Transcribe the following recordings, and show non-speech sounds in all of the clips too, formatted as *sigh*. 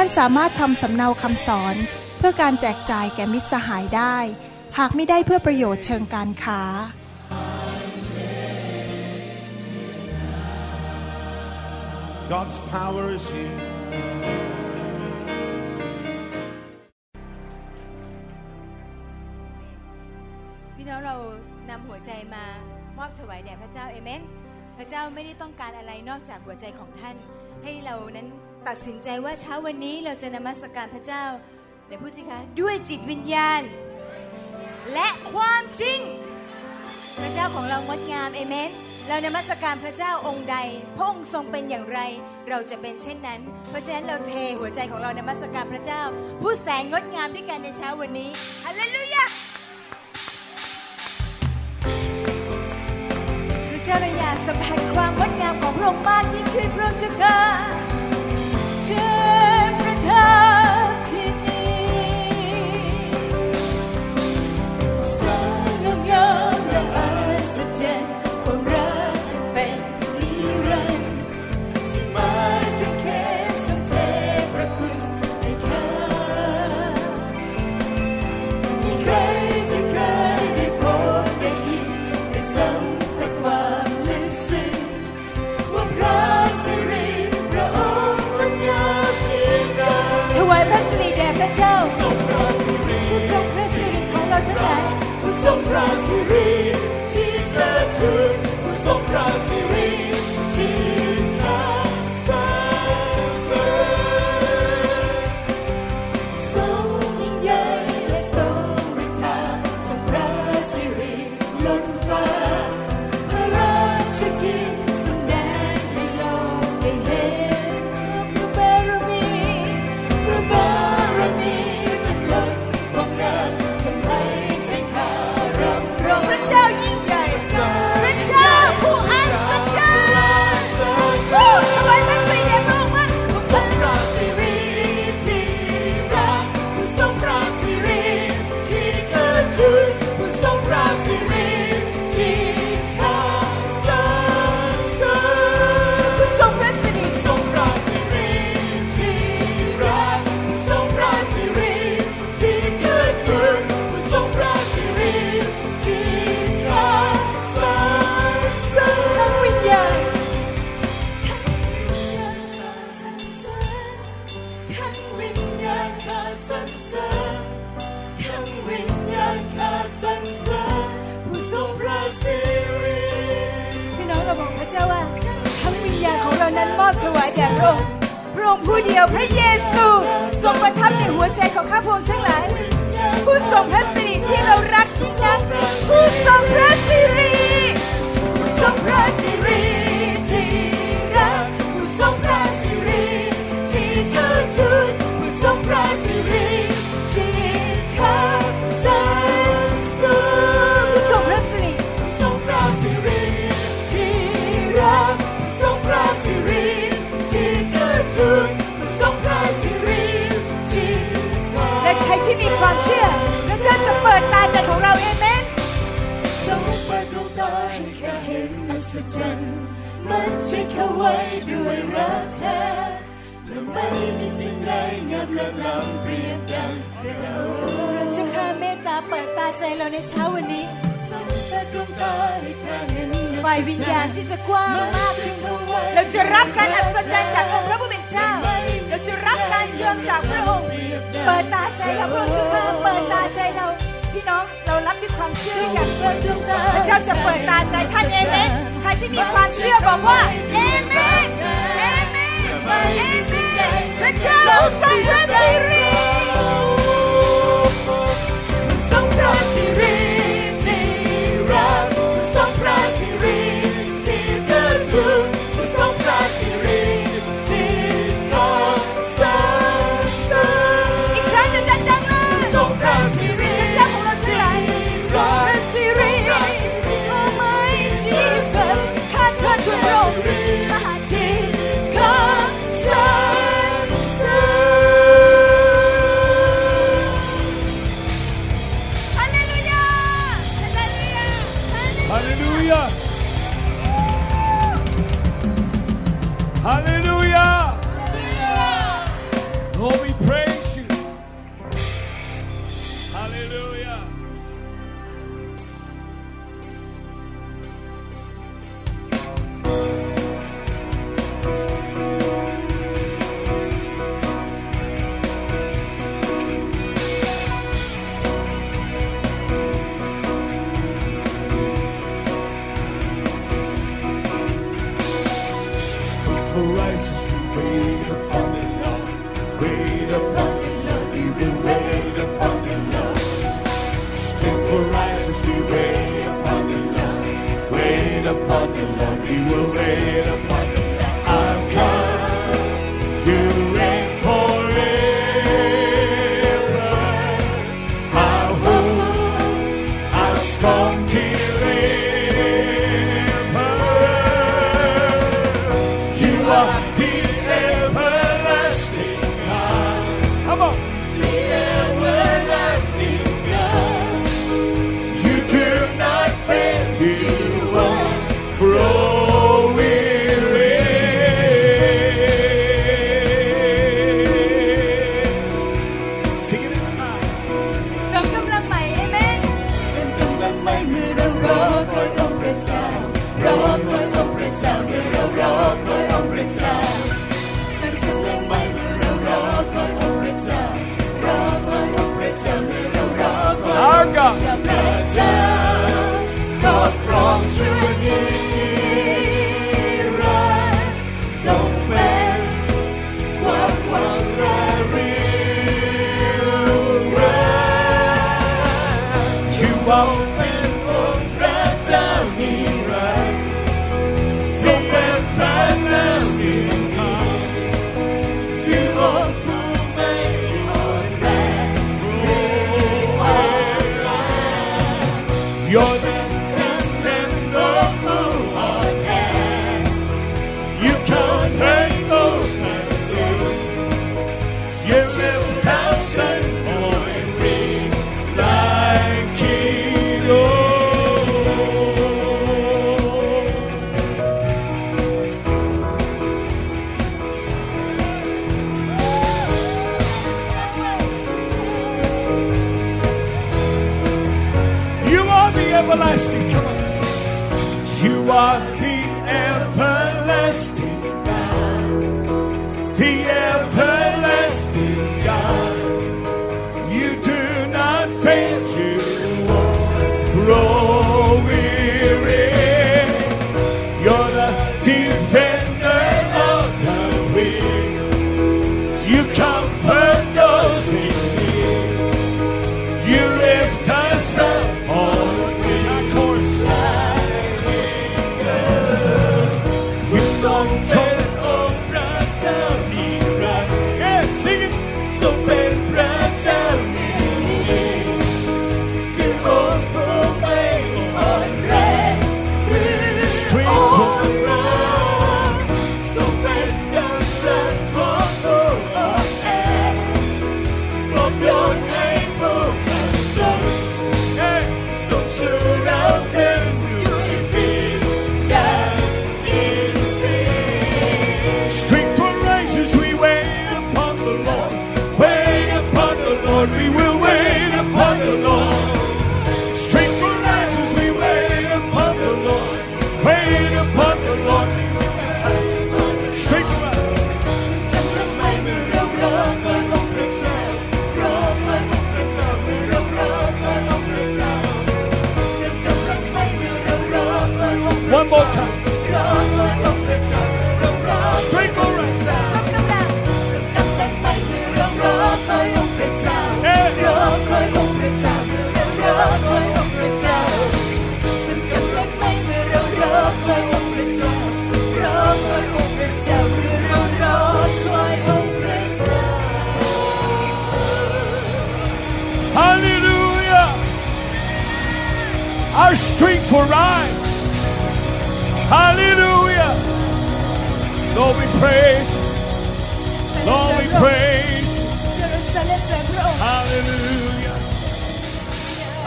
ท่านสามารถทำสำเนาคำสอน เพื่อการแจกจ่ายแก่มิตรสหายได้ หากไม่ได้เพื่อประโยชน์เชิงการค้า God's power is here. พี่น้องเรานำหัวใจมามอบถวายแด่พระเจ้าเอเมน พระเจ้าไม่ได้ต้องการอะไรนอกจากหัวใจของท่าน ให้เรานั้น ตัดสินใจว่าเช้าวันนี้เราจะนมัสการพระเจ้าเดี๋ยวพูดสิคะด้วยจิตวิญญาณ และความจริง พระเจ้าของเรางดงามเอเมนเรานมัสการพระเจ้าองค์ใด พระองค์ทรงเป็นอย่างไร เราจะเป็นเช่นนั้น เพราะฉะนั้นเราเทหัวใจของเรานมัสการพระเจ้า ผู้แสนงดงามด้วยกันในเช้าวันนี้ฮาเลลูยาพระเจ้าเราอยากสัมผัสความงดงามของพระองค์มากยิ่งขึ้นพระองค์เจ้าค่ะ เเจ้าผู้ทรงพระสิริของเราทั้งหลายผู้ทรงพระสิริที่เธอถึงผู้ทรงพระสิริ ผู้เดียวพระเยซูทรงประทับในหัวใจของข้าพระองค์ทั้งหลายผู้ทรงพระสิริที่เรารักที่นักผู้ทรงพระ นอัศจรรย์มันใช่เข้าไว้ด้วยรักแท้และไม่มีสิ่งใดงามและล้ำเปรียบดังเราเราจะข้าเมตตาเปิดตาใจเราในเช้าวันนี้ทรงเปิดวงตาให้แค่เห็นไฟวิญญาณที่จะกว้างมากขึ้นเราจะรับการอัศจรรย์จากองค์พระผู้เป็นเจ้า เราจะรับการเชื่อมจากพระองค์ เปิดตาใจเราพระองค์เจ้าเปิดตาใจเราพี่น้อง รับด้วยความเชื่อด้วยกันพระเจ้าจะเปิดตาใจท่านเอเมนใครที่มีความเชื่อบอกว่าเอเมนเอเมนเอเมนพระเจ้าทรงพระสิริทรงพระสิริ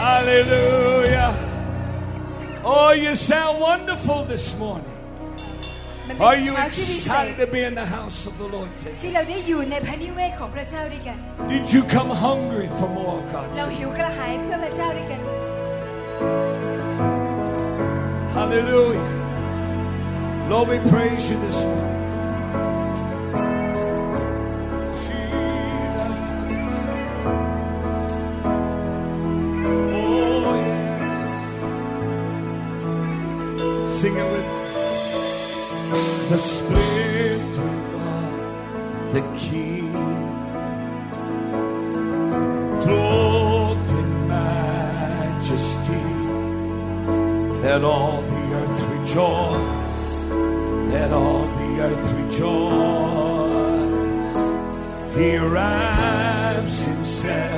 Hallelujah. Oh, you sound wonderful this morning. Are you excited to be in the house of the Lord today? Did you come hungry for more of God? Today? Hallelujah. Lord, we praise you this morning. the Spirit of the King, clothed in majesty. Let all the earth rejoice. Let all the earth rejoice. He arrives himself.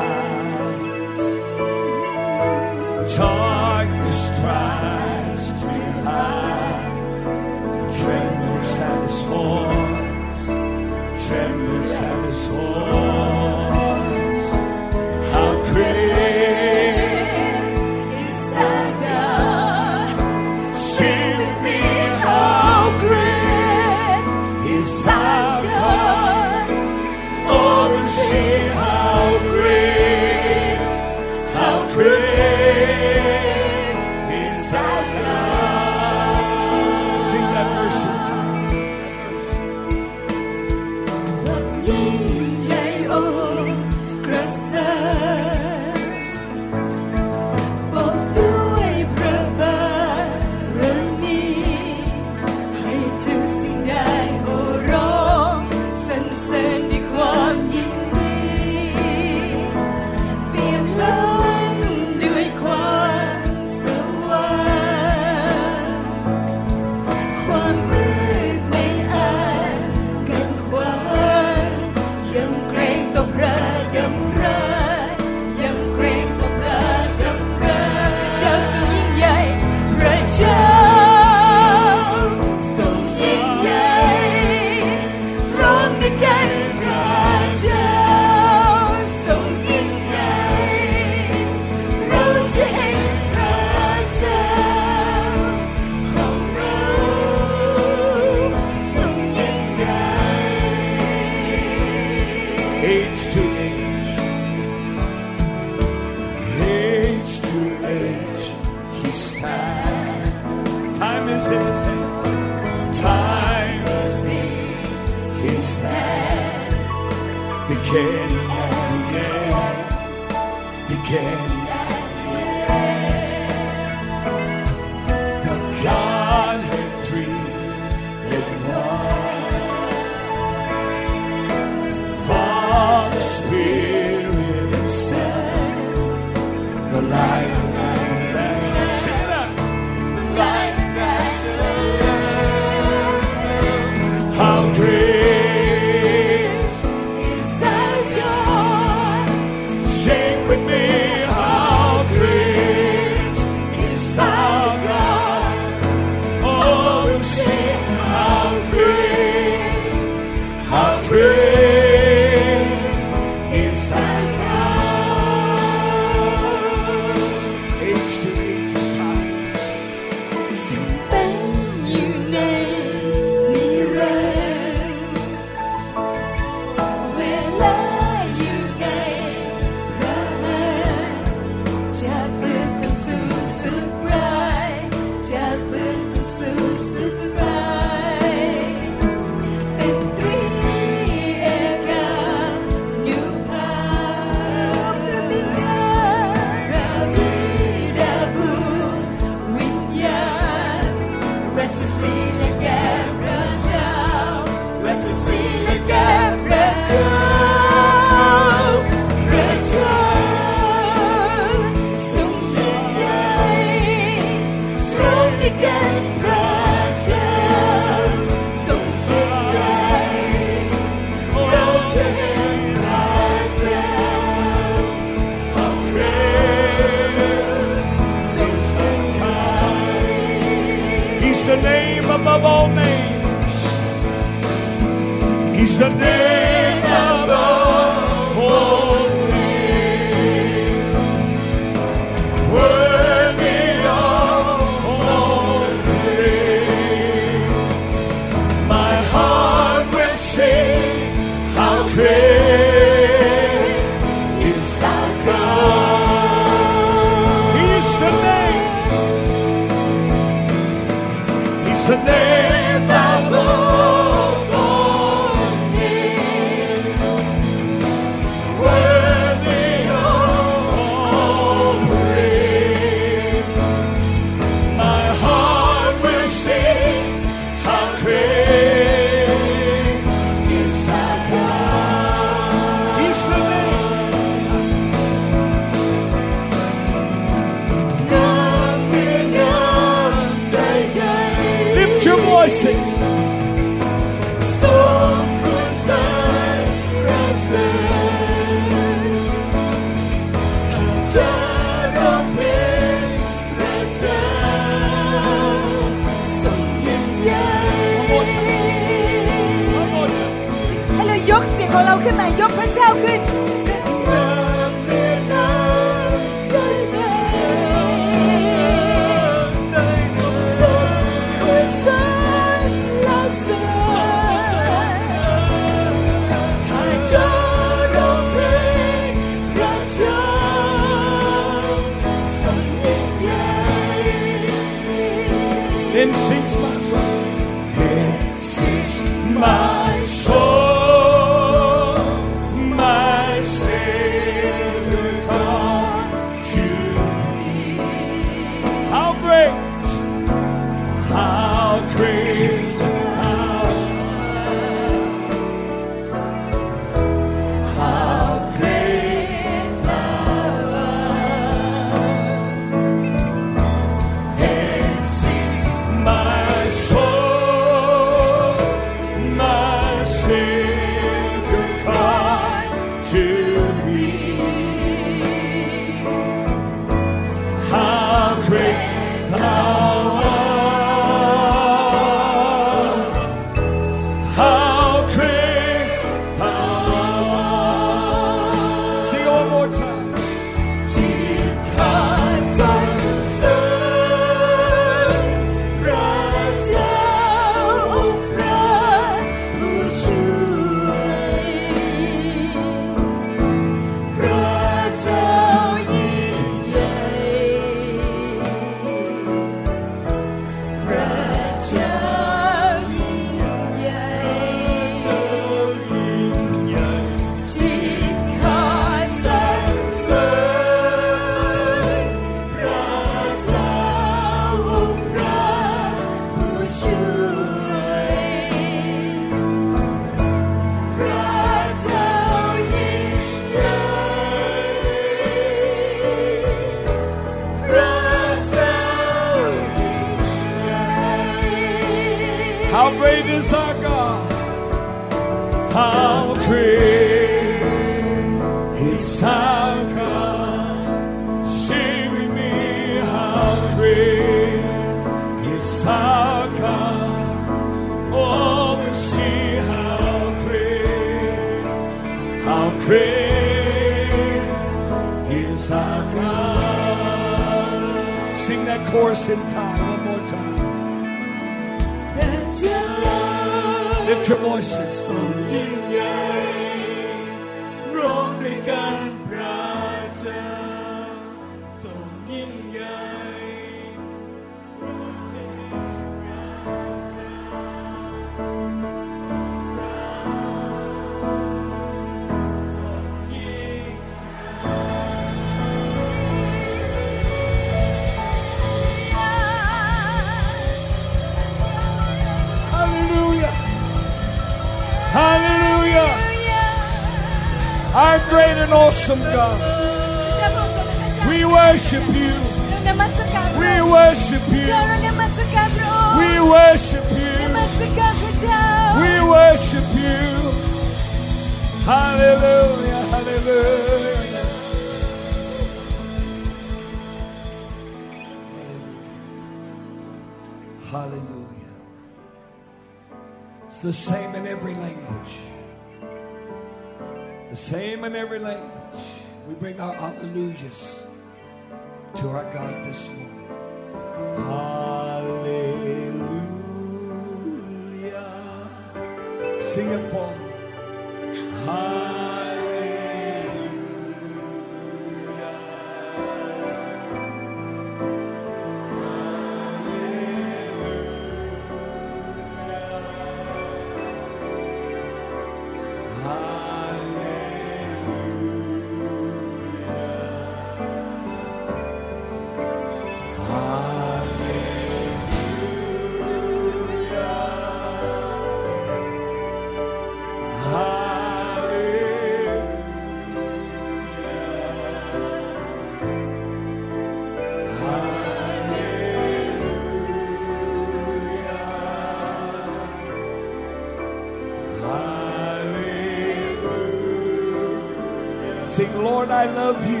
Lord, I love you.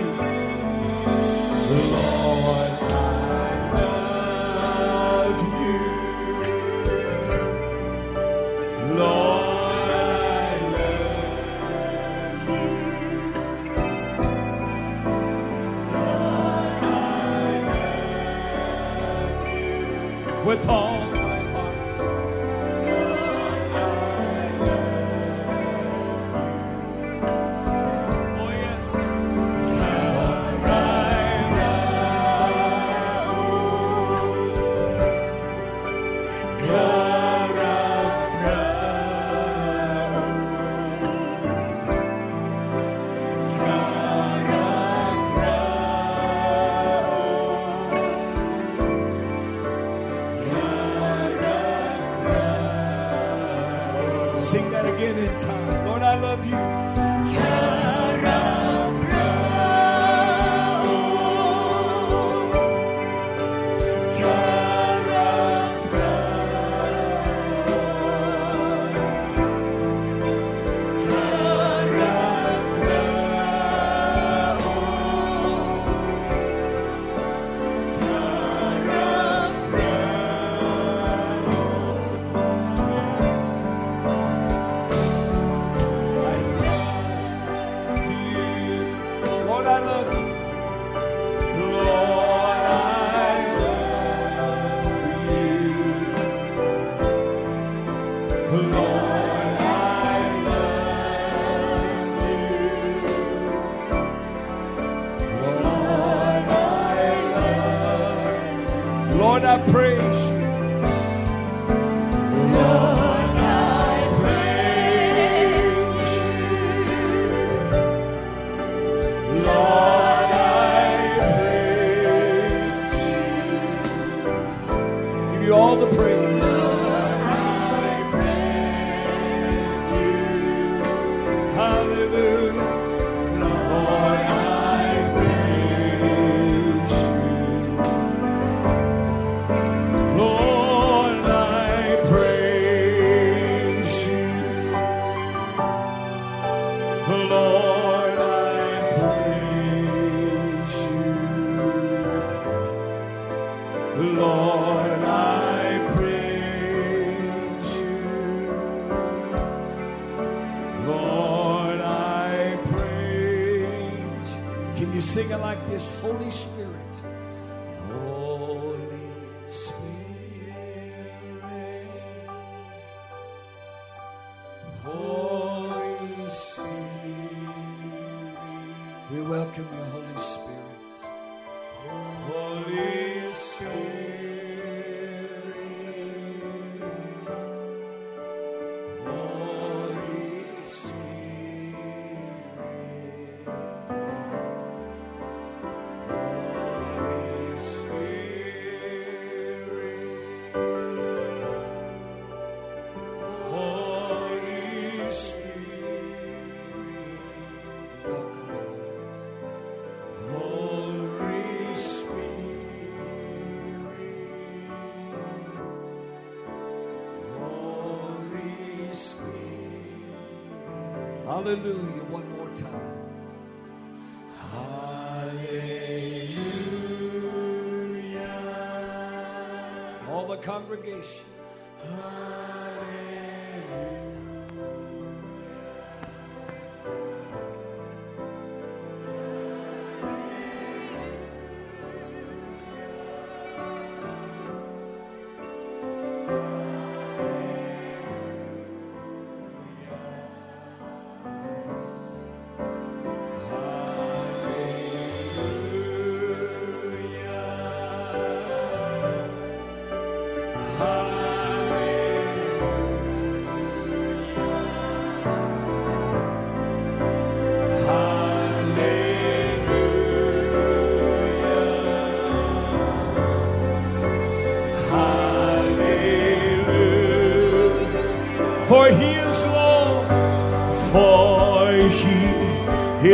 Hallelujah.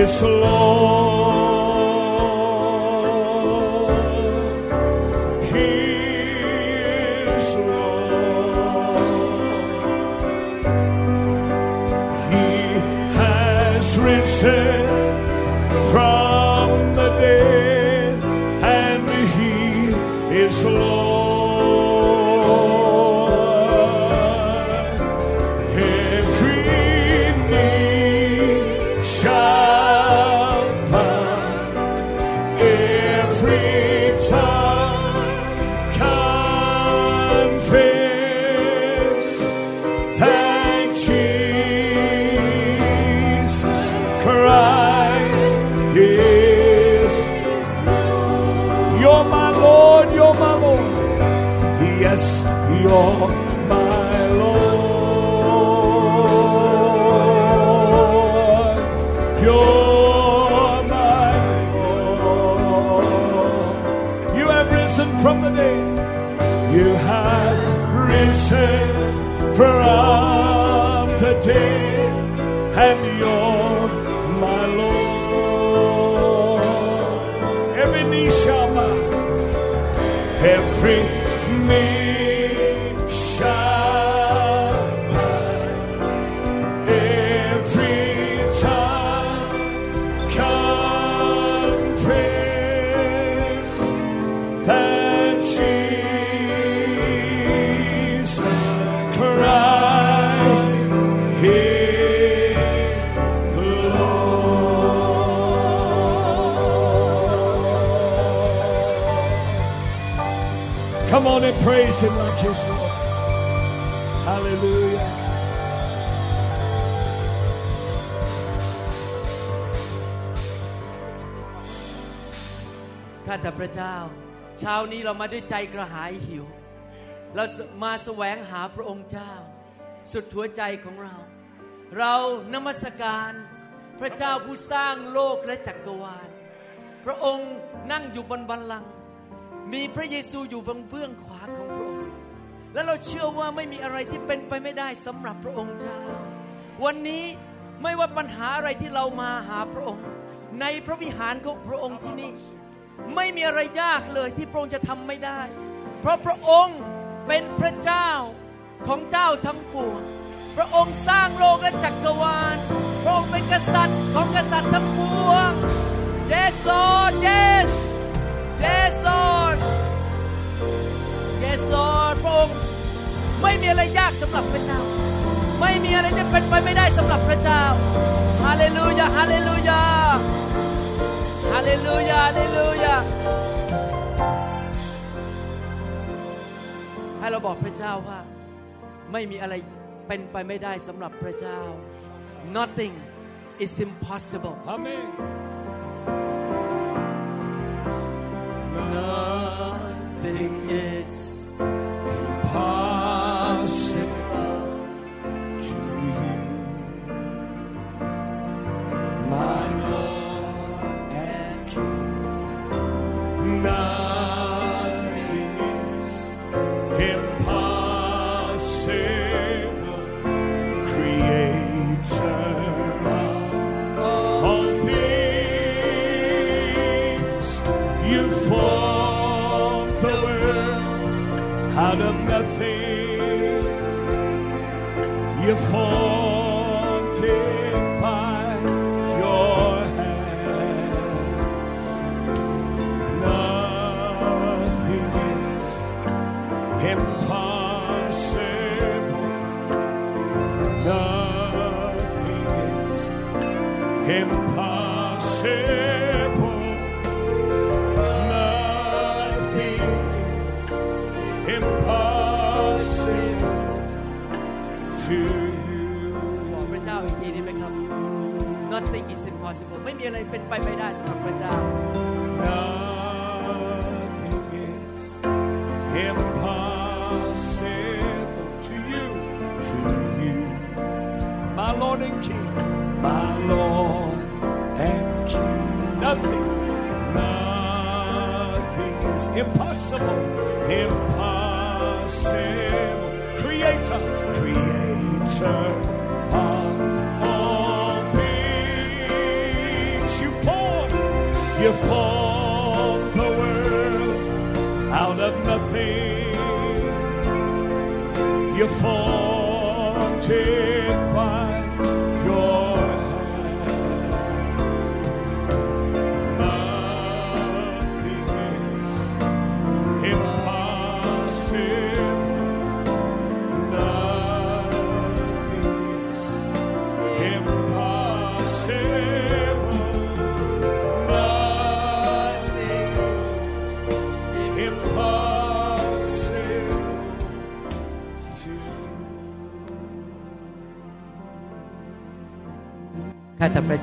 Is Lord. พระเจ้า เช้านี้เรามาด้วยใจกระหายหิว เรามาแสวงหาพระองค์เจ้า สุดหัวใจของเรา เรานมัสการพระเจ้าผู้สร้างโลกและจักรวาล พระองค์นั่งอยู่บนบัลลังก์มีพระเยซูอยู่บนเบื้องขวาของพระองค์ และเราเชื่อว่าไม่มีอะไรที่เป็นไปไม่ได้สำหรับพระองค์เจ้า วันนี้ไม่ว่าปัญหาอะไรที่เรามาหาพระองค์ ในพระวิหารของพระองค์ที่นี่ ไม่มีอะไรยากเลยที่พระองค์จะทำไม่ได้ เพราะพระองค์เป็นพระเจ้าของเจ้าทั้งปวง พระองค์สร้างโลกและจักรวาล พระองค์เป็นกษัตริย์ของกษัตริย์ทั้งปวง Yes Lord Yes Yes Lord Yes Lord พระองค์ไม่มีอะไรยากสำหรับพระเจ้า ไม่มีอะไรที่เป็นไปไม่ได้สำหรับพระเจ้าฮาเลลูยาฮาเลลูยาาเลลูยาฮาเลลูยาให้เราบอกพระเจ้าว่า ไม่มีอะไรเป็นไปไม่ได้สำหรับพระเจ้า nothing is impossible Amen. No. อะไรเป็นไปไม่ได้สำหรับพระเจ้า Nothing is impossible to you, to you, my Lord and King, my Lord and King. Nothing, nothing is impossible, impossible. You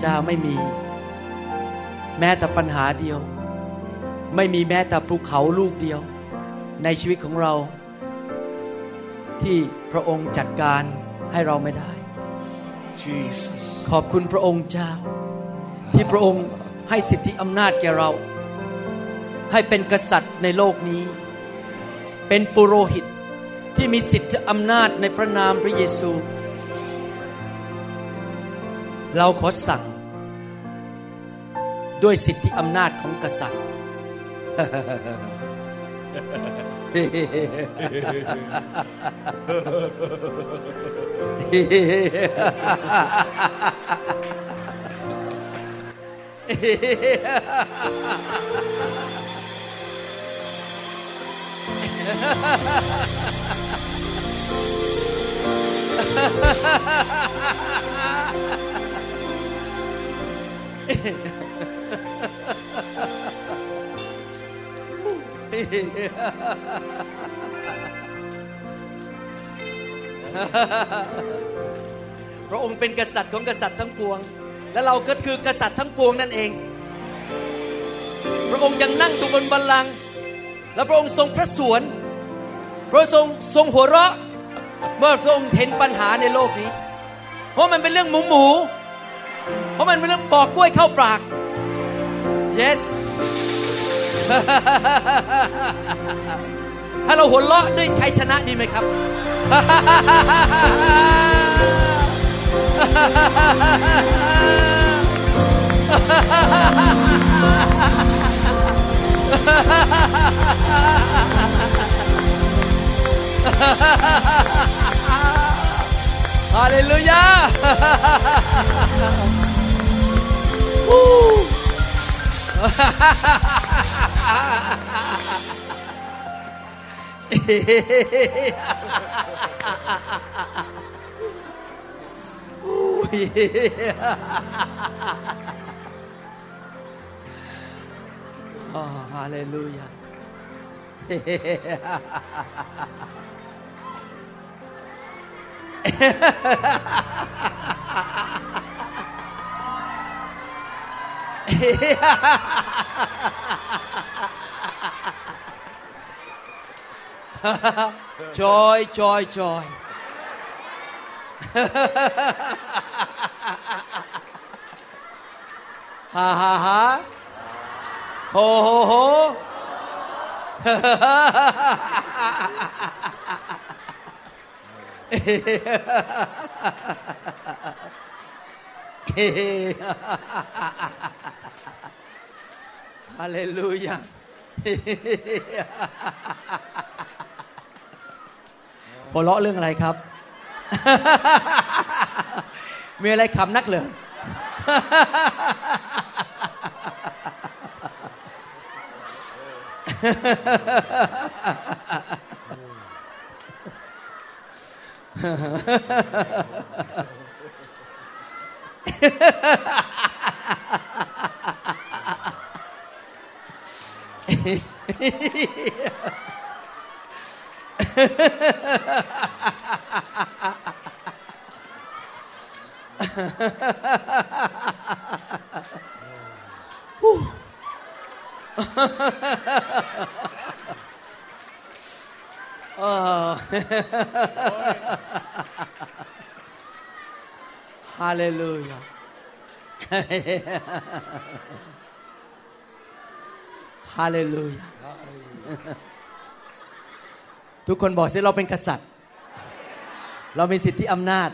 เจ้าไม่มี แม้แต่ปัญหาเดียว ไม่มีแม้แต่ภูเขาลูกเดียว ในชีวิตของเรา ที่พระองค์จัดการให้เราไม่ได้ Jesus. ขอบคุณพระองค์เจ้า ที่พระองค์ให้สิทธิอำนาจแก่เรา ให้เป็นกษัตริย์ในโลกนี้ เป็นปุโรหิตที่มีสิทธิอำนาจในพระนามพระเยซู เราขอสั่ง ด้วยสิทธิอำนาจของกษัตริย์ พระองค์เป็นกษัตริย์ของกษัตริย์ทั้งปวง และเราก็คือกษัตริย์ทั้งปวงนั่นเอง พระองค์ยังนั่งอยู่บนบัลลังก์และพระองค์ทรงพระสวน พระองค์ทรงทรงหัวเราะ เมื่อทรงเห็นปัญหาในโลกนี้ เพราะมันเป็นเรื่องหมูหมู เพราะมันเป็นเรื่องปอกกล้วยเข้าปาก yes ให้เราหัวเราะด้วยชัยชนะดีไหมครับ ฮาเลลูยา อ๋อฮาเลลูยา joy joy joy ฮ่าฮ่า ฮาโฮโฮโฮฮาเลลูยาหัวเราะเรื่องอะไรครับ มีอะไรขำนักเหรอฮา *laughs* oh. ฮาเลลูยาฮาเลลูยาทุกคนบอกสิเราเป็นกษัตริย์ เรามีสิทธิอำนาจ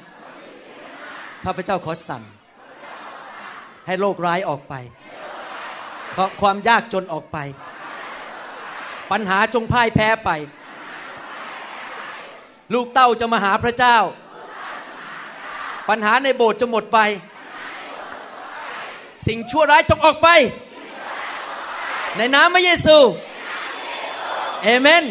ข้าพเจ้าขอสั่งให้โรคร้ายออกไป ความยากจนออกไป ปัญหาจงพ่ายแพ้ไป ลูกเต้าจะมาหาพระเจ้า ปัญหาในโบสถ์จะหมดไป สิ่งชั่วร้ายจงออกไป ในน้ำพระเยซูเอเมน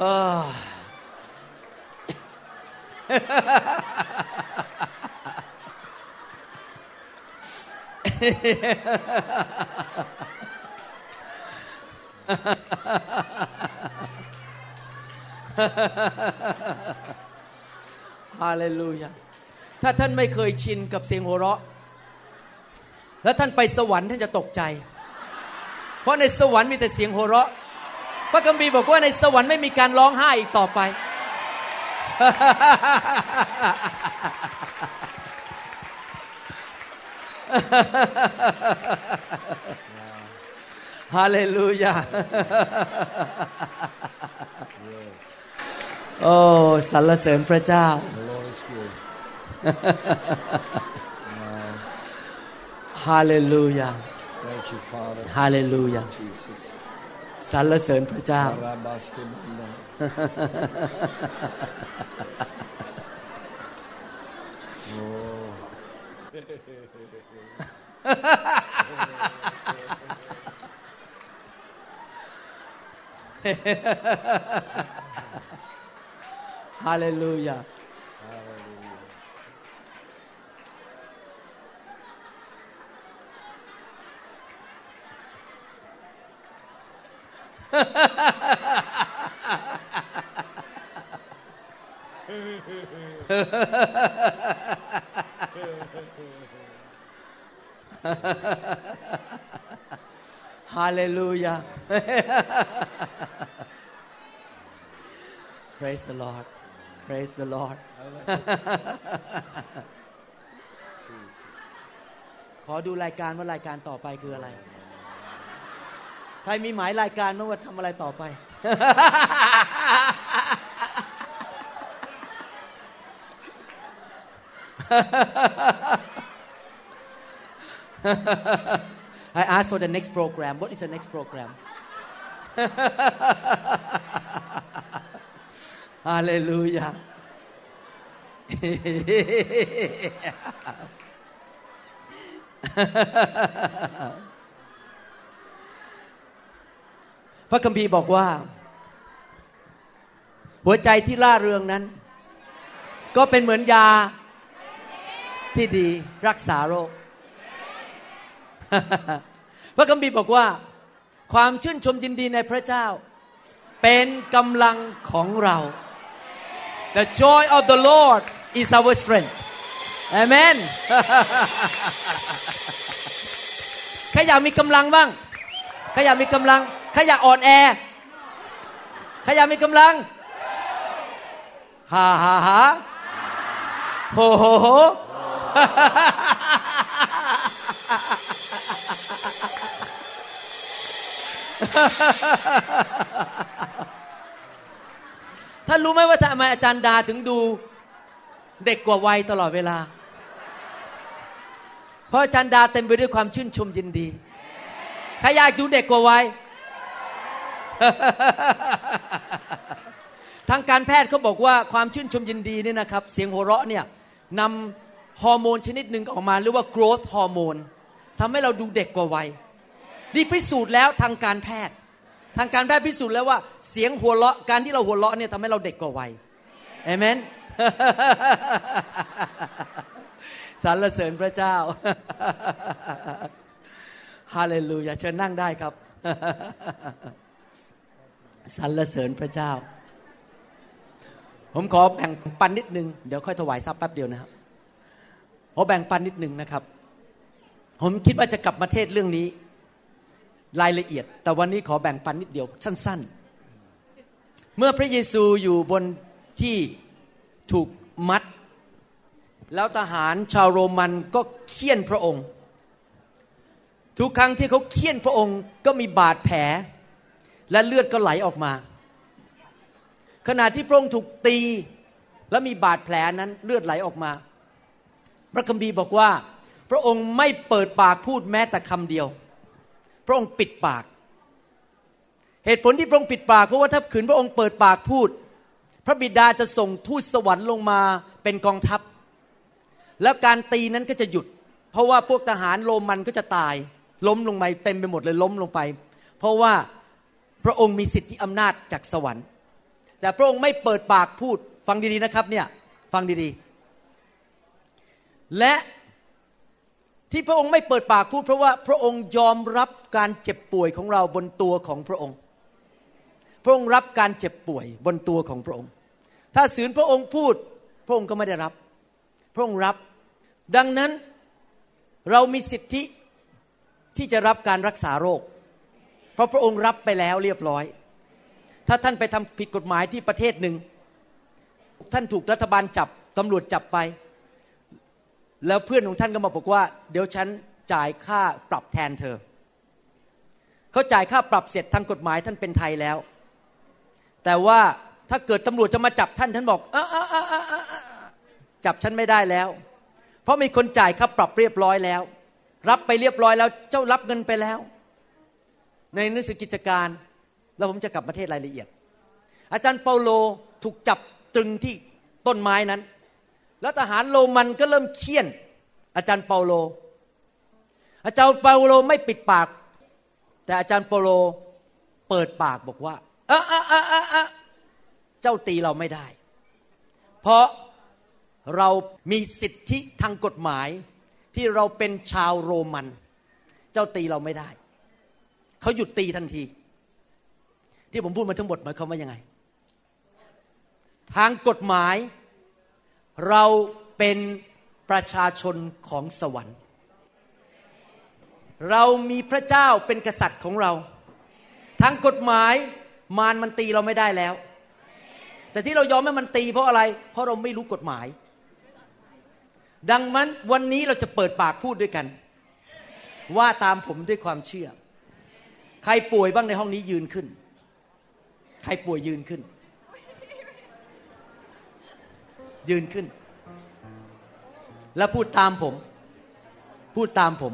อ ฮาเลลูยาถ้าท่านไม่เคยชินกับเสียงหัวเราะ แล้วท่านไปสวรรค์ท่านจะตกใจ เพราะในสวรรค์มีแต่เสียงหัวเราะ พระคัมภีร์บอกว่าในสวรรค์ไม่มีการร้องไห้อีกต่อไป ฮาเลลูยาโอ้สรรเสริญพระเจ้า The Lord is good. ฮาเลลูยา Thank you, Father. ฮาเลลูยา Jesus. สรรเสริญพระเจ้า *laughs* Hallelujah. ฮาเลลูยา Praise the Lord Praise the Lord ขอดูรายการว่ารายการต่อไปคืออะไร ใครมีหมายรายการไหมว่าทำอะไรต่อไป I asked for the next program. What is the next program? Hallelujah. พระคัมภีร์บอกว่า หัวใจที่ล่าเริงนั้น ก็เป็นเหมือนยาที่ดีรักษาโรค พระคัมภีร์บอกว่า ความชื่นชมยินดีในพระเจ้า เป็นกำลังของเรา The joy of the Lord is our strength Amen ใครอยากมีกำลังบ้างใครอยากมีกำลัง ใครอยากอ่อนแอใครอยากมีกำลังฮ่าฮ่าฮ่าโฮโฮโฮท่านรู้ไหมว่าทำไมอาจารย์ดาถึงดูเด็กกว่าวัยตลอดเวลา เพราะอาจารย์ดาเต็มไปด้วยความชื่นชมยินดี ใครอยากดูเด็กกว่าวัย ทางการแพทย์เขาบอกว่าความชื่นชมยินดีเนี่ยนะครับ เสียงหัวเราะเนี่ยนำฮอร์โมนชนิดหนึ่งออกมาเรียกว่า growth ฮอร์โมนทำให้เราดูเด็กกว่าวัยนี่พิสูจน์แล้วทางการแพทย์ ทางการแพทย์พิสูจน์แล้วว่าเสียงหัวเราะการที่เราหัวเราะเนี่ยทำให้เราเด็กกว่าวัยเอเมนสรรเสริญพระเจ้าฮาเลลูยาเชิญนั่งได้ครับ สรรเสริญพระเจ้า ผมขอแบ่งปันนิดนึง เดี๋ยวค่อยถวายทรัพย์แป๊บเดียวนะครับขอแบ่งปันนิดนึงนะครับ ผมคิดว่าจะกลับมาเทศเรื่องนี้ รายละเอียด แต่วันนี้ขอแบ่งปันนิดเดียว สั้น ๆ เมื่อพระเยซูอยู่บนที่ถูกมัด แล้วทหารชาวโรมันก็เคี่ยนพระองค์ ทุกครั้งที่เขาเคี่ยนพระองค์ก็มีบาดแผล และเลือดก็ไหลออกมา ขณะที่พระองค์ถูกตีและมีบาดแผลนั้นเลือดไหลออกมา พระคัมภีร์บอกว่า พระองค์ไม่เปิดปากพูดแม้แต่คำเดียว พระองค์ปิดปาก เหตุผลที่พระองค์ปิดปากเพราะว่าถ้าขืนพระองค์เปิดปากพูด พระบิดาจะส่งทูตสวรรค์ลงมาเป็นกองทัพ แล้วการตีนั้นก็จะหยุด เพราะว่าพวกทหารโรมันก็จะตาย ล้มลงไปเต็มไปหมดเลยล้มลงไป เพราะว่า พระองค์มีสิทธิอำนาจจากสวรรค์ แต่พระองค์ไม่เปิดปากพูดฟังดีๆนะครับเนี่ยฟังดีๆ และที่พระองค์ไม่เปิดปากพูด เพราะว่าพระองค์ยอมรับการเจ็บป่วยของเราบนตัวของพระองค์ พระองค์รับการเจ็บป่วยบนตัวของพระองค์ ถ้าสืนพระองค์พูดพระองค์ก็ไม่ได้รับ พระองค์รับ ดังนั้นเรามีสิทธิที่จะรับการรักษาโรค ราะพระองค์รับไปแล้วเรียบร้อย ถ้าท่านไปทำผิดกฎหมายที่ประเทศหนึ่ง ท่านถูกรัฐบาลจับตำรวจจับไป แล้วเพื่อนของท่านก็มาบอกว่า เดี๋ยวฉันจ่ายค่าปรับแทนเธอ เขาจ่ายค่าปรับเสร็จทางกฎหมายท่านเป็นไทยแล้ว แต่ว่าถ้าเกิดตำรวจจะมาจับท่านท่านบอกอออออจับฉันไม่ได้แล้ว เพราะมีคนจ่ายค่าปรับเรียบร้อยแล้ว รับไปเรียบร้อยแล้ว เจ้ารับเงินไปแล้ว ในหนังสือกิจการ แล้วผมจะกลับมาเทศรายละเอียด อาจารย์เปาโลถูกจับตรึงที่ต้นไม้นั้น แล้วทหารโรมันก็เริ่มเคี่ยน อาจารย์เปาโล อาจารย์เปาโลไม่ปิดปาก แต่อาจารย์เปาโลเปิดปากบอกว่าเออะอะอะอะเจ้าตีเราไม่ได้ เพราะเรามีสิทธิทางกฎหมายที่เราเป็นชาวโรมัน เจ้าตีเราไม่ได้ เขาหยุดตีทันที ที่ผมพูดมาทั้งหมดหมายความว่ายังไง ทางกฎหมาย เราเป็นประชาชนของสวรรค์ เรามีพระเจ้าเป็นกษัตริย์ของเรา ทางกฎหมายมารมันตีเราไม่ได้แล้ว แต่ที่เรายอมให้มันตีเพราะอะไร เพราะเราไม่รู้กฎหมาย ดังนั้นวันนี้เราจะเปิดปากพูดด้วยกัน ว่าตามผมด้วยความเชื่อ ใครป่วยบ้างในห้องนี้ยืนขึ้น ใครป่วยยืนขึ้น ยืนขึ้น แล้วพูดตามผม พูดตามผม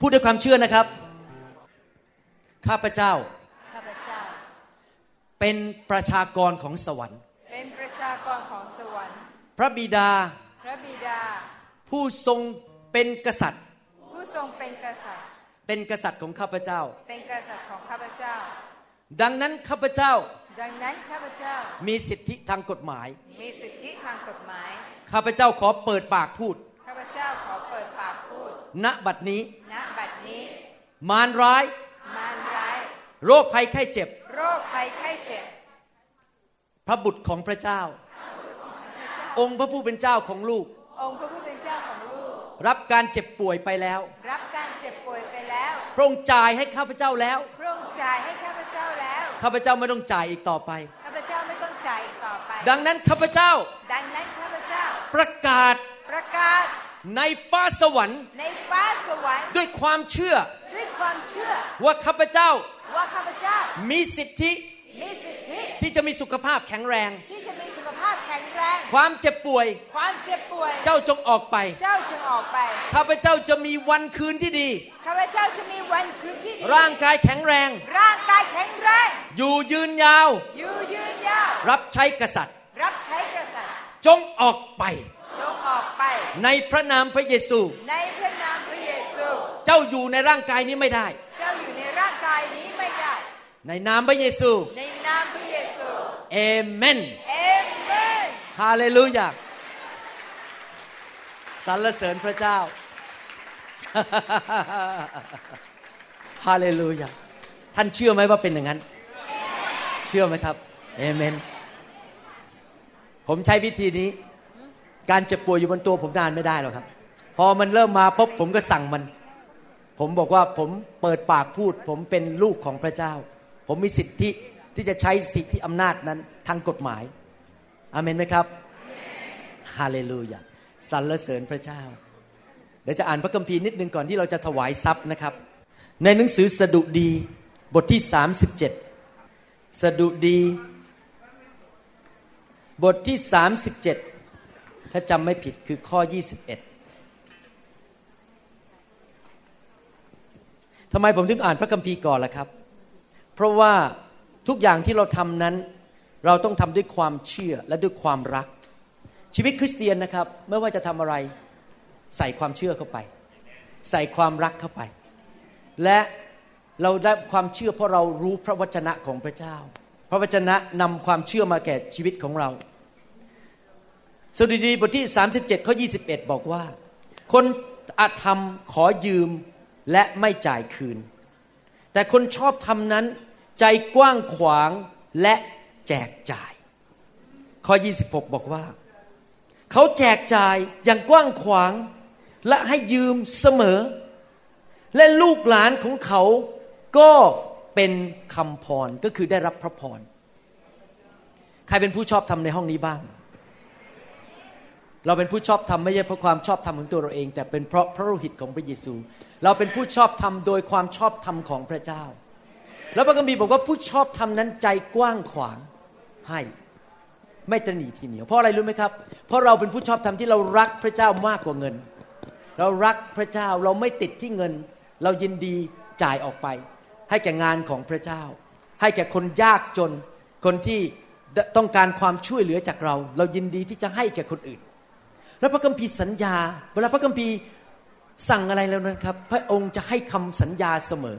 พูดด้วยความเชื่อนะครับ ข้าพเจ้า ข้าพเจ้า เป็นประชากรของสวรรค์ เป็นประชากรของสวรรค์ พระบิดา พระบิดา ผู้ทรงเป็นกษัตริย์ ผู้ทรงเป็นกษัตริย์ เป็นกษัตริย์ของข้าพเจ้า เป็นกษัตริย์ของข้าพเจ้า ดังนั้นข้าพเจ้า ดังนั้นข้าพเจ้า มีสิทธิทางกฎหมาย มีสิทธิทางกฎหมาย ข้าพเจ้าขอเปิดปากพูด ข้าพเจ้าขอเปิดปากพูด ณ บัดนี้ ณ บัดนี้ มารร้าย มารร้าย โรคภัยไข้เจ็บ โรคภัยไข้เจ็บ พระบุตรของพระเจ้า องค์พระผู้เป็นเจ้าของลูก องค์พระผู้เป็นเจ้าของลูก รับการเจ็บป่วยไปแล้ว รับการเจ็บป่วยไปแล้ว พระองค์จ่ายให้ข้าพเจ้าแล้ว พระองค์จ่ายให้ข้าพเจ้าแล้ว ข้าพเจ้าไม่ต้องจ่ายอีกต่อไป ข้าพเจ้าไม่ต้องจ่ายอีกต่อไป ดังนั้นข้าพเจ้า ดังนั้นข้าพเจ้า ประกาศ ประกาศ ในฟ้าสวรรค์ ในฟ้าสวรรค์ ด้วยความเชื่อ ด้วยความเชื่อ ว่าข้าพเจ้า ว่าข้าพเจ้า มีสิทธิ มีสิทธิที่จะมีสุขภาพแข็งแรง ที่จะมีสุขภาพแข็งแรง ความเจ็บป่วย ความเจ็บป่วย เจ้าจงออกไป เจ้าจึงออกไป ข้าพเจ้าจะมีวันคืนที่ดี ข้าพเจ้าจะมีวันคืนที่ดี ร่างกายแข็งแรง ร่างกายแข็งแรง อยู่ยืนยาว อยู่ยืนยาว รับใช้กษัตริย์ รับใช้กษัตริย์ จงออกไป จงออกไป ในพระนามพระเยซู ในพระนามพระเยซู เจ้าอยู่ในร่างกายนี้ไม่ได้ เจ้าอยู่ในร่างกายนี้ไม่ได้ ในนามพระเยซู ในนามพระเยซูเอเมนเอเมนฮาเลลูยาสรรเสริญพระเจ้าฮาเลลูยาท่านเชื่อไหมว่าเป็นอย่างนั้น เชื่อไหมครับเอเมน ผมใช้วิธีนี้ การเจ็บป่วยอยู่บนตัวผมนานไม่ได้หรอกครับ พอมันเริ่มมาปุ๊บผมก็สั่งมัน ผมบอกว่าผมเปิดปากพูด ผมเป็นลูกของพระเจ้า ผมมีสิทธิที่จะใช้สิทธิอำนาจนั้นทางกฎหมายอาเมนไหมครับฮาเลลูยาสรรเสริญพระเจ้า เดี๋ยวจะอ่านพระคัมภีร์นิดนึงก่อนที่เราจะถวายทรัพย์นะครับ ในหนังสือสดุดีบทที่ 37 สดุดี บทที่ 37 ถ้าจำไม่ผิดคือข้อ 21ทำไมผมถึงอ่านพระคัมภีร์ก่อนล่ะครับ เพราะว่าทุกอย่างที่เราทำนั้น เราต้องทำด้วยความเชื่อและด้วยความรัก ชีวิตคริสเตียนนะครับไม่ว่าจะทำอะไร ใส่ความเชื่อเข้าไป ใส่ความรักเข้าไป และเราได้ความเชื่อเพราะเรารู้พระวจนะของพระเจ้า พระวจนะนำความเชื่อมาแก่ชีวิตของเราสดุดีบทที่ 37ข้อ21 บอกว่า คนอาธรรมขอยืมและไม่จ่ายคืน แต่คนชอบธรรมนั้น ใจกว้างขวางและแจกจ่าย ข้อ 26 บอกว่า เขาแจกจ่ายอย่างกว้างขวางและให้ยืมเสมอ และลูกหลานของเขาก็เป็นคำพรก็คือได้รับพระพร ใครเป็นผู้ชอบทำในห้องนี้บ้าง เราเป็นผู้ชอบทำไม่ใช่เพราะความชอบธรรมของตัวเราเอง แต่เป็นเพราะพระโลหิตของพระเยซูเราเป็นผู้ชอบธรรมโดยความชอบธรรมของพระเจ้า แล้วพระคัมภีร์บอกว่าผู้ชอบธรรมนั้นใจกว้างขวางให้ไม่ตระหนีทีเหนียวเพราะอะไรรู้ไหมครับ เพราะเราเป็นผู้ชอบธรรมที่เรารักพระเจ้ามากกว่าเงิน เรารักพระเจ้าเราไม่ติดที่เงิน เรายินดีจ่ายออกไป ให้แก่งานของพระเจ้า ให้แก่คนยากจน คนที่ต้องการความช่วยเหลือจากเรา เรายินดีที่จะให้แก่คนอื่น แล้วพระคัมภีร์สัญญา เวลาพระคัมภีร์ สั่งอะไรแล้วนั้นครับ พระองค์จะให้คำสัญญาเสมอ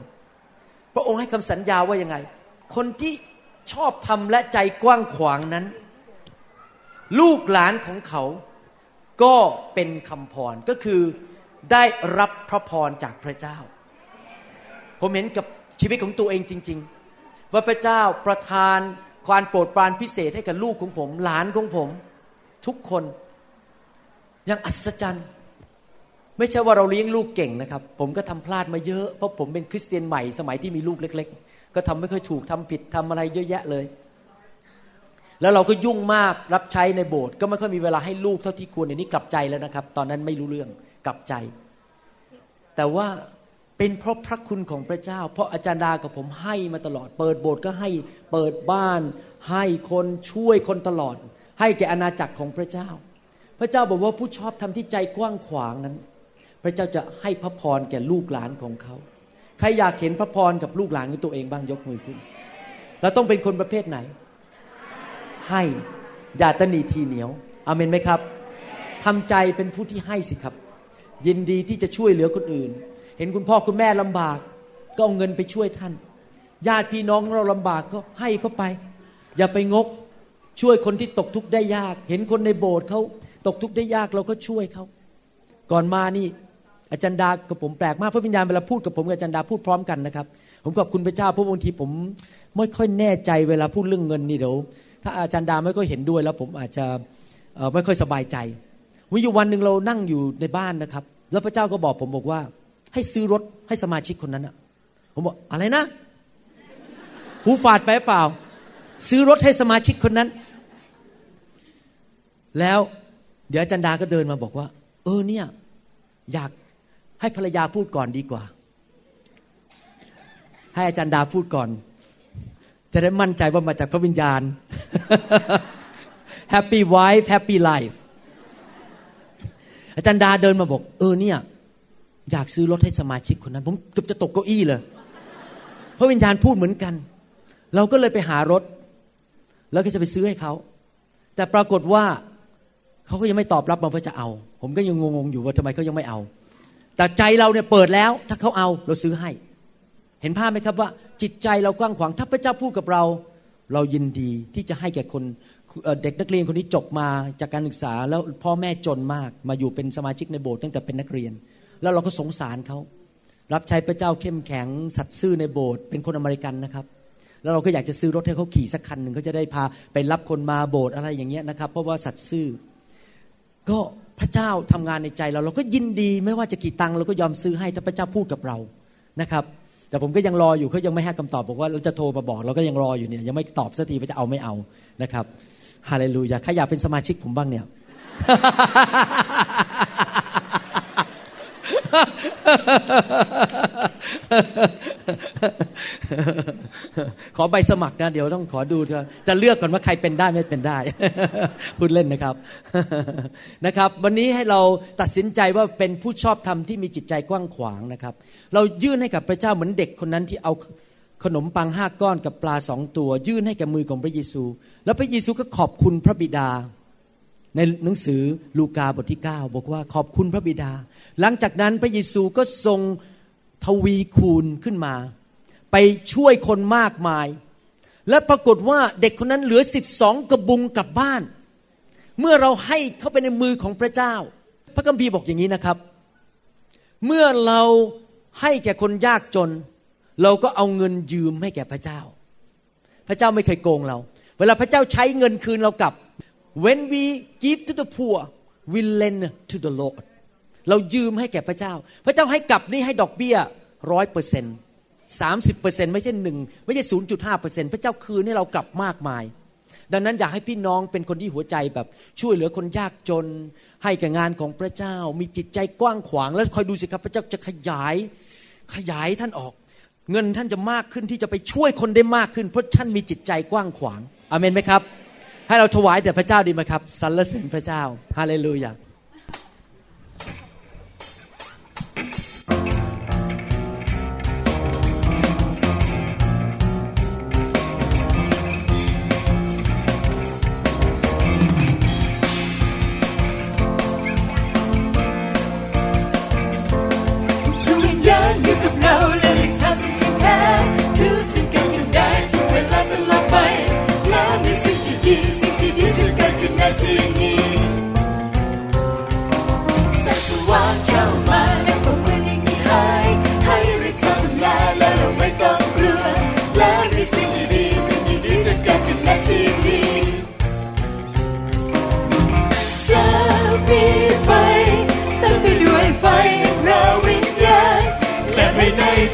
พระองค์ให้คำสัญญาว่ายังไง คนที่ชอบทำและใจกว้างขวางนั้น ลูกหลานของเขาก็เป็นคำพรก็คือได้รับพระพรจากพระเจ้า ผมเห็นกับชีวิตของตัวเองจริง ๆ ว่าพระเจ้าประทานความโปรดปรานพิเศษให้กับลูกของผม หลานของผม ทุกคนย่างอัศจรรย์ ไม่ใช่ว่าเราเลี้ยงลูกเก่งนะครับ ผมก็ทำพลาดมาเยอะ เพราะผมเป็นคริสเตียนใหม่สมัยที่มีลูกเล็ก ๆ ก็ทำไม่ค่อยถูกทำผิดทำอะไรเยอะแยะเลย แล้วเราก็ยุ่งมากรับใช้ในโบสถ์ก็ไม่ค่อยมีเวลาให้ลูกเท่าที่ควรในนี้กลับใจแล้วนะครับ ตอนนั้นไม่รู้เรื่องกลับใจ แต่ว่าเป็นเพราะพระคุณของพระเจ้า เพราะอาจารย์ดากับผมให้มาตลอด เปิดโบสถ์ก็ให้เปิดบ้าน ให้คนช่วยคนตลอด ให้แก่อาณาจักรของพระเจ้า พระเจ้าบอกว่าผู้ชอบทำที่ใจกว้างขวางนั้น ระเจ้าจะให้พระพรแก่ลูกหลานของเขา ใครอยากเห็นพระพรกับลูกหลานของตัวเองบ้างยกมือขึ้น เราต้องเป็นคนประเภทไหน ให้อย่าตนีทีเหนียวอเมนไหมครับทำใจเป็นผู้ที่ให้สิครับ ยินดีที่จะช่วยเหลือคนอื่น เห็นคุณพ่อคุณแม่ลำบาก ก็เอาเงินไปช่วยท่าน ญาติพี่น้องเราลำบากก็ให้เขาไป อย่าไปงก ช่วยคนที่ตกทุกข์ได้ยาก เห็นคนในโบสถ์เขาตกทุกข์ได้ยากเราก็ช่วยเขา ก่อนมานี่ อาจารย์ดากับผมแปลกมากพระวิญญาณเวลาพูดกับผมกับอาจารย์ดาพูดพร้อมกันนะครับผมขอบคุณพระเจ้าเพราะบางทีผมไม่ค่อยแน่ใจเวลาพูดเรื่องเงินนี่เดี๋ยวถ้าอาจารย์ดาไม่ค่อยเห็นด้วยแล้วผมอาจจะไม่ค่อยสบายใจวิอยู่วันหนึ่งเรานั่งอยู่ในบ้านนะครับ แล้วพระเจ้าก็บอกผมบอกว่า ให้ซื้อรถให้สมาชิกคนนั้นอะผมบอกอะไรนะ หูฝาดไปเปล่า ซื้อรถให้สมาชิกคนนั้น แล้วเดี๋ยวอาจารย์ดาก็เดินมาบอกว่า เออเนี่ย อยาก ให้ภรรยาพูดก่อนดีกว่า ให้อาจารย์ดาพูดก่อน จะได้มั่นใจว่ามาจากพระวิญญาณ Happy wife Happy life อาจารย์ดาเดินมาบอก เออเนี่ย อยากซื้อรถให้สมาชิกคนนั้น ผมเกือบจะตกเก้าอี้เลย พระวิญญาณพูดเหมือนกัน เราก็เลยไปหารถ แล้วก็จะไปซื้อให้เขา แต่ปรากฏว่าเขาก็ยังไม่ตอบรับมาว่าจะเอา ผมก็ยังงงๆอยู่ว่าทำไมเขายังไม่เอา แต่ใจเราเนี่ยเปิดแล้ว ถ้าเขาเอาเราซื้อให้ เห็นภาพไหมครับว่า จิตใจเรากว้างขวางถ้าพระเจ้าพูดกับเรา เรายินดีที่จะให้แก่คนเด็กนักเรียนคนนี้จบมาจากการศึกษาแล้วพ่อแม่จนมาก มาอยู่เป็นสมาชิกในโบสถ์ตั้งแต่เป็นนักเรียน แล้วเราก็สงสารเขารับใช้พระเจ้าเข้มแข็งสัตย์ซื่อในโบสถ์เป็นคนอเมริกันนะครับ แล้วเราก็อยากจะซื้อรถให้เขาขี่สักคันหนึ่งเขาจะได้พาไปรับคนมาโบสถ์อะไรอย่างเงี้ยนะครับ เพราะว่าสัตย์ซื่อ ก็ พระเจ้าทำงานในใจเราเราก็ยินดีไม่ว่าจะกี่ตังค์เราก็ยอมซื้อให้ถ้าพระเจ้าพูดกับเรานะครับ แต่ผมก็ยังรออยู่เขายังไม่ให้คำตอบบอกว่าเราจะโทรมาบอก เราก็ยังรออยู่เนี่ยยังไม่ตอบสักทีว่าจะเอาไม่เอานะครับฮาเลลูยาใครอยากเป็นสมาชิกผมบ้างเนี่ย ขอใบสมัครนะ เดี๋ยวต้องขอดูจะเลือกก่อนว่าใครเป็นได้ไม่เป็นได้ พูดเล่นนะครับนะครับ วันนี้ให้เราตัดสินใจว่าเป็นผู้ชอบธรรมที่มีจิตใจกว้างขวางนะครับ เรายื่นให้กับพระเจ้าเหมือนเด็กคนนั้นที่เอาขนมปังห้าก้อนกับปลาสองตัว ยื่นให้กับมือของพระเยซู แล้วพระเยซูก็ขอบคุณพระบิดา ในหนังสือลูกาบทที่ 9 บอกว่าขอบคุณพระบิดา หลังจากนั้นพระเยซูก็ทรงทวีคูณขึ้นมา ไปช่วยคนมากมาย และปรากฏว่าเด็กคนนั้นเหลือสิบสองกระบุงกลับบ้าน เมื่อเราให้เข้าไปในมือของพระเจ้า พระคัมภีร์บอกอย่างนี้นะครับ เมื่อเราให้แก่คนยากจน เราก็เอาเงินยืมให้แก่พระเจ้า พระเจ้าไม่เคยโกงเรา เวลาพระเจ้าใช้เงินคืนเรากลับ when we give to the poor we lend to the Lord เรายืมให้แก่พระเจ้า พระเจ้าให้กลับนี่ให้ดอกเบี้ยร้อยเปอร์เซ็นต์สามสิบเปอร์เซ็นต์ไม่ใช่หนึ่งไม่ใช่ศูนย์จุดห้าเปอร์เซ็นต์พระเจ้าคืนให้เรากลับมากมาย ดังนั้นอยากให้พี่น้องเป็นคนที่หัวใจแบบช่วยเหลือคนยากจน ให้แก่งานของพระเจ้า มีจิตใจกว้างขวาง แล้วคอยดูสิครับพระเจ้าจะขยายขยายท่านออก เงินท่านจะมากขึ้นที่จะไปช่วยคนได้มากขึ้น เพราะท่านมีจิตใจกว้างขวางอเมนไหมครับ ให้เราถวายแต่พระเจ้าดีไหมครับสรรเสริญพระเจ้าฮาเลลูยา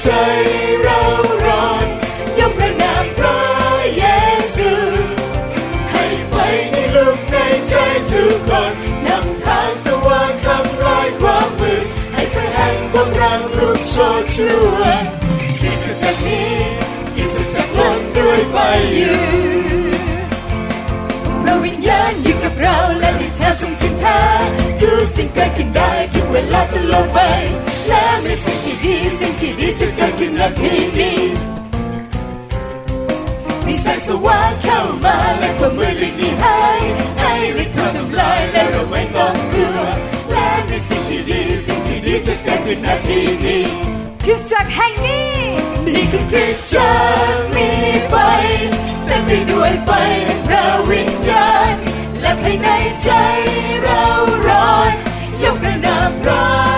ใจเราร้อนยกพระนามพระเยซูให้ไฟที่ลุกในใจทุกคนนำทางสว่างทำลายความมืดให้พระแห่งความรักลุกโชนช่วยคิดสุดจากนี้คิดสุดจากลมด้วยไฟอยู่พระวิญญาณอยู่กับเราและมีเธอทรงทินทาทุกสิ่งเกิดขึ้นได้ทุกเวลาตลอดไป และมีสิ่งที่ดีสิ่งที่ดีจะเกิดขึ้นณที่นี้มีแสงสว่างเข้ามาและความมืดหลีกหนีหายให้ฤทธิ์เธอทำลายและเราไม่ต้องกลัวและมีสิ่งที่ดีสิ่งที่ดีจะเกิดขึ้นณที่นี้คริสตจักรแห่งนี้นี่คือคริสตจักรมีไฟเต็มไปด้วยไฟแห่งพระวิญญาณและภายในใจเราร้อนยกพระนามพระเ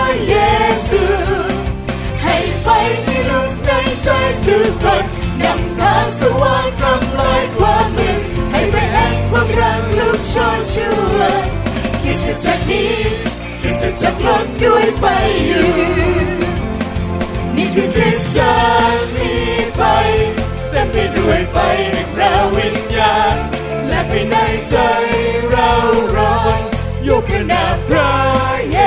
ใจทุกคนนำทางสว่างทำลายความมืดให้ไปแห่งความรักลุกโชนช่วยคิดจากนี้คิดจากลมด้วยไฟอยู่นี่คือคริสตจักมีไฟเต็มไปด้วยไฟแห่งพระวิญญาณ และภายในใจเราร้อนยกพระนามพระเย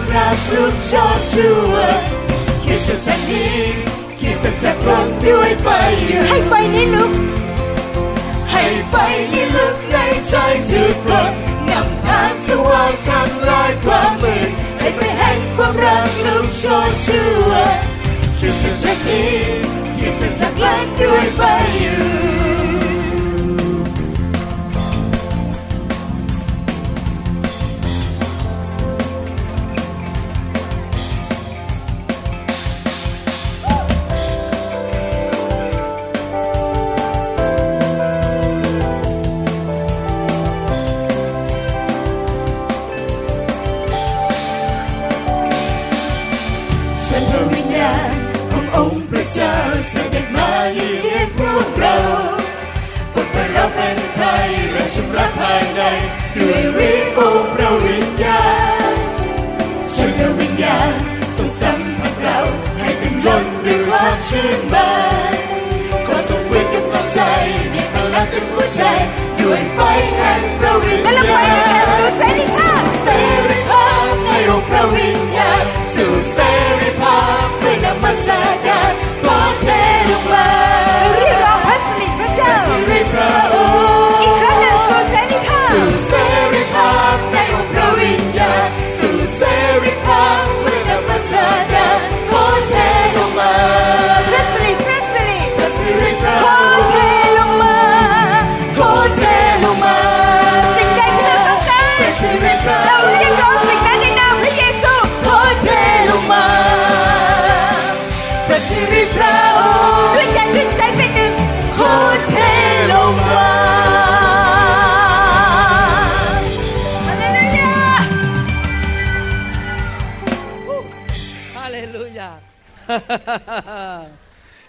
ความรักลุกโชนช่วยคิดสักจากนี้คิดสักจากลมด้วยไฟอยู่ให้ไฟนี้ลุก ให้ไฟที่ลุกในใจทุกคนนำทางสว่างทำลายความมืดให้ไปแห่งความรักลุกโชนช่วยคิดสักจากนี้คิดสักจากลันด้วยไฟอยู่ วกเราปลดปล่อยเราเป็นไทยและชำระภายในด้วยฤทธิ์องค์พระวิญญาณฉันพระวิญญาณทรงสัมผัสเราให้เต็มล้นด้วยความชื่นบานขอทรงฟื้นกำลังใจมีพลังเต็มหัวใจด้วยไฟแห่งพระวิญญาณและเราไปในแก่สู่เสรีภาพเสรีภาพในองค์พระวิญญาณสู่เส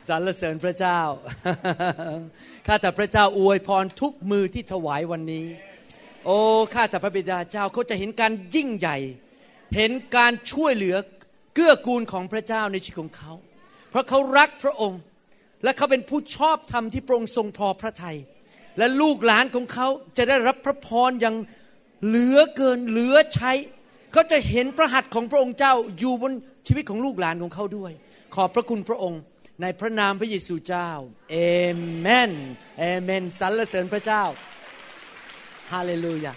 สรรเสริญพระเจ้า ข้าแต่พระเจ้าอวยพรทุกมือที่ถวายวันนี้ โอ้ข้าแต่พระบิดาเจ้าเขาจะเห็นการยิ่งใหญ่ เห็นการช่วยเหลือเกื้อกูลของพระเจ้าในชีวิตของเขา เพราะเขารักพระองค์ และเขาเป็นผู้ชอบธรรมที่พระองค์ทรงพอพระทยัยและลูกหลานของเขาจะได้รับพระพรอย่างเหลือเกินเหลือใช้ เขาจะเห็นพระหัตถ์ของพระองค์เจ้าอยู่บนชีวิตของลูกหลานของเขาด้วย ขอบพระคุณพระองค์ในพระนามพระเยซูเจ้าเอเมนเอเมนสรรเสริญพระเจ้าฮาเลลูยา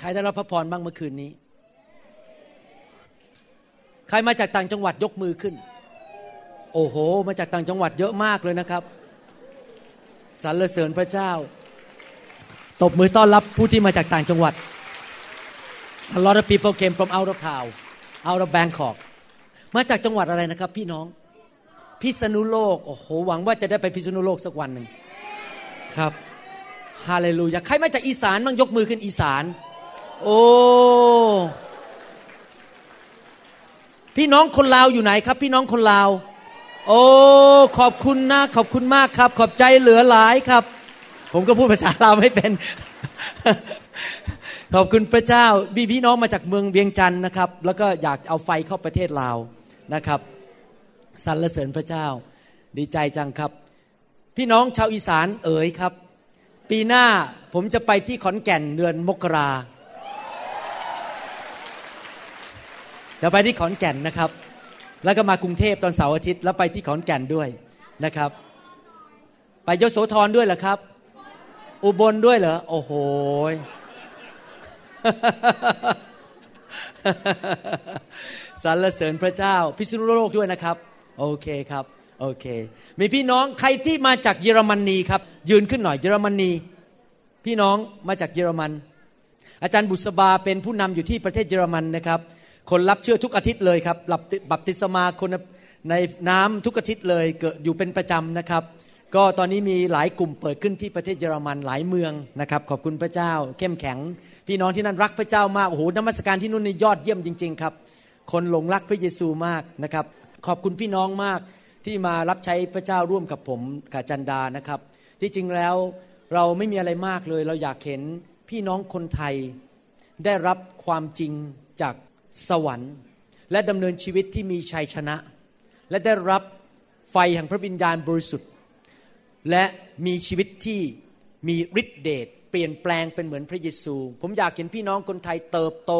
ใครได้รับพระพรบ้างเมื่อคืนนี้ ใครมาจากต่างจังหวัดยกมือขึ้น โอ้โห มาจากต่างจังหวัดเยอะมากเลยนะครับสรรเสริญพระเจ้า ตบมือต้อนรับผู้ที่มาจากต่างจังหวัด A lot of people came from out of town out of Bangkok มาจากจังหวัดอะไรนะครับ พี่น้อง พิษณุโลก โอ้โห หวังว่าจะได้ไปพิษณุโลกสักวันหนึ่งครับ ฮาเลลูยา ใครมาจากอีสานบ้างยกมือขึ้นอีสาน โอ้ พี่น้องคนลาวอยู่ไหนครับ พี่น้องคนลาว โอ้ ขอบคุณนะ ขอบคุณมากครับ ขอบใจเหลือหลายครับ ผมก็พูดภาษาลาวไม่เป็น ขอบคุณพระเจ้ามีพี่น้องมาจากเมืองเวียงจันทร์นะครับ แล้วก็อยากเอาไฟเข้าประเทศลาวนะครับสรรเสริญพระเจ้า ดีใจจังครับ พี่น้องชาวอีสานเอ๋ยครับ ปีหน้าผมจะไปที่ขอนแก่นเดือนมกราจะไปที่ขอนแก่นนะครับ แล้วก็มากรุงเทพตอนเสาร์อาทิตย์แล้วไปที่ขอนแก่นด้วยนะครับ ไปยโสธรด้วยเหรอครับ อุบลด้วยเหรอโอ้โห สรรเสริญพระเจ้า พิษณุโลกด้วยนะครับ โอเคครับ โอเค มีพี่น้องใครที่มาจากเยอรมนีครับ ยืนขึ้นหน่อยเยอรมนี พี่น้องมาจากเยอรมัน อาจารย์บุษบาเป็นผู้นำอยู่ที่ประเทศเยอรมันนะครับ คนรับเชื่อทุกอาทิตย์เลยครับรับบัพติศมาคนในน้ำทุกอาทิตย์เลยเกิดอยู่เป็นประจำนะครับ ก็ตอนนี้มีหลายกลุ่มเปิดขึ้นที่ประเทศเยอรมันหลายเมืองนะครับ ขอบคุณพระเจ้า เข้มแข็ง พี่น้องที่นั่นรักพระเจ้ามากโอ้โหนมัสการที่นู่นนี่ยอดเยี่ยมจริง ๆ ครับ คนหลงรักพระเยซูมากนะครับ ขอบคุณพี่น้องมากที่มารับใช้พระเจ้าร่วมกับผมกับจันดานะครับ ที่จริงแล้วเราไม่มีอะไรมากเลย เราอยากเห็นพี่น้องคนไทยได้รับความจริงจากสวรรค์ และดำเนินชีวิตที่มีชัยชนะ และได้รับไฟแห่งพระวิญญาณบริสุทธิ์ และมีชีวิตที่มีฤทธิเดช เปลี่ยนแปลงเป็นเหมือนพระเยซู ผมอยากเห็นพี่น้องคนไทยเติบโต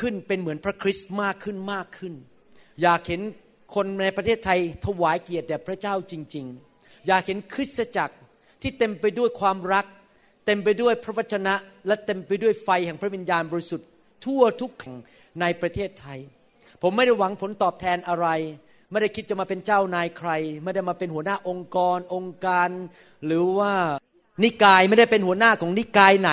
ขึ้นเป็นเหมือนพระคริสต์มากขึ้นมากขึ้น อยากเห็นคนในประเทศไทยถวายเกียรติแด่พระเจ้าจริง ๆ อยากเห็นคริสตจักรที่เต็มไปด้วยความรัก เต็มไปด้วยพระวจนะ และเต็มไปด้วยไฟแห่งพระวิญญาณบริสุทธิ์ทั่วทุกแห่งในประเทศไทย ผมไม่ได้หวังผลตอบแทนอะไร ไม่ได้คิดจะมาเป็นเจ้านายใคร ไม่ได้มาเป็นหัวหน้าองค์กร องค์การ หรือว่า นิกายไม่ได้เป็นหัวหน้าของนิกายไหน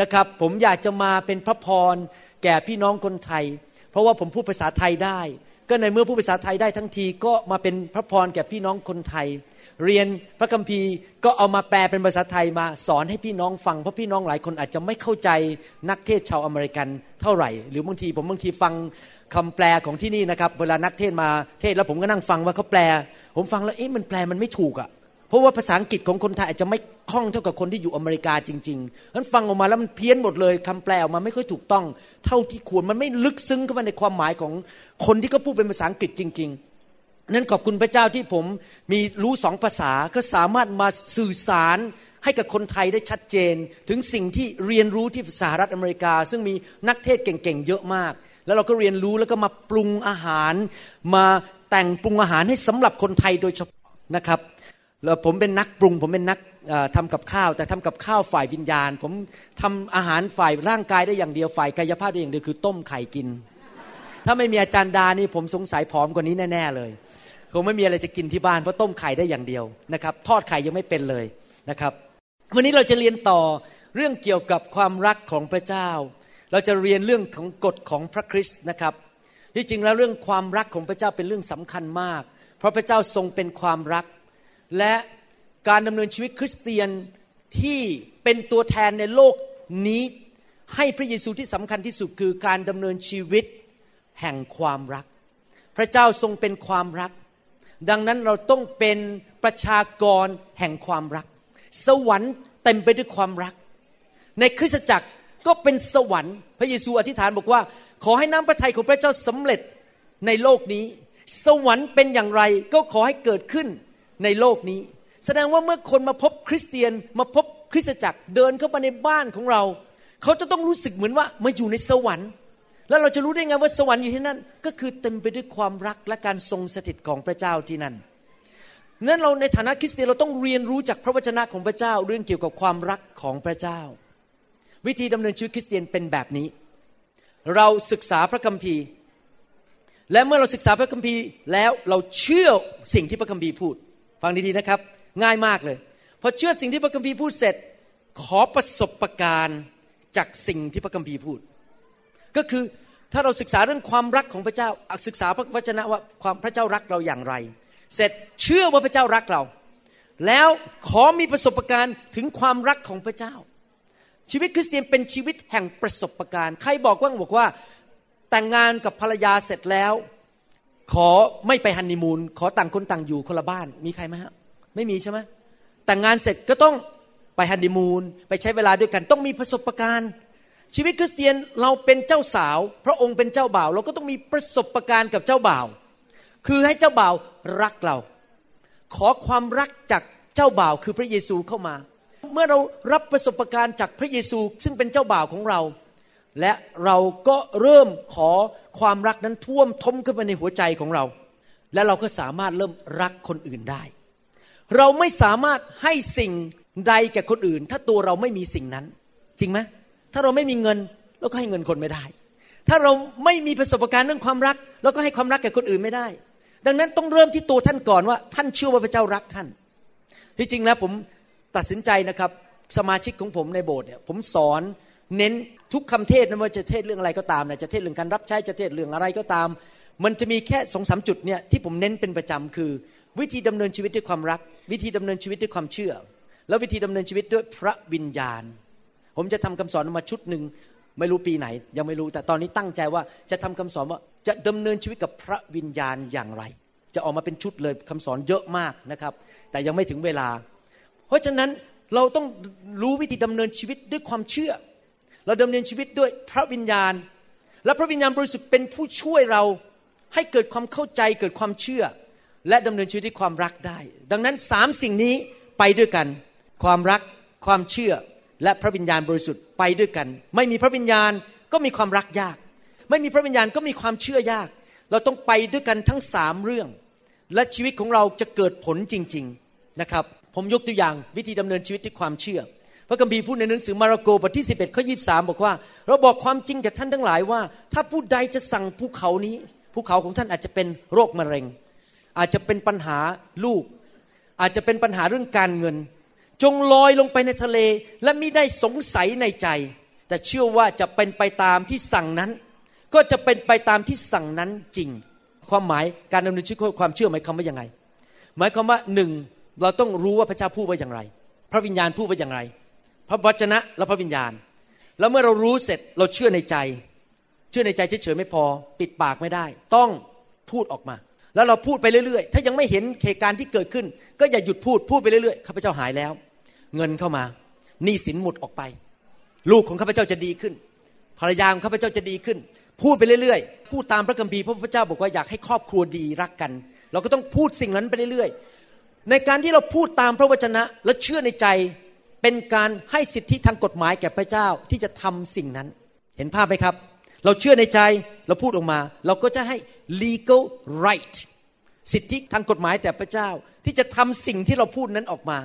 นะครับ ผมอยากจะมาเป็นพระพรแก่พี่น้องคนไทย เพราะว่าผมพูดภาษาไทยได้ ก็ในเมื่อพูดภาษาไทยได้ทั้งทีก็มาเป็นพระพรแก่พี่น้องคนไทย เรียนพระคัมภีร์ก็เอามาแปลเป็นภาษาไทยมาสอนให้พี่น้องฟังเพราะพี่น้องหลายคนอาจจะไม่เข้าใจนักเทศชาวอเมริกันเท่าไหร่ หรือบางทีผมบางทีฟังคำแปลของที่นี่นะครับ เวลานักเทศมาเทศแล้วผมก็นั่งฟังว่าเขาแปล ผมฟังแล้วเอ๊ะมันแปลมันไม่ถูกอะ่ะ เพราะว่าภาษาอังกฤษของคนไทยอาจจะไม่คล่องเท่ากับคนที่อยู่อเมริกาจริงๆนั้นฟังออกมาแล้วมันเพี้ยนหมดเลยคำแปลออกมาไม่ค่อยถูกต้อง เท่าที่ควรมันไม่ลึกซึ้งเข้ามาในความหมายของคนที่เขาพูดเป็นภาษาอังกฤษจริง ๆนั้นขอบคุณพระเจ้าที่ผมมีรู้สองภาษาก็สามารถมาสื่อสารให้กับคนไทยได้ชัดเจน ถึงสิ่งที่เรียนรู้ที่สหรัฐอเมริกา ซึ่งมีนักเทศเก่งๆเยอะมาก แล้วเราก็เรียนรู้แล้วก็มาปรุงอาหาร มาแต่งปรุงอาหารให้สำหรับคนไทยโดยเฉพาะนะครับ แล้วผมเป็นนักปรุง ผมเป็นนักทำกับข้าว แต่ทำกับข้าวฝ่ายวิญญาณ ผมทำอาหารฝ่ายร่างกายได้อย่างเดียวฝ่ายกายภาพได้อย่างเดียวคือต้มไข่กิน ถ้าไม่มีอาจารย์ดานี่ผมสงสัยผอมกว่านี้แน่ ๆ เลยคงไม่มีอะไรจะกินที่บ้านเพราะต้มไข่ได้อย่างเดียวนะครับ ทอดไข่ยังไม่เป็นเลยนะครับ วันนี้เราจะเรียนต่อเรื่องเกี่ยวกับความรักของพระเจ้า เราจะเรียนเรื่องของกฎของพระคริสต์นะครับ ที่จริงแล้วเรื่องความรักของพระเจ้าเป็นเรื่องสำคัญมาก เพราะพระเจ้าทรงเป็นความรัก และการดำเนินชีวิตคริสเตียนที่เป็นตัวแทนในโลกนี้ ให้พระเยซูที่สำคัญที่สุดคือการดำเนินชีวิตแห่งความรัก พระเจ้าทรงเป็นความรัก ดังนั้นเราต้องเป็นประชากรแห่งความรัก สวรรค์เต็มไปด้วยความรัก ในคริสตจักรก็เป็นสวรรค์ พระเยซูอธิษฐานบอกว่า ขอให้น้ำพระทัยของพระเจ้าสำเร็จในโลกนี้ สวรรค์เป็นอย่างไรก็ขอให้เกิดขึ้น ในโลกนี้ แสดงว่าเมื่อคนมาพบคริสเตียนมาพบคริสตจักรเดินเข้ามาในบ้านของเรา เขาจะต้องรู้สึกเหมือนว่ามาอยู่ในสวรรค์ แล้วเราจะรู้ได้ไงว่าสวรรค์อยู่ที่นั่น ก็คือเต็มไปด้วยความรักและการทรงสถิตของพระเจ้าที่นั่นนั้นเราในฐานะคริสเตียนเราต้องเรียนรู้จากพระวจนะของพระเจ้าเรื่องเกี่ยวกับความรักของพระเจ้า วิธีดำเนินชีวิตคริสเตียนเป็นแบบนี้ เราศึกษาพระคัมภีร์ และเมื่อเราศึกษาพระคัมภีร์แล้วเราเชื่อสิ่งที่พระคัมภีร์พูด ฟังดีๆนะครับ ง่ายมากเลย พอเชื่อสิ่งที่พระคัมภีร์พูดเสร็จ ขอประสบการณ์จากสิ่งที่พระคัมภีร์พูด ก็คือถ้าเราศึกษาเรื่องความรักของพระเจ้าศึกษาพระวจนะว่าความพระเจ้ารักเราอย่างไร เสร็จเชื่อว่าพระเจ้ารักเรา แล้วขอมีประสบการณ์ถึงความรักของพระเจ้า ชีวิตคริสเตียนเป็นชีวิตแห่งประสบการณ์ ใครบอกว่าบอกว่าแต่งงานกับภรรยาเสร็จแล้ว ขอไม่ไปฮันนีมูนขอต่างคนต่างอยู่คนละบ้านมีใครไหมฮะไม่มีใช่ไหมแต่งงานเสร็จก็ต้องไปฮันนีมูนไปใช้เวลาด้วยกัน ต้องมีประสบการณ์ชีวิตคริสเตียนเราเป็นเจ้าสาว พระองค์เป็นเจ้าบ่าว เราก็ต้องมีประสบการณ์กับเจ้าบ่าว คือให้เจ้าบ่าวรักเรา ขอความรักจากเจ้าบ่าวคือพระเยซูเข้ามา เมื่อเรารับประสบการณ์จากพระเยซูซึ่งเป็นเจ้าบ่าวของเรา และเราก็เริ่มขอ ความรักนั้นท่วมท้นขึ้นมาในหัวใจของเรา และเราก็สามารถเริ่มรักคนอื่นได้ เราไม่สามารถให้สิ่งใดแก่คนอื่น ถ้าตัวเราไม่มีสิ่งนั้น จริงไหมถ้าเราไม่มีเงินเราก็ให้เงินคนไม่ได้ ถ้าเราไม่มีประสบการณ์เรื่องความรักเราก็ให้ความรักแก่คนอื่นไม่ได้ ดังนั้นต้องเริ่มที่ตัวท่านก่อนว่าท่านเชื่อว่าพระเจ้ารักท่าน ที่จริงแล้วผมตัดสินใจนะครับสมาชิกของผมในโบสถ์เนี่ยผมสอนเน้น ทุกคำเทศนะว่าจะเทศเรื่องอะไรก็ตามนะจะเทศเรื่องการรับใช้จะเทศเรื่องอะไรก็ตาม มันจะมีแค่สองสามจุดเนี่ยที่ผมเน้นเป็นประจำคือ วิธีดำเนินชีวิตด้วยความรัก วิธีดำเนินชีวิตด้วยความเชื่อ แล้ววิธีดำเนินชีวิตด้วยพระวิญญาณ ผมจะทำคำสอนออกมาชุดหนึ่งไม่รู้ปีไหน ยังไม่รู้แต่ตอนนี้ตั้งใจว่าจะทำคำสอนว่าจะดำเนินชีวิตกับพระวิญญาณอย่างไร จะออกมาเป็นชุดเลยคำสอนเยอะมากนะครับ แต่ยังไม่ถึงเวลา เพราะฉะนั้นเราต้องรู้วิธีดำเนินชีวิตด้วยความเชื่อ เราดำเนินชีวิตด้วยพระวิญญาณ และพระวิญญาณบริสุทธิ์เป็นผู้ช่วยเราให้เกิดความเข้าใจเกิดความเชื่อ และดำเนินชีวิตด้วยความรักได้ ดังนั้นสามสิ่งนี้ไปด้วยกัน ความรักความเชื่อและพระวิญญาณบริสุทธิ์ไปด้วยกัน ไม่มีพระวิญญาณก็มีความรักยาก ไม่มีพระวิญญาณก็มีความเชื่อยาก เราต้องไปด้วยกันทั้งสามเรื่อง และชีวิตของเราจะเกิดผลจริง ๆนะครับ ผมยกตัวอย่างวิธีดำเนินชีวิตด้วยความเชื่อ พระคัมภีร์พูดในหนังสือมาระโกบทที่ 11ข้อ23 บอกว่า เราบอกความจริงแก่ท่านทั้งหลายว่า ถ้าผู้ใดจะสั่งภูเขานี้ภูเขาของท่านอาจจะเป็นโรคมะเร็ง อาจจะเป็นปัญหาลูก อาจจะเป็นปัญหาเรื่องการเงิน จงลอยลงไปในทะเล และมิได้สงสัยในใจ แต่เชื่อว่าจะเป็นไปตามที่สั่งนั้น ก็จะเป็นไปตามที่สั่งนั้นจริง ความหมายการดำเนินชีวิตความเชื่อหมายความว่ายังไงหมายความว่าหนึ่งเราต้องรู้ว่าพระเจ้าพูดว่าอย่างไร พระวิญญาณพูดว่าอย่างไร พระวจนะและพระวิญญาณ แล้วเมื่อเรารู้เสร็จเราเชื่อในใจ เชื่อในใจเฉยๆไม่พอ ปิดปากไม่ได้ ต้องพูดออกมา แล้วเราพูดไปเรื่อยๆ ถ้ายังไม่เห็นเหตุการณ์ที่เกิดขึ้น ก็อย่าหยุดพูดพูดไปเรื่อยๆข้าพเจ้าหายแล้ว เงินเข้ามาหนี้สินหมดออกไป ลูกของข้าพเจ้าจะดีขึ้น ภรรยาของข้าพเจ้าจะดีขึ้น พูดไปเรื่อยๆ พูดตามพระคัมภีร์เพราะพระเจ้าบอกว่าอยากให้ครอบครัวดีรักกัน เราก็ต้องพูดสิ่งนั้นไปเรื่อยๆ ในการที่เราพูดตามพระวจนะและเชื่อในใจ เป็นการให้สิทธิทางกฎหมายแก่พระเจ้าที่จะทำสิ่งนั้น เห็นภาพไหมครับ เราเชื่อในใจเราพูดออกมา เราก็จะให้ legal right สิทธิทางกฎหมายแต่พระเจ้าที่จะทำสิ่งที่เราพูดนั้นออกมา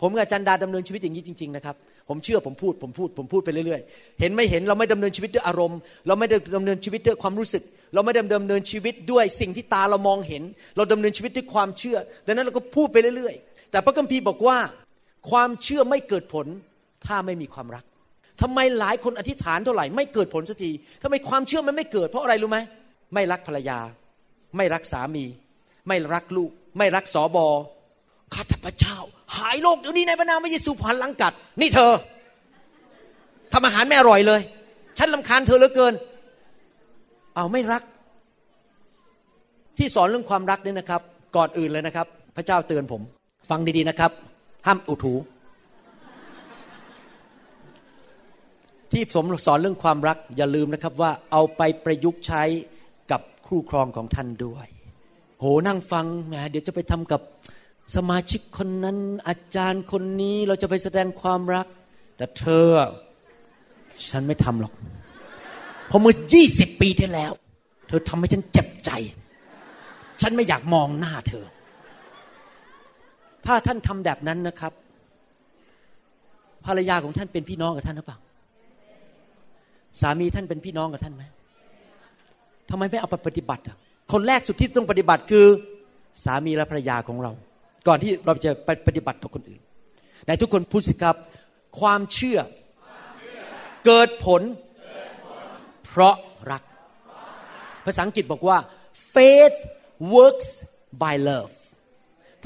ผมกับอาจารย์ดาดำเนินชีวิตอย่างนี้จริงๆนะครับผมเชื่อผมพูดผมพูดผมพูดไปเรื่อยๆ เห็นไม่เห็นเราไม่ดำเนินชีวิตด้วยอารมณ์ เราไม่ได้ดำเนินชีวิตด้วยความรู้สึก เราไม่ดำเนินชีวิตด้วยสิ่งที่ตาเรามองเห็น เราดำเนินชีวิตด้วยความเชื่อ ดังนั้นเราก็พูดไปเรื่อยๆ แต่พระคัมภีร์บอกว่า ความเชื่อไม่เกิดผล ถ้าไม่มีความรักทำไมหลายคนอธิษฐานเท่าไหร่ไม่เกิดผลสักทีทำไมความเชื่อมันไม่เกิด เพราะอะไรรู้ไหมไม่รักภรรยา ไม่รักสามี ไม่รักลูก ไม่รักสอบอข้าแต่พระเจ้า หายโรคเดี๋ยวนี้ในพระนามพระเยซูพันลังกัด นี่เธอทำอาหารไม่อร่อยเลย ฉันลำคาญเธอเหลือเกิน เอาไม่รัก ที่สอนเรื่องความรักเนี่ยนะครับ ก่อนอื่นเลยนะครับ พระเจ้าเตือนผม ฟังดีๆนะครับ ห้ามอุดหูที่สมสอนเรื่องความรักอย่าลืมนะครับว่าเอาไปประยุกต์ใช้กับคู่ครองของท่านด้วย โหนั่งฟังแหมเดี๋ยวจะไปทำกับสมาชิกคนนั้นอาจารย์คนนี้เราจะไปแสดงความรัก แต่เธอ ฉันไม่ทำหรอกเพราะเมื่อยี่สิบปีที่แล้ว เธอทำให้ฉันเจ็บใจ ฉันไม่อยากมองหน้าเธอ ถ้าท่านทำแบบนั้นนะครับ ภรรยาของท่านเป็นพี่น้องกับท่านหรือเปล่า สามีท่านเป็นพี่น้องกับท่านไหมทำไมไม่เอาไปปฏิบัติอะคนแรกสุดที่ต้องปฏิบัติคือสามีและภรรยาของเรา ก่อนที่เราจะไปปฏิบัติต่อคนอื่นในทุกคนพูดสิครับ ความเชื่อเกิดผล เพราะรัก ภาษาอังกฤษบอกว่า faith works by love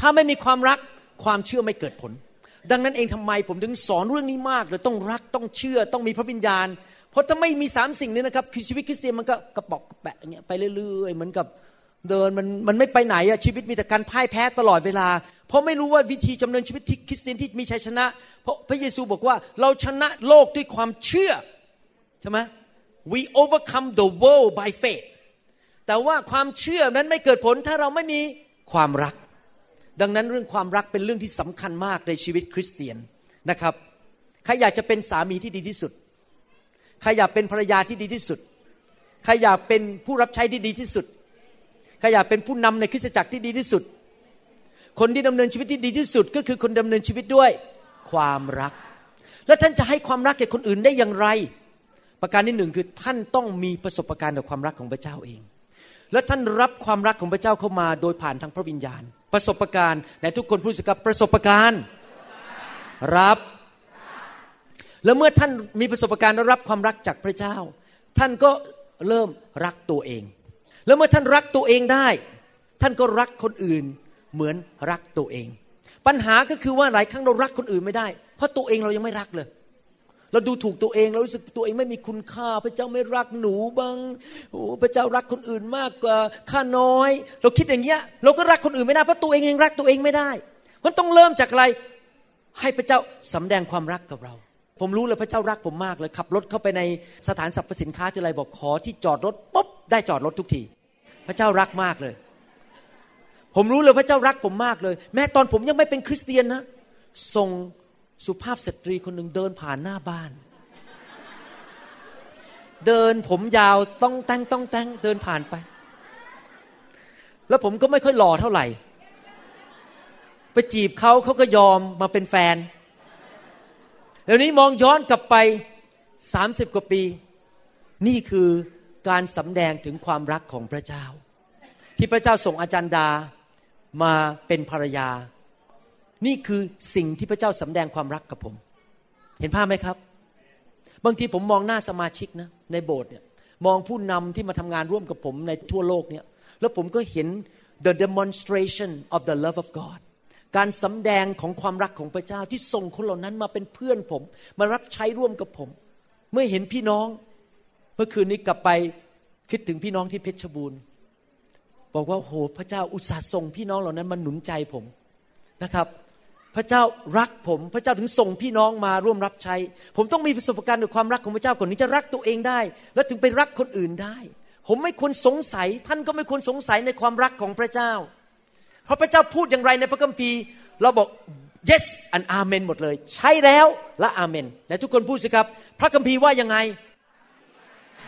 ถ้าไม่มีความรักความเชื่อไม่เกิดผล ดังนั้นเองทำไมผมถึงสอนเรื่องนี้มากเลยต้องรักต้องเชื่อต้องมีพระวิญญาณ เพราะถ้าไม่มีสามสิ่งนี้นะครับคือชีวิตคริสเตียนมันก็กระปอกกระแปะอย่างเงี้ยไปเรื่อยๆเหมือนกับเดินมันมันไม่ไปไหนอะชีวิตมีแต่การพ่ายแพ้ตลอดเวลา เพราะไม่รู้ว่าวิธีจำเนินชีวิตที่คริสเตียนที่มีชัยชนะ เพราะพระเยซูบอกว่าเราชนะโลกด้วยความเชื่อใช่ไหม we overcome the world by faith แต่ว่าความเชื่อนั้นไม่เกิดผลถ้าเราไม่มีความรัก ดังนั้นเรื่องความรักเป็นเรื่องที่สำคัญมากในชีวิตคริสเตียนนะครับ ใครอยากจะเป็นสามีที่ดีที่สุด ใครอยากเป็นภรรยาที่ดีที่สุด ใครอยากเป็นผู้รับใช้ที่ดีที่สุด ใครอยากเป็นผู้นำในคริสตจักรที่ดีที่สุด คนที่ดำเนินชีวิตที่ดีที่สุด ก็คือคนดำเนินชีวิตด้วยความรัก และท่านจะให้ความรักแก่คนอื่นได้อย่างไร ประการที่หนึ่งคือท่านต้องมีประสบการณ์กับความรักของพระเจ้าเอง และท่านรับความรักของพระเจ้าเข้ามาโดยผ่านทางพระวิญญาณ ประสบการณ์ในทุกคนพูดสิครับประสบการณ์ รับ แล้วเมื่อท่านมีประสบการณ์และรับความรักจากพระเจ้า ท่านก็เริ่มรักตัวเอง แล้วเมื่อท่านรักตัวเองได้ ท่านก็รักคนอื่นเหมือนรักตัวเอง ปัญหาก็คือว่าหลายครั้งเรารักคนอื่นไม่ได้ เพราะตัวเองเรายังไม่รักเลย เราดูถูกตัวเองเรารู้สึกตัวเองไม่มีคุณค่า พระเจ้าไม่รักหนูบ้างโอ้พระเจ้ารักคนอื่นมากกว่าข้าน้อย เราคิดอย่างเงี้ย เราก็รักคนอื่นไม่ได้เพราะตัวเองยังรักตัวเองไม่ได้ มันต้องเริ่มจากอะไรให้พระเจ้าสำแดงความรักกับเรา ผมรู้เลยพระเจ้ารักผมมากเลยขับรถเข้าไปในสถานสรรพสินค้าที่ไรบอกขอที่จอดรถปุ๊บได้จอดรถทุกที พระเจ้ารักมากเลย ผมรู้เลยพระเจ้ารักผมมากเลย แม้ตอนผมยังไม่เป็นคริสเตียนนะส่ง สุภาพสตรีคนหนึ่งเดินผ่านหน้าบ้าน เดินผมยาวต้องแต่งต้องแต่งเดินผ่านไป แล้วผมก็ไม่ค่อยหล่อเท่าไหร่ ไปจีบเขาเขาก็ยอมมาเป็นแฟนเดี๋ยวนี้มองย้อนกลับไปสามสิบกว่าปี นี่คือการสำแดงถึงความรักของพระเจ้า ที่พระเจ้าส่งอาจารย์ดามาเป็นภรรยา นี่คือสิ่งที่พระเจ้าสำแดงความรักกับผม เห็นภาพไหมครับ บางทีผมมองหน้าสมาชิกนะในโบสถ์เนี่ยมองผู้นำที่มาทำงานร่วมกับผมในทั่วโลกเนี่ยแล้วผมก็เห็น the demonstration of the love of God การสำแดงของความรักของพระเจ้าที่ส่งคนเหล่านั้นมาเป็นเพื่อนผม มารับใช้ร่วมกับผม เมื่อเห็นพี่น้อง เมื่อคืนนี้กลับไปคิดถึงพี่น้องที่เพชรบูรณ์ บอกว่าโหพระเจ้าอุตส่าห์ส่งพี่น้องเหล่านั้นมาหนุนใจผมนะครับ พระเจ้ารักผม พระเจ้าถึงส่งพี่น้องมาร่วมรับใช้ ผมต้องมีประสบการณ์กับความรักของพระเจ้าก่อนนี้จะรักตัวเองได้ และถึงไปรักคนอื่นได้ ผมไม่ควรสงสัย ท่านก็ไม่ควรสงสัยในความรักของพระเจ้า เพราะพระเจ้าพูดอย่างไรในพระคัมภีร์ เราบอก yes and amen หมดเลย ใช่แล้วและอาเมนและทุกคนพูดสิครับ พระคัมภีร์ว่ายังไง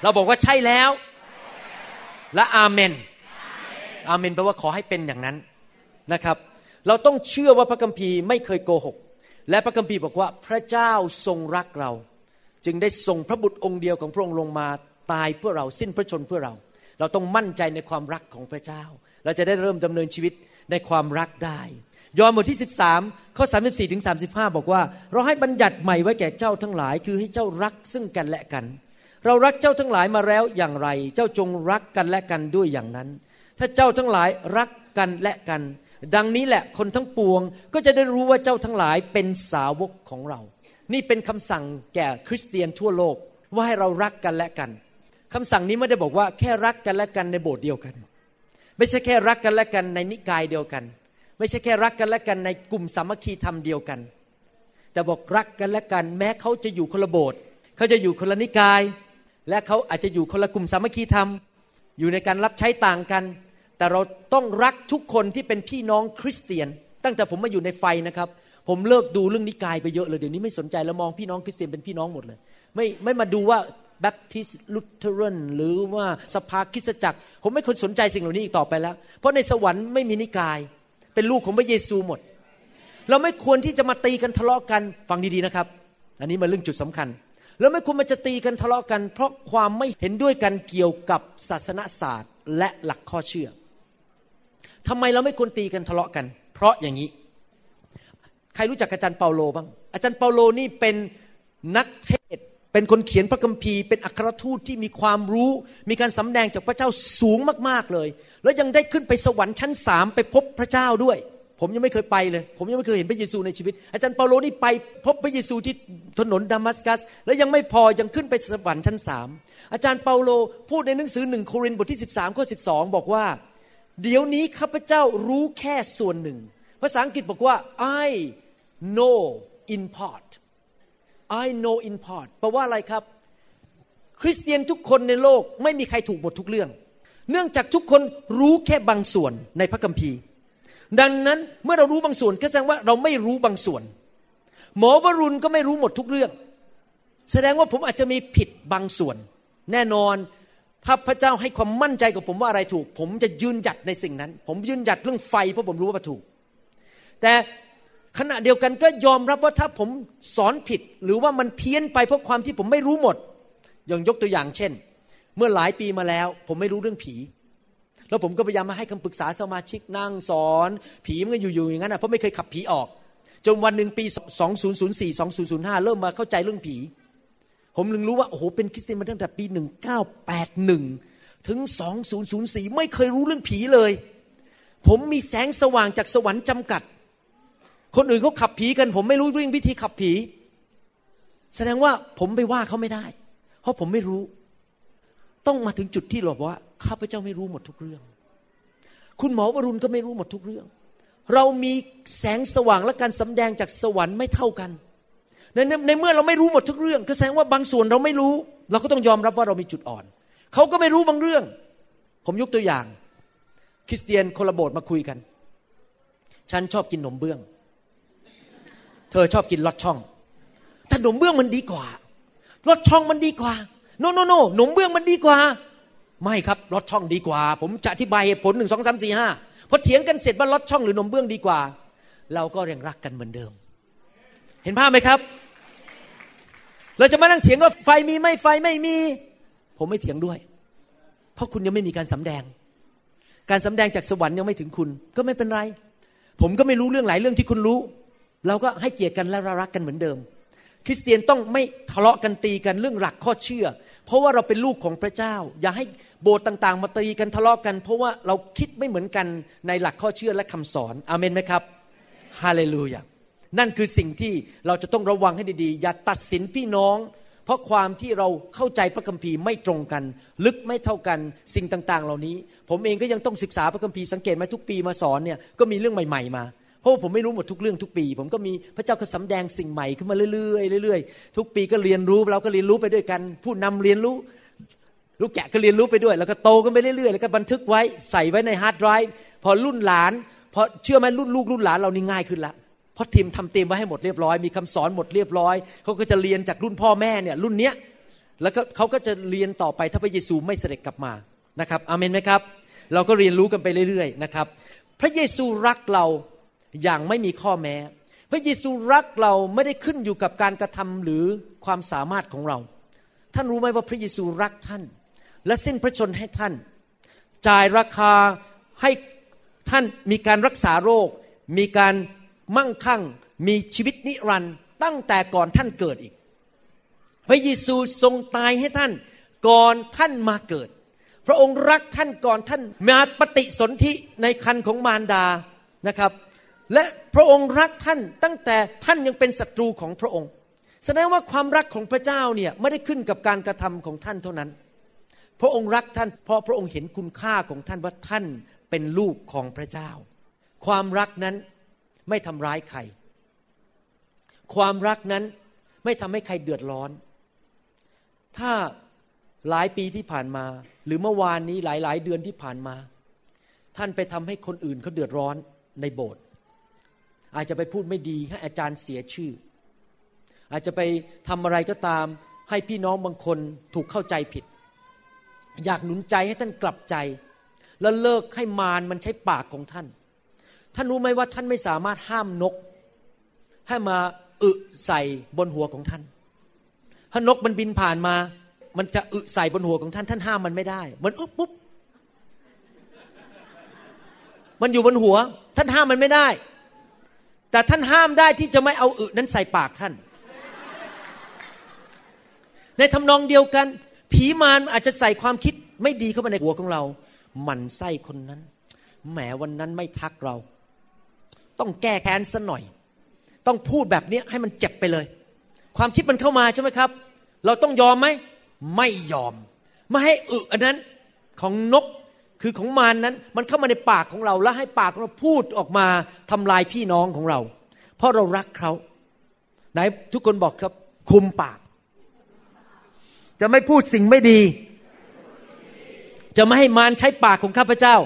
เราบอกว่าใช่แล้ว และอาเมนอาเมนแปลว่าขอให้เป็นอย่างนั้นนะครับ เราต้องเชื่อว่าพระคัมภีร์ไม่เคยโกหก และพระคัมภีร์บอกว่าพระเจ้าทรงรักเรา จึงได้ส่งพระบุตรองค์เดียวของพระองค์ลงมาตายเพื่อเราสิ้นพระชนเพื่อเรา เราต้องมั่นใจในความรักของพระเจ้า เราจะได้เริ่มดำเนินชีวิตในความรักได้ ยอห์นบทที่ 13ข้อ34ถึง35 บอกว่า เราให้บัญญัติใหม่ไว้แก่เจ้าทั้งหลาย คือให้เจ้ารักซึ่งกันและกัน เรารักเจ้าทั้งหลายมาแล้วอย่างไร เจ้าจงรักกันและกันด้วยอย่างนั้น ถ้าเจ้าทั้งหลายรักกันและกัน ดังนี้แหละคนทั้งปวงก็จะได้รู้ว่าเจ้าทั้งหลายเป็นสาวกของเรา นี่เป็นคำสั่งแก่คริสเตียนทั่วโลกว่าให้เรารักกันและกันคำสั่งนี้ไม่ได้บอกว่าแค่รักกันและกันในโบสถ์เดียวกัน ไม่ใช่แค่รักกันและกันในนิกายเดียวกัน ไม่ใช่แค่รักกันและกันในกลุ่มสามัคคีธรรมเดียวกัน แต่บอกรักกันและกัน แม้เขาจะอยู่คนละโบสถ์เขาจะอยู่คนละนิกาย และเขาอาจจะอยู่คนละกลุ่มสามัคคีธรรม อยู่ในการรับใช้ต่างกัน แต่เราต้องรักทุกคนที่เป็นพี่น้องคริสเตียน ตั้งแต่ผมมาอยู่ในไฟนะครับ ผมเลิกดูเรื่องนิกายไปเยอะเลยเดี๋ยวนี้ไม่สนใจแล้วมองพี่น้องคริสเตียนเป็นพี่น้องหมดเลย ไม่ไม่มาดูว่าแบปทิสลุเทเรนหรือว่าสภาคริสจักร ผมไม่คนสนใจสิ่งเหล่านี้อีกต่อไปแล้ว เพราะในสวรรค์ไม่มีนิกาย เป็นลูกของพระเยซูหมด เราไม่ควรที่จะมาตีกันทะเลาะกันฟังดีๆนะครับ อันนี้มาเรื่องจุดสำคัญ แล้วไม่ควรมาจะตีกันทะเลาะกัน เพราะความไม่เห็นด้วยกันเกี่ยวกับศาสนศาสตร์ และหลักข้อเชื่อ ทำไมเราไม่ควรตีกันทะเลาะกัน เพราะอย่างนี้ ใครรู้จักอาจารย์เปาโลบ้าง อาจารย์เปาโลนี่เป็นนักเทศ เป็นคนเขียนพระคัมภีร์ เป็นอัครทูตที่มีความรู้ มีการสำแดงจากพระเจ้าสูงมากๆเลย แล้วยังได้ขึ้นไปสวรรค์ชั้นสามไปพบพระเจ้าด้วย ผมยังไม่เคยไปเลย ผมยังไม่เคยเห็นพระเยซูในชีวิต อาจารย์เปาโลนี่ไปพบพระเยซูที่ถนนดามัสกัส แล้วยังไม่พอยังขึ้นไปสวรรค์ชั้นสามอาจารย์เปาโลพูดในหนังสือหนึ่งโครินธ์บทที่ 13ข้อ12 บอกว่า เดี๋ยวนี้ข้าพเจ้ารู้แค่ส่วนหนึ่ง ภาษาอังกฤษบอกว่า I know in part I know in part แปลว่าอะไรครับ คริสเตียนทุกคนในโลกไม่มีใครถูกหมดทุกเรื่อง เนื่องจากทุกคนรู้แค่บางส่วนในพระคัมภีร์ ดังนั้นเมื่อเรารู้บางส่วนก็แสดงว่าเราไม่รู้บางส่วน หมอวรุณก็ไม่รู้หมดทุกเรื่อง แสดงว่าผมอาจจะมีผิดบางส่วน แน่นอน ถ้าพระเจ้าให้ความมั่นใจกับผมว่าอะไรถูก ผมจะยืนหยัดในสิ่งนั้น ผมยืนหยัดเรื่องไฟเพราะผมรู้ว่าถูก แต่ขณะเดียวกันก็ยอมรับว่าถ้าผมสอนผิด หรือว่ามันเพี้ยนไปเพราะความที่ผมไม่รู้หมด อย่างยกตัวอย่างเช่น เมื่อหลายปีมาแล้ว ผมไม่รู้เรื่องผี แล้วผมก็พยายามมาให้คำปรึกษาสมาชิกนั่งสอน ผีมันก็อยู่ๆอย่างนั้นนะเพราะไม่เคยขับผีออก จนวันหนึ่งปี 2004 2005 เริ่มมาเข้าใจเรื่องผี ผมลึงรู้ว่าโอ้โหเป็นคริสเตียนมาตั้งแต่ปี 1981 ถึง 2004 ไม่เคยรู้เรื่องผีเลย ผมมีแสงสว่างจากสวรรค์จำกัด คนอื่นเขาขับผีกัน ผมไม่รู้เรื่องวิธีขับผี แสดงว่าผมไปว่าเขาไม่ได้ เพราะผมไม่รู้ ต้องมาถึงจุดที่เราบอกว่าข้าพเจ้าไม่รู้หมดทุกเรื่อง คุณหมอวรุณก็ไม่รู้หมดทุกเรื่อง เรามีแสงสว่างและการสำแดงจากสวรรค์ไม่เท่ากัน ในในเมื่อเราไม่รู้หมดทุกเรื่อง ก็แสดงว่าบางส่วนเราไม่รู้ เราก็ต้องยอมรับว่าเรามีจุดอ่อน เขาก็ไม่รู้บางเรื่อง ผมยกตัวอย่าง คริสเตียนคนละโบสถ์มาคุยกัน ฉันชอบกินขนมเบื้อง เธอชอบกินลอดช่องแต่ขนมเบื้องมันดีกว่าลอดช่องมันดีกว่า โนโนโนขนมเบื้องมันดีกว่า ไม่ครับลอดช่องดีกว่า ผมจะอธิบายเหตุผลหนึ่งสองสามสี่ห้าพอเถียงกันเสร็จว่าลอดช่องหรือขนมเบื้องดีกว่า เราก็ยังรักกันเหมือนเดิม ห็นภาพไหมครับ เราจะมานั่งเถียงว่าไฟมีไม่ไฟไม่มี ผมไม่เถียงด้วย เพราะคุณยังไม่มีการสำแดง การสำแดงจากสวรรค์ยังไม่ถึงคุณ ก็ไม่เป็นไร ผมก็ไม่รู้เรื่องหลายเรื่องที่คุณรู้ เราก็ให้เกียรติกันและรักกันเหมือนเดิม คริสเตียนต้องไม่ทะเลาะกันตีกันเรื่องหลักข้อเชื่อ เพราะว่าเราเป็นลูกของพระเจ้า อย่าให้โบสถ์ต่าง ๆ มาตีกันทะเลาะกัน เพราะว่าเราคิดไม่เหมือนกันในหลักข้อเชื่อและคำสอน อาเมนไหมครับ ฮาเลลูยา นั่นคือสิ่งที่เราจะต้องระวังให้ดีๆ อย่าตัดสินพี่น้อง เพราะความที่เราเข้าใจพระคัมภีร์ไม่ตรงกัน ลึกไม่เท่ากันสิ่งต่าง ๆ เหล่านี้ ผมเองก็ยังต้องศึกษาพระคัมภีร์สังเกตไหมทุกปีมาสอนเนี่ยก็มีเรื่องใหม่ ๆ มาเพราะว่าผมไม่รู้หมดทุกเรื่องทุกปี ผมก็มีพระเจ้าก็สำแดงสิ่งใหม่ขึ้นมาเรื่อยๆเรื่อยๆทุกปีก็เรียนรู้เราก็เรียนรู้ไปด้วยกัน ผู้นำเรียนรู้ลูกแกะก็เรียนรู้ไปด้วย แล้วก็โตกันไปเรื่อยๆแล้วก็บันทึกไว้ใส่ไว้ในฮาร์ดไดรฟ์พอรุ่นหลานพอเชื่อไหมรุ่นลูกรุ่นหลานเรานี่ง่ายขึ้นละ เพราะทีมทำเตรียมไว้ให้หมดเรียบร้อย มีคำสอนหมดเรียบร้อยเขาก็จะเรียนจากรุ่นพ่อแม่เนี่ยรุ่นเนี้ยแล้วก็เขาก็จะเรียนต่อไปถ้าพระเยซูไม่เสด็จกลับมานะครับอาเมนไหมครับ เราก็เรียนรู้กันไปเรื่อยๆนะครับ พระเยซูรักเราอย่างไม่มีข้อแม้ พระเยซูรักเราไม่ได้ขึ้นอยู่กับการกระทำหรือความสามารถของเรา ท่านรู้ไหมว่าพระเยซูรักท่าน และสิ้นพระชนให้ท่าน จ่ายราคาให้ท่านมีการรักษาโรค มีการ มั่งคั่งมีชีวิตนิรันดร์ตั้งแต่ก่อนท่านเกิดอีก พระเยซูทรงตายให้ท่านก่อนท่านมาเกิด พระองค์รักท่านก่อนท่านมาปฏิสนธิในคันของมารดานะครับ และพระองค์รักท่านตั้งแต่ท่านยังเป็นศัตรูของพระองค์ แสดงว่าความรักของพระเจ้าเนี่ยไม่ได้ขึ้นกับการกระทำของท่านเท่านั้น พระองค์รักท่านเพราะพระองค์เห็นคุณค่าของท่านว่าท่านเป็นลูกของพระเจ้า ความรักนั้น ไม่ทำร้ายใคร ความรักนั้นไม่ทำให้ใครเดือดร้อน ถ้าหลายปีที่ผ่านมา หรือเมื่อวานนี้หลาย ๆ เดือนที่ผ่านมา ท่านไปทำให้คนอื่นเขาเดือดร้อนในโบสถ์อาจจะไปพูดไม่ดีให้อาจารย์เสียชื่อ อาจจะไปทำอะไรก็ตาม ให้พี่น้องบางคนถูกเข้าใจผิด อยากหนุนใจให้ท่านกลับใจ แล้วเลิกให้มารมันใช้ปากของท่าน ท่านรู้ไหมว่าท่านไม่สามารถห้ามนก ให้มาอึใส่บนหัวของท่าน ถ้านกมันบินผ่านมา มันจะอึใส่บนหัวของท่าน ท่านห้ามมันไม่ได้ มันอึปุ๊บ มันอยู่บนหัว ท่านห้ามมันไม่ได้ แต่ท่านห้ามได้ที่จะไม่เอาอึนั้นใส่ปากท่าน ในทำนองเดียวกัน ผีมารอาจจะใส่ความคิดไม่ดีเข้ามาในหัวของเรา มันไส้คนนั้น แหมวันนั้นไม่ทักเรา ต้องแก้แค้นซะหน่อย ต้องพูดแบบนี้ให้มันเจ็บไปเลย ความคิดมันเข้ามาใช่ไหมครับ เราต้องยอมไหมไม่ยอม ไม่ให้อึอันนั้นของนกคือของมารนนั้น มันเข้ามาในปากของเรา แล้วให้ปากของเราพูดออกมาทำลายพี่น้องของเรา เพราะเรารักเขาไหนทุกคนบอกครับ คุมปาก จะไม่พูดสิ่งไม่ดี จะไม่ให้มารใช้ปากของข้าพเจ้า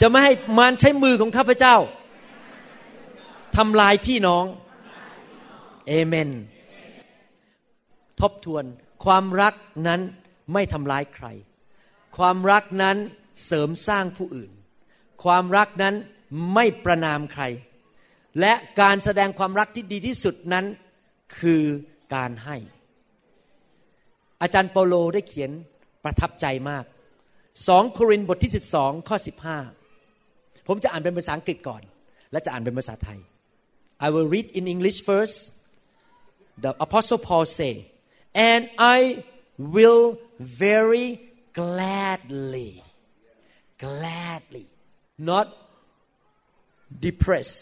จะไม่ให้มารใช้มือของข้าพเจ้าทำลายพี่น้องเอเมน ทบทวนความรักนั้นไม่ทำร้ายใคร ความรักนั้นเสริมสร้างผู้อื่น ความรักนั้นไม่ประนามใคร และการแสดงความรักที่ดีที่สุดนั้นคือการให้ อาจารย์เปโลได้เขียนประทับใจมากสองโครินธ์บทที่ 12 ข้อ 15 ผมจะอ่านเป็นภาษาอังกฤษก่อน และจะอ่านเป็นภาษาไทย I will read in English first the apostle Paul say and I will very gladly gladly not depressed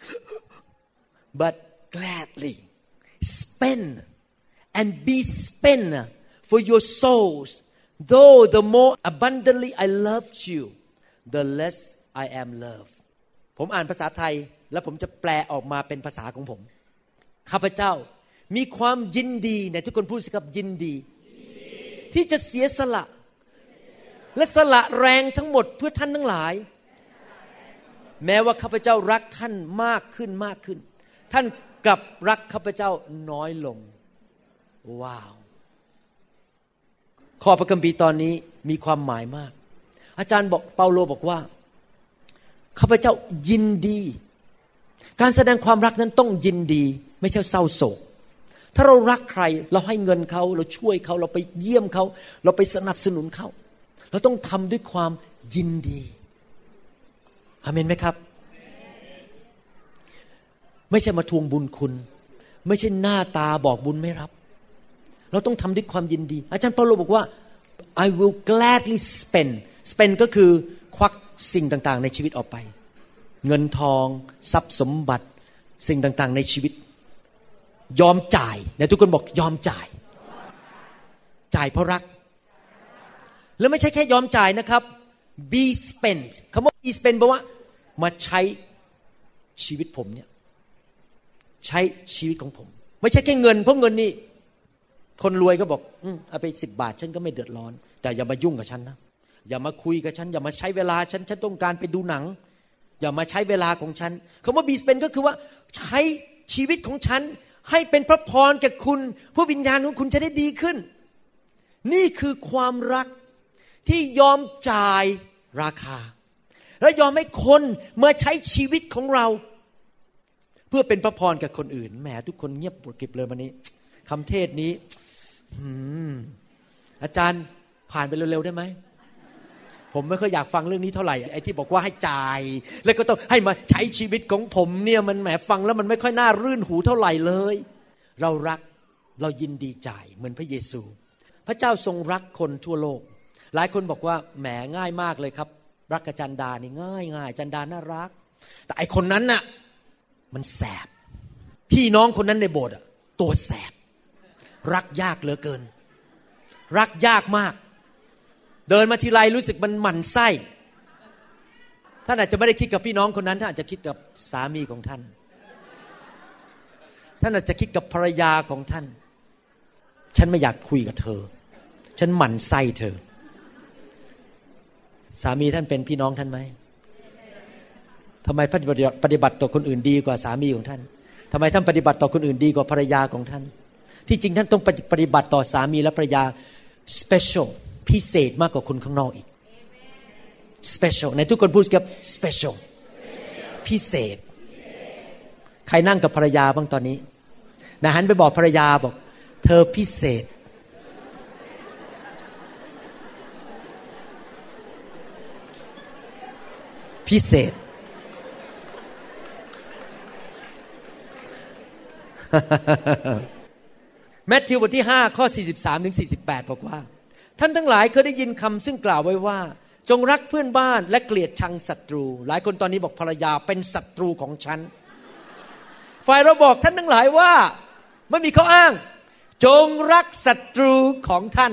*laughs* but gladly spend and be spent for your souls though the more abundantly I loved you the less I am love ผมอ่านภาษาไทยแล้วผมจะแปลออกมาเป็นภาษาของผม ข้าพเจ้ามีความยินดีในทุกคนพูดสิครับยินดี ที่จะเสียสละ และสละแรงทั้งหมดเพื่อท่านทั้งหลาย แม้ว่าข้าพเจ้ารักท่านมากขึ้นมากขึ้น ท่านกลับรักข้าพเจ้าน้อยลง ว้าวข้อพระคัมภีร์ตอนนี้มีความหมายมาก อาจารย์บอกเปาโลบอกว่า ข้าพเจ้ายินดี การแสดงความรักนั้นต้องยินดี ไม่ใช่เศร้าโศก ถ้าเรารักใครเราให้เงินเขาเราช่วยเขาเราไปเยี่ยมเขา เราไปสนับสนุนเขา เราต้องทำด้วยความยินดีอเมนไหมครับ ไม่ใช่มาทวงบุญคุณ ไม่ใช่หน้าตาบอกบุญไม่รับ เราต้องทำด้วยความยินดี อาจารย์เปาโลบอกว่า I will gladly spend spend ก็คือควัก สิ่งต่างๆ ในชีวิตออกไป เงินทอง ทรัพย์สมบัติ สิ่งต่างๆ ในชีวิต ยอมจ่ายแต่ทุกคนบอกยอมจ่าย จ่ายเพราะรัก แล้วไม่ใช่แค่ยอมจ่ายนะครับ be spent คำว่า be spent แปลว่า มาใช้ชีวิตผมเนี่ยใช้ชีวิตของผม ไม่ใช่แค่เงินเพราะเงินนี่คนรวยก็บอก อืมเอาไปสิบบาท ฉันก็ไม่เดือดร้อน แต่อย่ามายุ่งกับฉันนะ อย่ามาคุยกับฉัน อย่ามาใช้เวลาฉัน ฉันต้องการไปดูหนัง อย่ามาใช้เวลาของฉันคำว่าบีสเปนก็คือว่าใช้ชีวิตของฉัน ให้เป็นพระพรแก่คุณเพื่อวิญญาณของคุณจะได้ดีขึ้น นี่คือความรักที่ยอมจ่ายราคา และยอมให้คนมาใช้ชีวิตของเรา เพื่อเป็นพระพรกับคนอื่นแหมทุกคนเงียบปวดกิบเลยวันนี้คำเทศนี้อาจารย์ผ่านไปเร็วๆได้ไหม ผมไม่ค่อยอยากฟังเรื่องนี้เท่าไหร่ไอ้ที่บอกว่าให้จ่าย แล้วก็ต้องให้มาใช้ชีวิตของผมเนี่ยมันแหมฟังแล้วมันไม่ค่อยน่ารื่นหูเท่าไหร่เลย เรารักเรายินดีจ่ายเหมือนพระเยซู พระเจ้าทรงรักคนทั่วโลก หลายคนบอกว่าแหมง่ายมากเลยครับ รักกับจันดานี่ง่ายง่ายจันดาน่ารัก แต่ไอคนนั้นน่ะมันแสบ พี่น้องคนนั้นในโบสถ์อะตัวแสบ รักยากเหลือเกิน รักยากมาก เดินมาทีไรรู้สึกมันหมั่นไส้ ท่านอาจจะไม่ได้คิดกับพี่น้องคนนั้นท่านอาจจะคิดกับสามีของท่าน ท่านอาจจะคิดกับภรรยาของท่าน ฉันไม่อยากคุยกับเธอ ฉันหมั่นไส้เธอ สามีท่านเป็นพี่น้องท่านไหมทำไมปฏิบัติปฏิบัติต่อคนอื่นดีกว่าสามีของท่านทำไมท่านปฏิบัติต่อคนอื่นดีกว่าภรรยาของท่าน ที่จริงท่านต้องปฏิบัติต่อสามีและภรรยา special พิเศษมากกว่าคนข้างนอกอีก special ในทุกคนพูดกับ special พิเศษ ใครนั่งกับภรรยาบ้างตอนนี้นะหันไปบอกภรรยาบอก เธอพิเศษ พิเศษ แมทธิวบทที่ 5 ข้อ 43 ถึง 48 บอกว่า ท่านทั้งหลายเคยได้ยินคำซึ่งกล่าวไว้ว่า จงรักเพื่อนบ้านและเกลียดชังศัตรู หลายคนตอนนี้บอกภรรยาเป็นศัตรูของฉัน ฝ่ายเราบอกท่านทั้งหลายว่าไม่มีข้ออ้าง จงรักศัตรูของท่าน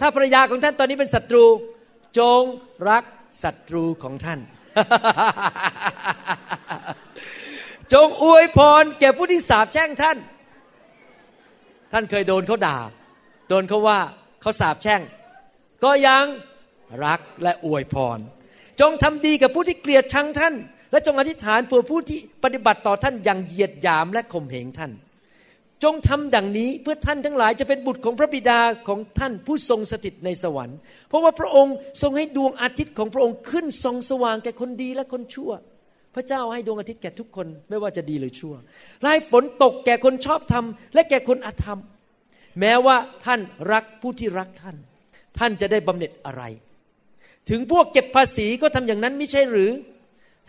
ถ้าภรรยาของท่านตอนนี้เป็นศัตรู จงรักศัตรูของท่าน จงอวยพรแก่ผู้ที่สาบแช่งท่าน ท่านเคยโดนเขาด่า โดนเขาว่าเขาสาบแช่ง ก็ยังรักและอวยพร จงทำดีกับผู้ที่เกลียดชังท่าน และจงอธิษฐานเพื่อผู้ที่ปฏิบัติต่อท่านอย่างเหยียดหยามและข่มเหงท่าน จงทำดังนี้เพื่อท่านทั้งหลายจะเป็นบุตรของพระบิดาของท่านผู้ทรงสถิตในสวรรค์ เพราะว่าพระองค์ทรงให้ดวงอาทิตย์ของพระองค์ขึ้นส่องสว่างแก่คนดีและคนชั่วพระเจ้าให้ดวงอาทิตย์แก่ทุกคนไม่ว่าจะดีหรือชั่วไล่ฝนตกแก่คนชอบธรรมและแก่คนอธรรม แม้ว่าท่านรักผู้ที่รักท่าน ท่านจะได้บำเหน็จอะไร ถึงพวกเก็บภาษีก็ทำอย่างนั้นไม่ใช่หรือ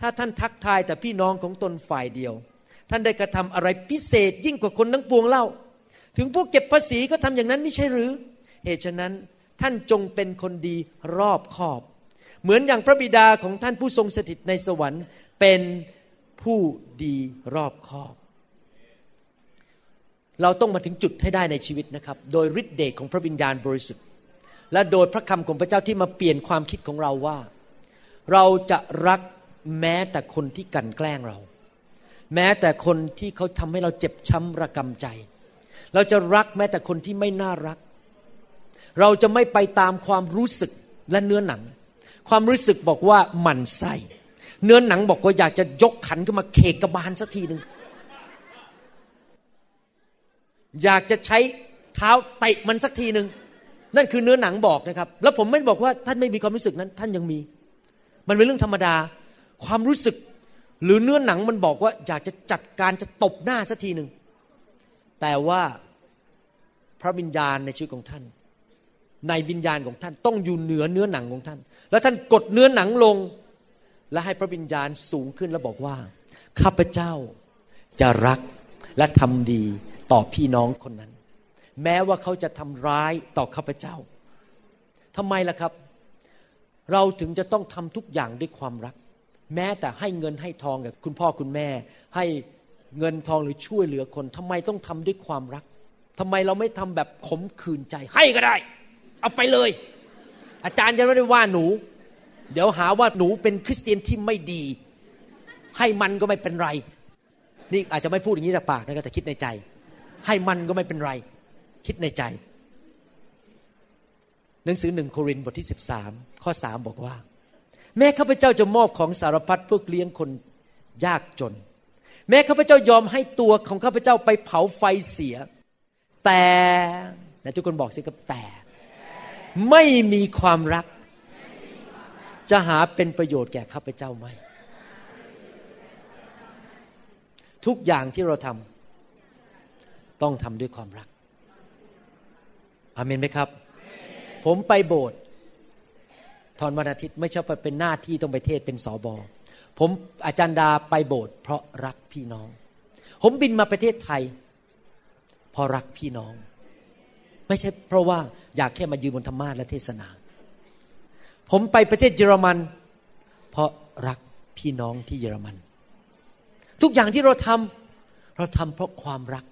ถ้าท่านทักทายแต่พี่น้องของตนฝ่ายเดียว ท่านได้กระทำอะไรพิเศษยิ่งกว่าคนทั้งปวงเล่า ถึงพวกเก็บภาษีก็ทำอย่างนั้นไม่ใช่หรือ เหตุฉะนั้นท่านจงเป็นคนดีรอบคอบ เหมือนอย่างพระบิดาของท่านผู้ทรงสถิตในสวรรค์เป็นผู้ดีรอบคอบ เราต้องมาถึงจุดให้ได้ในชีวิตนะครับ โดยฤทธิเดชของพระวิญญาณบริสุทธิ์ และโดยพระคำของพระเจ้าที่มาเปลี่ยนความคิดของเราว่า เราจะรักแม้แต่คนที่กันแกล้งเรา แม้แต่คนที่เขาทำให้เราเจ็บช้ำระกำใจ เราจะรักแม้แต่คนที่ไม่น่ารัก เราจะไม่ไปตามความรู้สึกและเนื้อหนัง ความรู้สึกบอกว่าหมันไส้เนื้อหนังบอกว่าอยากจะยกขันขึ้นมาเคกกระบาลสักทีหนึ่ง อยากจะใช้เท้าเตะมันสักทีหนึ่งนั่นคือเนื้อหนังบอกนะครับ แล้วผมไม่บอกว่าท่านไม่มีความรู้สึกนั้น ท่านยังมี มันเป็นเรื่องธรรมดา ความรู้สึก หรือเนื้อหนังมันบอกว่าอยากจะจัดการจะตบหน้าสักทีหนึ่งแต่ว่าพระวิญญาณในชีวิตของท่าน ในวิญญาณของท่านต้องอยู่เหนือเนื้อหนังของท่าน แล้วท่านกดเนื้อหนังลง และให้พระวิญญาณสูงขึ้นแล้วบอกว่า ข้าพเจ้าจะรักและทำดี ต่อพี่น้องคนนั้น แม้ว่าเขาจะทำร้ายต่อข้าพเจ้าทำไมล่ะครับ เราถึงจะต้องทำทุกอย่างด้วยความรัก แม้แต่ให้เงินให้ทองกับคุณพ่อคุณแม่ ให้เงินทองหรือช่วยเหลือคนทำไมต้องทำด้วยความรักทำไมเราไม่ทำแบบขมขื่นใจ ให้ก็ได้ เอาไปเลย อาจารย์จะไม่ได้ว่าหนู เดี๋ยวหาว่าหนูเป็นคริสเตียนที่ไม่ดี ให้มันก็ไม่เป็นไร นี่อาจจะไม่พูดอย่างนี้จากปากนะแต่คิดในใจ ให้มันก็ไม่เป็นไร คิดในใจ หนังสือหนึ่งโครินธ์บทที่สิบสามข้อสามบอกว่า แม้ข้าพเจ้าจะมอบของสารพัดเพื่อเลี้ยงคนยากจน แม้ข้าพเจ้ายอมให้ตัวของข้าพเจ้าไปเผาไฟเสีย แต่ไหนทุกคนบอกสิครับแต่ ไม่มีความรัก จะหาเป็นประโยชน์แก่ข้าพเจ้าไหมทุกอย่างที่เราทำ ต้องทำด้วยความรักอาเมนไหมครับ ผมไปโบสถ์ทอนวันอาทิตย์ไม่ใช่เป็นหน้าที่ต้องไปเทศเป็นสอบอผมอาจารย์ดาไปโบสถ์เพราะรักพี่น้อง ผมบินมาประเทศไทย เพราะรักพี่น้อง ไม่ใช่เพราะว่าอยากแค่มายืนบนธรรมาและเทศนา ผมไปประเทศเยอรมัน เพราะรักพี่น้องที่เยอรมัน ทุกอย่างที่เราทำเราทำเพราะความรัก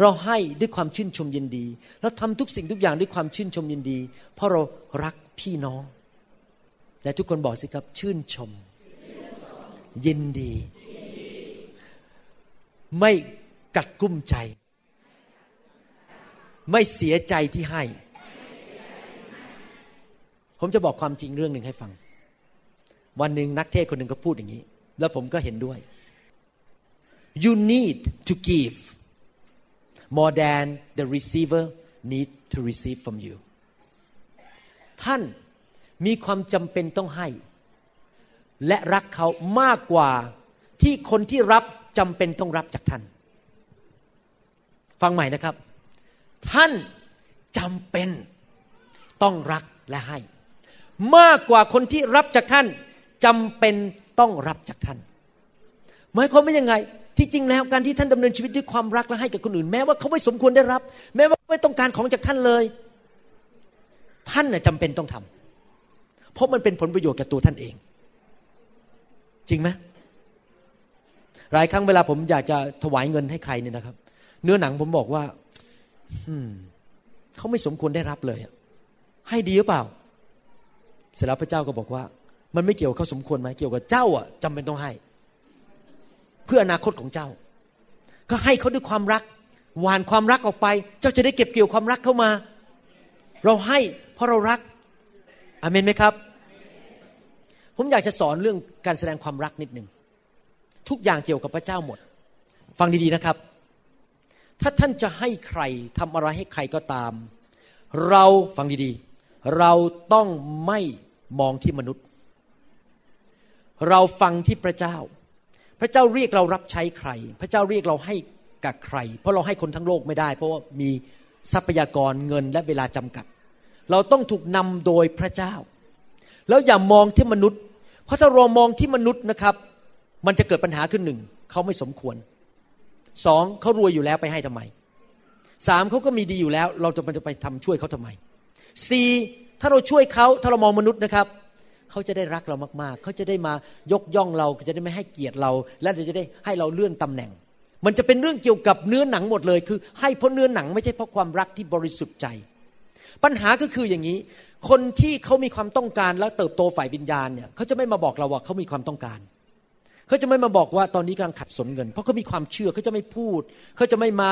เราให้ด้วยความชื่นชมยินดี เราทำทุกสิ่งทุกอย่างด้วยความชื่นชมยินดี เพราะเรารักพี่น้องแต่ทุกคนบอกสิครับชื่นชม ยินดี ไม่กัดกุ้มใจ ไม่เสียใจที่ให้ ผมจะบอกความจริงเรื่องหนึ่งให้ฟัง วันหนึ่งนักเทศคนหนึ่งก็พูดอย่างนี้ แล้วผมก็เห็นด้วย you need to give more than the receiver need to receive from you ท่านมีความจำเป็นต้องให้ และรักเขามากกว่าที่คนที่รับจำเป็นต้องรับจากท่าน ฟังใหม่นะครับ ท่านจำเป็นต้องรักและให้ มากกว่าคนที่รับจากท่านจำเป็นต้องรับจากท่าน หมายความว่ายังไง ที่จริงแล้วการที่ท่านดำเนินชีวิตด้วยความรักและให้กับคนอื่น แม้ว่าเขาไม่สมควรได้รับ แม้ว่าไม่ต้องการของจากท่านเลย ท่านน่ะจำเป็นต้องทำเพราะมันเป็นผลประโยชน์แก่ตัวท่านเอง จริงไหมหลายครั้งเวลาผมอยากจะถวายเงินให้ใครเนี่ยนะครับ เนื้อหนังผมบอกว่า อืมเขาไม่สมควรได้รับเลยให้ดีหรือเปล่าเสร็จแล้วพระเจ้าก็บอกว่า มันไม่เกี่ยวกับเขาสมควรไหมเกี่ยวกับเจ้าอะจำเป็นต้องให้ เพื่ออนาคตของเจ้า ก็ให้เขาด้วยความรัก หวานความรักออกไป เจ้าจะได้เก็บเกี่ยวความรักเข้ามา เราให้เพราะเรารักอเมนไหมครับ ผมอยากจะสอนเรื่องการแสดงความรักนิดหนึ่งทุกอย่างเกี่ยวกับพระเจ้าหมด ฟังดีๆนะครับ ถ้าท่านจะให้ใครทำอะไรให้ใครก็ตาม เราฟังดีๆ เราต้องไม่มองที่มนุษย์ เราฟังที่พระเจ้า พระเจ้าเรียกเรารับใช้ใคร พระเจ้าเรียกเราให้กับใคร เพราะเราให้คนทั้งโลกไม่ได้ เพราะว่ามีทรัพยากรเงินและเวลาจำกัด เราต้องถูกนำโดยพระเจ้า แล้วอย่ามองที่มนุษย์ เพราะถ้าเรามองที่มนุษย์นะครับ มันจะเกิดปัญหาขึ้นหนึ่งเขาไม่สมควรสองเขารวยอยู่แล้วไปให้ทำไมสามเขาก็มีดีอยู่แล้ว เราจะไปทำช่วยเขาทำไมสี่ถ้าเราช่วยเขาถ้าเรามองมนุษย์นะครับ เขาจะได้รักเรามากๆ เขาจะได้มายกย่องเราจะได้ไม่ให้เกียรติเรา และจะได้ให้เราเลื่อนตำแหน่ง มันจะเป็นเรื่องเกี่ยวกับเนื้อหนังหมดเลย คือให้เพราะเนื้อหนังไม่ใช่เพราะความรักที่บริสุทธิ์ใจ ปัญหาก็คืออย่างนี้ คนที่เขามีความต้องการแล้วเติบโตฝ่ายวิญญาณเนี่ยเขาจะไม่มาบอกเราว่าเขามีความต้องการเขาจะไม่มาบอกว่าตอนนี้กำลังขัดสนเงิน เพราะเขามีความเชื่อเขาจะไม่พูด เขาจะไม่มา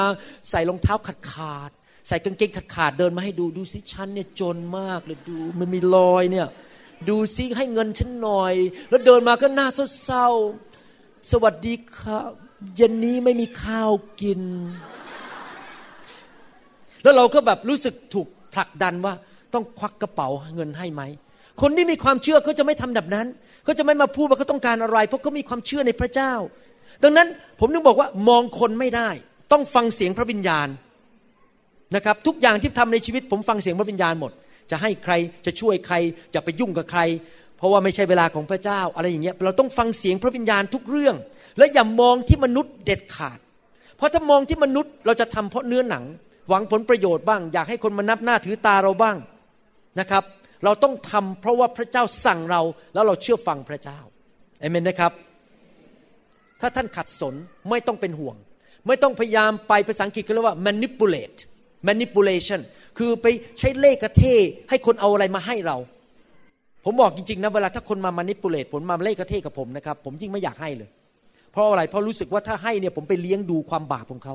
ใส่รองเท้าขาดขาด ใส่กางเกงขาดขาดเดินมาให้ดูดูสิฉันเนี่ยจนมากเลยดูมันมีรอยเนี่ย ดูซิให้เงินฉันหน่อย แล้วเดินมาก็หน้าเศร้าสวัสดีครับ เย็นนี้ไม่มีข้าวกิน แล้วเราก็แบบรู้สึกถูกผลักดันว่าต้องควักกระเป๋าเงินให้ไหม คนที่มีความเชื่อเขาจะไม่ทำแบบนั้นเขาจะไม่มาพูดว่าเขาต้องการอะไร เพราะเขามีความเชื่อในพระเจ้า ดังนั้นผมนึงบอกว่ามองคนไม่ได้ ต้องฟังเสียงพระวิญญาณนะครับ ทุกอย่างที่ทำในชีวิต ผมฟังเสียงพระวิญญาณหมด จะให้ใครจะช่วยใครจะไปยุ่งกับใคร เพราะว่าไม่ใช่เวลาของพระเจ้าอะไรอย่างเงี้ยเราต้องฟังเสียงพระวิญญาณทุกเรื่อง และอย่ามองที่มนุษย์เด็ดขาด เพราะถ้ามองที่มนุษย์เราจะทำเพราะเนื้อหนัง หวังผลประโยชน์บ้าง อยากให้คนมานับหน้าถือตาเราบ้างนะครับ เราต้องทำเพราะว่าพระเจ้าสั่งเราแล้วเราเชื่อฟังพระเจ้าเอเมนนะครับ ถ้าท่านขัดสนไม่ต้องเป็นห่วง ไม่ต้องพยายามไปภาษาอังกฤษเขาเรียกว่า manipulate manipulation คือไปใช้เล่กระเทให้คนเอาอะไรมาให้เรา ผมบอกจริงๆนะเวลาถ้าคนมา manipulate ผมมาเล่กระเทกับผมนะครับผมยิ่งไม่อยากให้เลย เพราะอะไรเพราะรู้สึกว่าถ้าให้เนี่ยผมไปเลี้ยงดูความบาปของเขา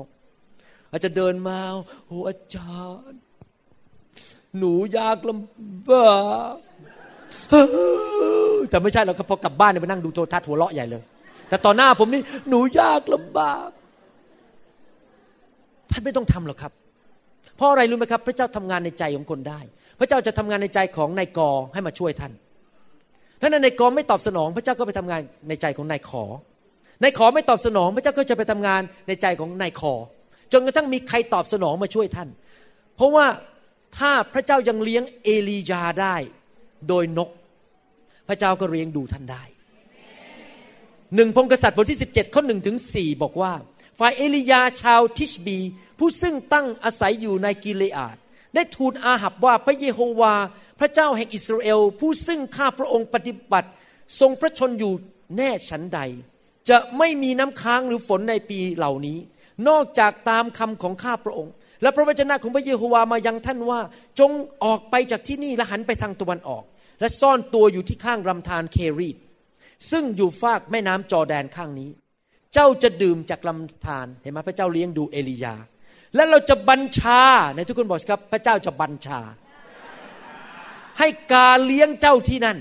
อาจจะเดินมาโอ้อาจารย์ หนูยากลำบากแต่ไม่ใช่เราก็พอกลับบ้านเนี่ยไปนั่งดูโทรทัศน์หัวเราะใหญ่เลย แต่ต่อหน้าผมนี่หนูยากลำบากท่านไม่ต้องทำหรอกครับ ราะอะไรรู้ไหมครับ พระเจ้าทำงานในใจของคนได้ พระเจ้าจะทำงานในใจของนายกอให้มาช่วยท่านถ้านายกอไม่ตอบสนอง พระเจ้าก็ไปทำงานในใจของนายขอนายขอไม่ตอบสนอง พระเจ้าก็จะไปทำงานในใจของนายขอ จนกระทั่งมีใครตอบสนองมาช่วยท่าน เพราะว่าถ้าพระเจ้ายังเลี้ยงเอลียาได้โดยนก พระเจ้าก็เลี้ยงดูท่านได้หนึ่งพงกษัตริย์บทที่ 17 ข้อหนึ่งถึงสบอกว่า ฝ่ายเอลียาชาวทิชบี ผู้ซึ่งตั้งอาศัยอยู่ในกิเลอาดได้ทูลอาหับว่าพระเยโฮวา พระเจ้าแห่งอิสราเอล ผู้ซึ่งข้าพระองค์ปฏิบัติ ทรงพระชนอยู่แน่ฉันใด จะไม่มีน้ำค้างหรือฝนในปีเหล่านี้ นอกจากตามคำของข้าพระองค์ และพระวจนะของพระเยโฮวามายังท่านว่า จงออกไปจากที่นี่และหันไปทางตะวันออก และซ่อนตัวอยู่ที่ข้างลำธารเครีดซึ่งอยู่ฝากแม่น้ำจอแดนข้างนี้ เจ้าจะดื่มจากลำธารเห็นไหมพระเจ้าเลี้ยงดูเอลียา และเราจะบัญชาในทุกคนบอกสิครับ พระเจ้าจะบัญชา ให้กาเลี้ยงเจ้าที่นั่น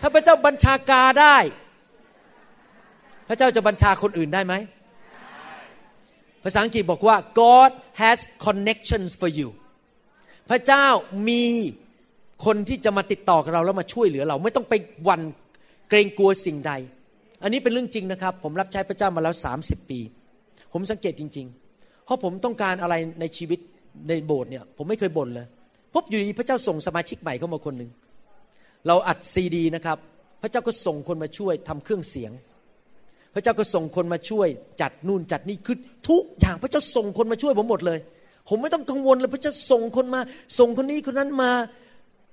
ถ้าพระเจ้าบัญชากาได้ พระเจ้าจะบัญชาคนอื่นได้ไหมภาษาอังกฤษบอกว่า God has connections for you พระเจ้ามีคนที่จะมาติดต่อกับเราแล้วมาช่วยเหลือเราไม่ต้องไปวันเกรงกลัวสิ่งใด อันนี้เป็นเรื่องจริงนะครับ ผมรับใช้พระเจ้ามาแล้ว 30 ปี ผมสังเกตจริง ราะผมต้องการอะไรในชีวิตในโบสถ์เนี่ยผมไม่เคยบ่นเลยพบอยู่ดีพระเจ้าส่งสมาชิกใหม่เข้ามาคนหนึ่งเราอัดซีดีนะครับ พระเจ้าก็ส่งคนมาช่วยทำเครื่องเสียง พระเจ้าก็ส่งคนมาช่วย จัดนู่นจัดนี่คือทุกอย่างพระเจ้าส่งคนมาช่วยผมหมดเลย ผมไม่ต้องกังวลเลยพระเจ้าส่งคนมา ส่งคนนี้คนนั้นมา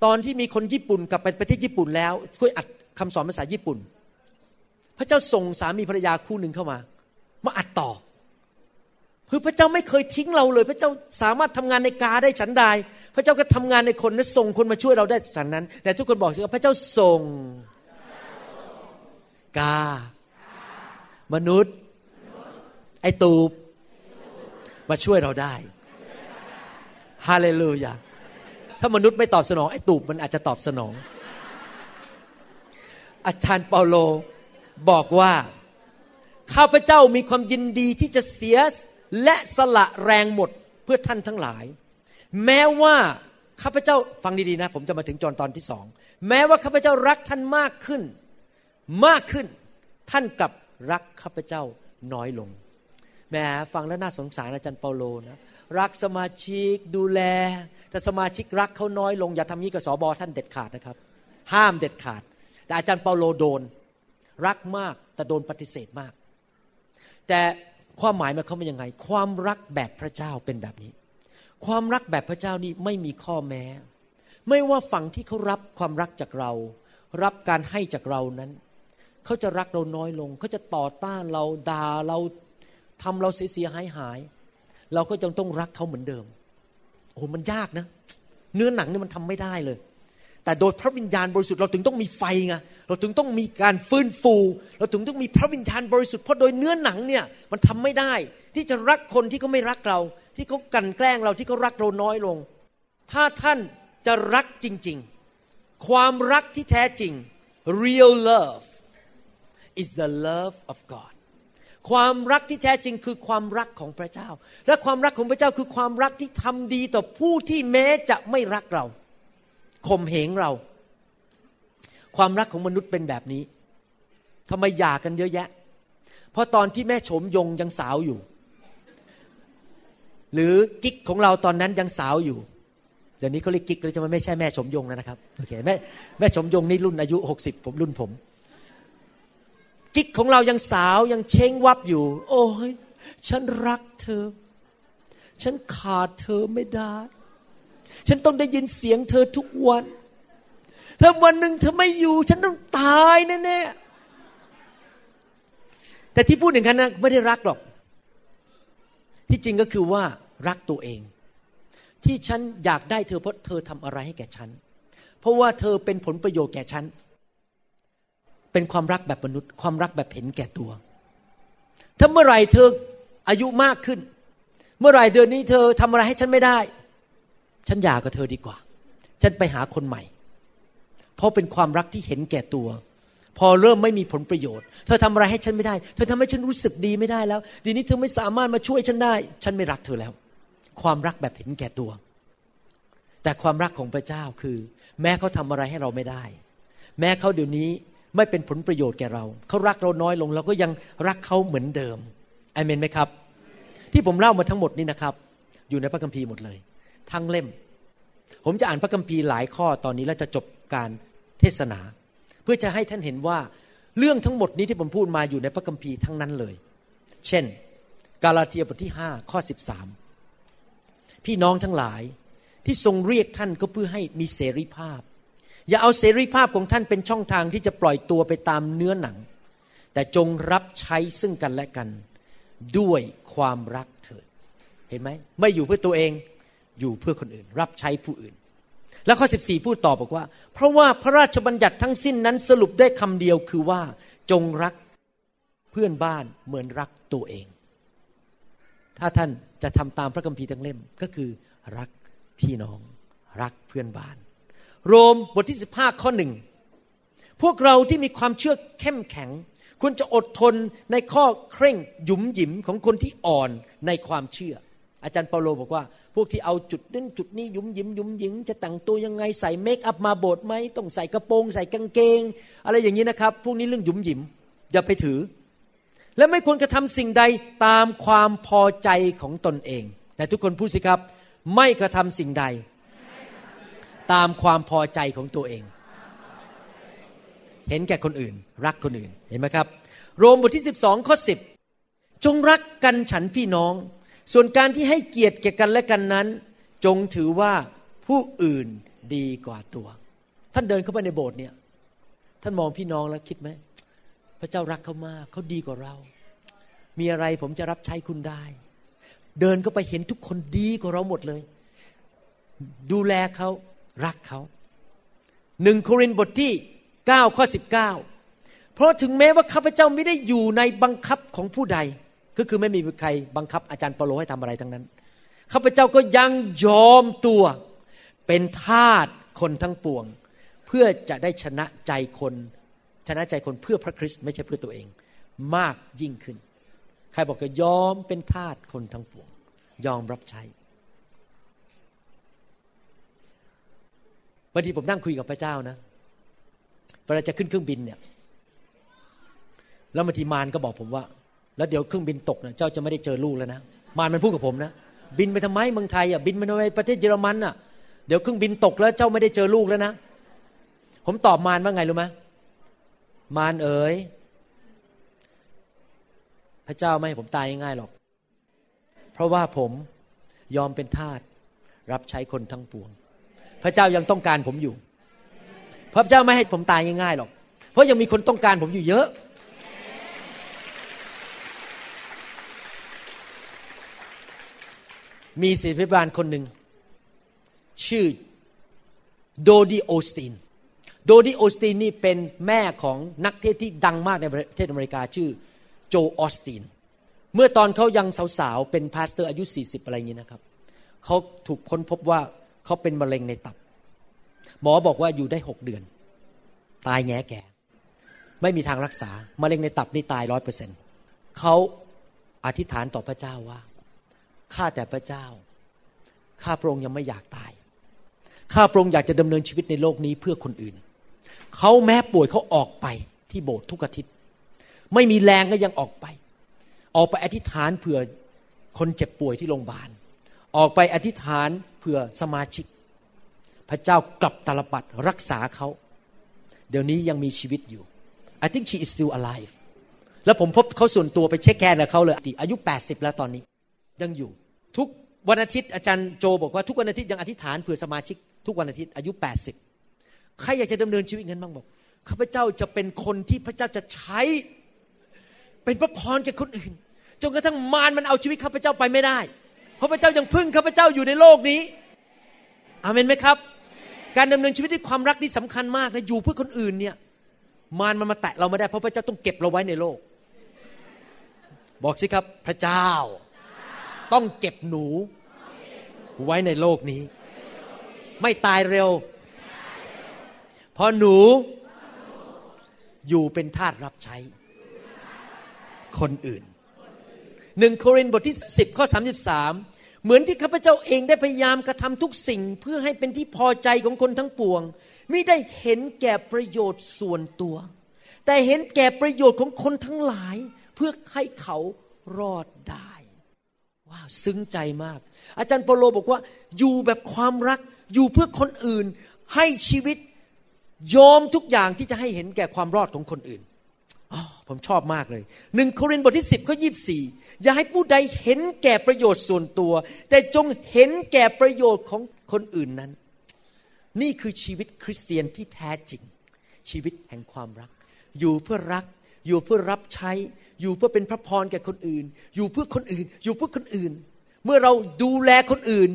ตอนที่มีคนญี่ปุ่นกลับไปประเทศญี่ปุ่นแล้วช่วยอัดคำสอนภาษาญี่ปุ่น พระเจ้าส่งสามีภรรยาคู่หนึ่งเข้ามา มาอัดต่อ คือพระเจ้าไม่เคยทิ้งเราเลย พระเจ้าสามารถทำงานในกาได้ฉันใด พระเจ้าก็ทำงานในคนและส่งคนมาช่วยเราได้สันนั้น แต่ทุกคนบอกสิว่าพระเจ้าส่ง กา มนุษย์ ไอตูบ มาช่วยเราได้ฮาเลลูยาถ้ามนุษย์ไม่ตอบสนองไอตูบมันอาจจะตอบสนอง อาจารย์เปาโลบอกว่า ข้าพเจ้ามีความยินดีที่จะเสีย และสละแรงหมดเพื่อท่านทั้งหลาย แม้ว่าข้าพเจ้าฟังดีๆนะ ผมจะมาถึงจอนตอนที่สองแม้ว่าข้าพเจ้ารักท่านมากขึ้น มากขึ้น ท่านกลับรักข้าพเจ้าน้อยลงแหมฟังแล้วน่าสงสารอาจารย์เปาโลนะรักสมาชิกดูแล แต่สมาชิกรักเขาน้อยลง อย่าทำนี้กับสอบอท่านเด็ดขาดนะครับ ห้ามเด็ดขาด แต่อาจารย์เปาโลโดน รักมากแต่โดนปฏิเสธมาก แต่ ความหมายมันเขาเป็นยังไง ความรักแบบพระเจ้าเป็นแบบนี้ ความรักแบบพระเจ้านี่ไม่มีข้อแม้ ไม่ว่าฝั่งที่เขารับความรักจากเรา รับการให้จากเรานั้น เขาจะรักเราน้อยลง เขาจะต่อต้านเราด่าเราทำเราเสียหายหาย เราก็ยังต้องรักเขาเหมือนเดิม โอ้มันยากนะ เนื้อหนังนี่มันทำไม่ได้เลย แต่โดยพระวิญญาณบริสุทธิ์เราถึงต้องมีไฟไงเราถึงต้องมีการฟื้นฟู เราถึงต้องมีพระวิญญาณบริสุทธิ์เพราะโดยเนื้อหนังเนี่ยมันทำไม่ได้ ที่จะรักคนที่เขาไม่รักเรา ที่เขากันแกล้งเราที่เขารักเราน้อยลง ถ้าท่านจะรักจริง ๆ ความรักที่แท้จริง real love is the love of God ความรักที่แท้จริงคือความรักของพระเจ้า และความรักของพระเจ้าคือความรักที่ทำดีต่อผู้ที่แม้จะไม่รักเรา ข่มเหงเรา ความรักของมนุษย์เป็นแบบนี้ทำไมหย่ากันเยอะแยะ เพราะตอนที่แม่โฉมยงยังสาวอยู่ หรือกิ๊กของเราตอนนั้นยังสาวอยู่เดี๋ยวนี้เขาเรียกกิ๊กเลยจะไม่ใช่แม่ชมยงแล้วนะครับโอเคแม่แม่ชมยงนี่รุ่นอายุหกสิบผมรุ่นผม กิ๊กของเรายังสาวยังเช้งวับอยู่ โอ้ยฉันรักเธอ ฉันขาดเธอไม่ได้ ฉันต้องได้ยินเสียงเธอทุกวัน ถ้าวันหนึ่งเธอไม่อยู่ ฉันต้องตายแน่ๆแต่ที่พูดอย่างนั้นนะไม่ได้รักหรอก ที่จริงก็คือว่ารักตัวเอง ที่ฉันอยากได้เธอเพราะเธอทำอะไรให้แก่ฉัน เพราะว่าเธอเป็นผลประโยชน์แก่ฉัน เป็นความรักแบบมนุษย์ ความรักแบบเห็นแก่ตัวถ้าเมื่อไหร่เธออายุมากขึ้น เมื่อไหร่เดือนนี้เธอทำอะไรให้ฉันไม่ได้ ฉันอยากกับเธอดีกว่า ฉันไปหาคนใหม่ เพราะเป็นความรักที่เห็นแก่ตัว พอเริ่มไม่มีผลประโยชน์ เธอทำอะไรให้ฉันไม่ได้ เธอทำให้ฉันรู้สึกดีไม่ได้แล้วดีนี้เธอไม่สามารถมาช่วยฉันได้ ฉันไม่รักเธอแล้ว ความรักแบบเห็นแก่ตัว แต่ความรักของพระเจ้าคือ แม้เขาทำอะไรให้เราไม่ได้ แม้เขาเดี๋ยวนี้ไม่เป็นผลประโยชน์แก่เรา เขารักเราน้อยลงเราก็ยังรักเขาเหมือนเดิมอเมนไหมครับ ที่ผมเล่ามาทั้งหมดนี้นะครับ อยู่ในพระคัมภีร์หมดเลย ทั้งเล่ม ผมจะอ่านพระคัมภีร์หลายข้อตอนนี้แล้วจะจบการเทศนา เพื่อจะให้ท่านเห็นว่าเรื่องทั้งหมดนี้ที่ผมพูดมาอยู่ในพระคัมภีร์ทั้งนั้นเลย เช่น กาลาเทียบทที่5ข้อ13 พี่น้องทั้งหลายที่ทรงเรียกท่านก็เพื่อให้มีเสรีภาพ อย่าเอาเสรีภาพของท่านเป็นช่องทางที่จะปล่อยตัวไปตามเนื้อหนัง แต่จงรับใช้ซึ่งกันและกัน ด้วยความรักเถิด เห็นไหมไม่อยู่เพื่อตัวเอง อยู่เพื่อคนอื่น รับใช้ผู้อื่น แล้วข้อ 14 พูดต่อบอกว่า เพราะว่าพระราชบัญญัติทั้งสิ้นนั้นสรุปได้คำเดียวคือว่าจงรักเพื่อนบ้านเหมือนรักตัวเอง ถ้าท่านจะทำตามพระคัมภีร์ทั้งเล่มก็คือ รักพี่น้อง รักเพื่อนบ้าน โรมบทที่ 15 ข้อหนึ่งพวกเราที่มีความเชื่อเข้มแข็งควรจะอดทนในข้อเคร่งหยุมหยิมของคนที่อ่อนในความเชื่อ อาจารย์เปาโลบอกว่า พวกที่เอาจุดนั้นจุดนี้ยุมยิ้มยุมยิมจะแต่งตัวยังไงใส่เมคอัพมาโบสถ์ไหมต้องใส่กระโปรงใส่กางเกง อะไรอย่างนี้นะครับ พวกนี้เรื่องยุมยิ้มอย่าไปถือ และไม่ควรกระทำสิ่งใดตามความพอใจของตนเอง แต่ทุกคนพูดสิครับ ไม่กระทำสิ่งใด ตามความพอใจของตัวเอง เห็นแก่คนอื่น รักคนอื่นเห็นไหมครับ โรมบทที่ 12ข้อ10 จงรักกันฉันพี่น้อง ส่วนการที่ให้เกียรติแก่กันและกันนั้น จงถือว่าผู้อื่นดีกว่าตัว ท่านเดินเข้าไปในโบสถ์เนี่ย ท่านมองพี่น้องแล้วคิดไหม พระเจ้ารักเขามากเขาดีกว่าเรา มีอะไรผมจะรับใช้คุณได้ เดินก็ไปเห็นทุกคนดีกว่าเราหมดเลย ดูแลเขารักเขาหนึ่งโครินธ์บทที่ 9 ข้อ 19 เพราะถึงแม้ว่าข้าพเจ้าไม่ได้อยู่ในบังคับของผู้ใด ก็คือไม่มีใครบังคับอาจารย์เปโลให้ทำอะไรทั้งนั้นข้าพเจ้าก็ยังยอมตัวเป็นทาสคนทั้งปวง เพื่อจะได้ชนะใจคน ชนะใจคนเพื่อพระคริสต์ไม่ใช่เพื่อตัวเอง มากยิ่งขึ้น ใครบอกจะยอมเป็นทาสคนทั้งปวง ยอมรับใช้บางทีผมนั่งคุยกับพระเจ้านะเวลาจะขึ้นเครื่องบินเนี่ยแล้วบางทีมารก็บอกผมว่า แล้วเดี๋ยวเครื่องบินตกนะเจ้าจะไม่ได้เจอลูกแล้วนะมารมันพูดกับผมนะบินไปทำไมเมืองไทยอะบินไปทำไมประเทศเยอรมันอะเดี๋ยวเครื่องบินตกแล้วเจ้าไม่ได้เจอลูกแล้วนะ ผมตอบมารว่าไงรู้ไหมมารเอ๋ยพระเจ้าไม่ให้ผมตายง่ายๆหรอก เพราะว่าผมยอมเป็นทาสรับใช้คนทั้งปวง พระเจ้ายังต้องการผมอยู่ พระเจ้าไม่ให้ผมตายง่ายๆหรอก เพราะยังมีคนต้องการผมอยู่เยอะ มีศิษยาภิบาลคนหนึ่ง ชื่อโดดี ออสติน โดดี ออสตินนี่เป็นแม่ของนักเทศน์ที่ดังมากในประเทศอเมริกาชื่อโจเอล ออสติน เมื่อตอนเขายังสาวๆ เป็น pastor อายุ 40 อะไรอย่างนี้นะครับ เขาถูกค้นพบว่าเขาเป็นมะเร็งในตับ หมอบอกว่าอยู่ได้หกเดือน ตายแง่แก่ ไม่มีทางรักษา มะเร็งในตับนี่ตายร้อยเปอร์เซ็นต์เขาอธิษฐานต่อพระเจ้าว่า ข้าแต่พระเจ้า ข้าพระองค์ยังไม่อยากตาย ข้าพระองค์อยากจะดำเนินชีวิตในโลกนี้เพื่อคนอื่น เขาแม้ป่วยเขาออกไปที่โบสถ์ทุกอาทิตย์ ไม่มีแรงก็ยังออกไป ออกไปอธิษฐานเผื่อคนเจ็บป่วยที่โรงพยาบาล ออกไปอธิษฐานเผื่อสมาชิก พระเจ้ากลับตาลปัดรักษาเขา เดี๋ยวนี้ยังมีชีวิตอยู่ I think she is still alive แล้วผมพบเขาส่วนตัวไปเช็คแคนกับเขาเลยอายุ 80 แล้วตอนนี้ ยังอยู่ ทุกวันอาทิตย์อาจารย์โจบอกว่าทุกวันอาทิตย์ยังอธิษฐานเผื่อสมาชิก ทุกวันอาทิตย์อายุ 80 ใครอยากจะดำเนินชีวิตงั้นบ้างบอกข้าพเจ้าจะเป็นคนที่พระเจ้าจะใช้ เป็นพระพรแก่คนอื่นจนกระทั่งมารมันเอาชีวิตข้าพเจ้าไปไม่ได้ เพราะพระเจ้ายังพึ่งข้าพเจ้าอยู่ในโลกนี้อาเมนไหมครับ การดำเนินชีวิตด้วยความรักนี่สำคัญมากนะอยู่เพื่อคนอื่นเนี่ย มารมันมาแตะเราไม่ได้เพราะพระเจ้าต้องเก็บเราไว้ในโลก บอกสิครับพระเจ้า ต้องเก็บหนู ไว้ในโลกนี้ ไม่ตายเร็ว เพราะหนู อยู่เป็นทาสรับใช้ คนอื่นหนึ่งโครินธ์บทที่ 10 ข้อ 33 เหมือนที่ข้าพเจ้าเองได้พยายามกระทำทุกสิ่งเพื่อให้เป็นที่พอใจของคนทั้งปวงไม่ได้เห็นแก่ประโยชน์ส่วนตัว แต่เห็นแก่ประโยชน์ของคนทั้งหลาย เพื่อให้เขารอดได้ ว้าวซึ้งใจมาก อาจารย์เปโลบอกว่า อยู่แบบความรักอยู่เพื่อคนอื่น ให้ชีวิตยอมทุกอย่างที่จะให้เห็นแก่ความรอดของคนอื่นอ๋อผมชอบมากเลยหนึ่งโครินธ์บทที่สิบข้อยีบสี่อย่าให้ผู้ใดเห็นแก่ประโยชน์ส่วนตัว แต่จงเห็นแก่ประโยชน์ของคนอื่นนั้น นี่คือชีวิตคริสเตียนที่แท้จริง ชีวิตแห่งความรัก อยู่เพื่อรัก อยู่เพื่อรับใช้ อยู่เพื่อเป็นพระพรแก่คนอื่น อยู่เพื่อคนอื่น อยู่เพื่อคนอื่น เมื่อเราดูแลคนอื่น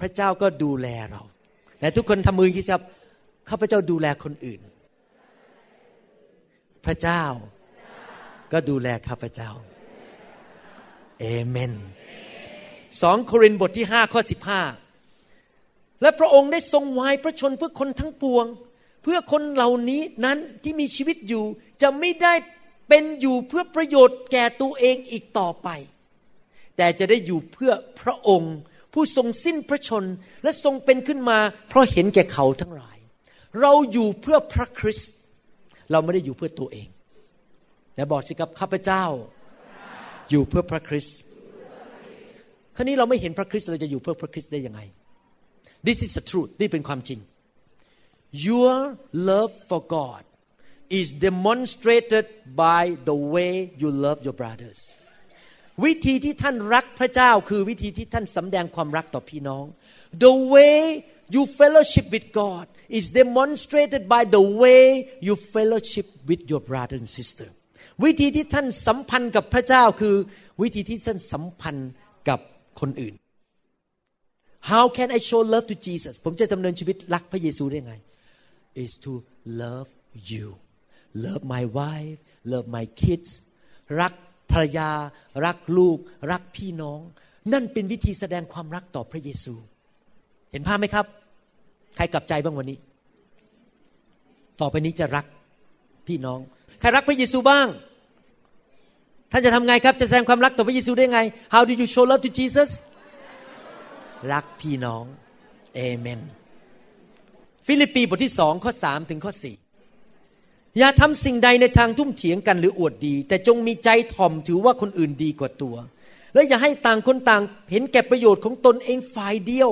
พระเจ้าก็ดูแลเราแต่ทุกคนทำมืออย่างนี้สิครับข้าพเจ้าดูแลคนอื่น พระเจ้าก็ดูแลข้าพเจ้าเอเมนสองโครินธ์บทที่ห้าข้อสิบห้าและพระองค์ได้ทรงวายพระชนเพื่อคนทั้งปวง เพื่อคนเหล่านี้นั้นที่มีชีวิตอยู่จะไม่ได้ เป็นอยู่เพื่อประโยชน์แก่ตัวเองอีกต่อไป แต่จะได้อยู่เพื่อพระองค์ ผู้ทรงสิ้นพระชนและทรงเป็นขึ้นมา เพราะเห็นแก่เขาทั้งหลาย เราอยู่เพื่อพระคริสต์เราไม่ได้อยู่เพื่อตัวเองแต่บอกสิครับข้าพเจ้า อยู่เพื่อพระคริสต์คราวนี้เราไม่เห็นพระคริสต์เราจะอยู่เพื่อพระคริสต์ได้ยังไง This is the truth นี่เป็นความจริง Your love for God is demonstrated by the way you love your brothers วิธีที่ท่านรักพระเจ้าคือวิธีที่ท่านสำแดงความรักต่อพี่น้อง The way you fellowship with God is demonstrated by the way you fellowship with your brother and sister วิธีที่ท่านสัมพันธ์กับพระเจ้าคือ วิธีที่ท่านสัมพันธ์กับคนอื่น How can I show love to Jesus ผมจะดำเนินชีวิตรักพระเยซูได้ไง is to love you Love my wife love my kids รักภรรยา รักลูก รักพี่น้อง นั่นเป็นวิธีแสดงความรักต่อพระเยซู เห็นภาพไหมครับ ใครกลับใจบ้างวันนี้ ต่อไปนี้จะรักพี่น้อง ใครรักพระเยซูบ้าง ท่านจะทำไงครับ จะแสดงความรักต่อพระเยซูได้ไง How do you show love to Jesus รักพี่น้องเอเมน ฟิลิปปีบทที่สองข้อสามถึงข้อสี่ อย่าทำสิ่งใดในทางทุ่มเถียงกันหรืออวดดี แต่จงมีใจถ่อมถือว่าคนอื่นดีกว่าตัว และอย่าให้ต่างคนต่างเห็นแก่ประโยชน์ของตนเองฝ่ายเดียว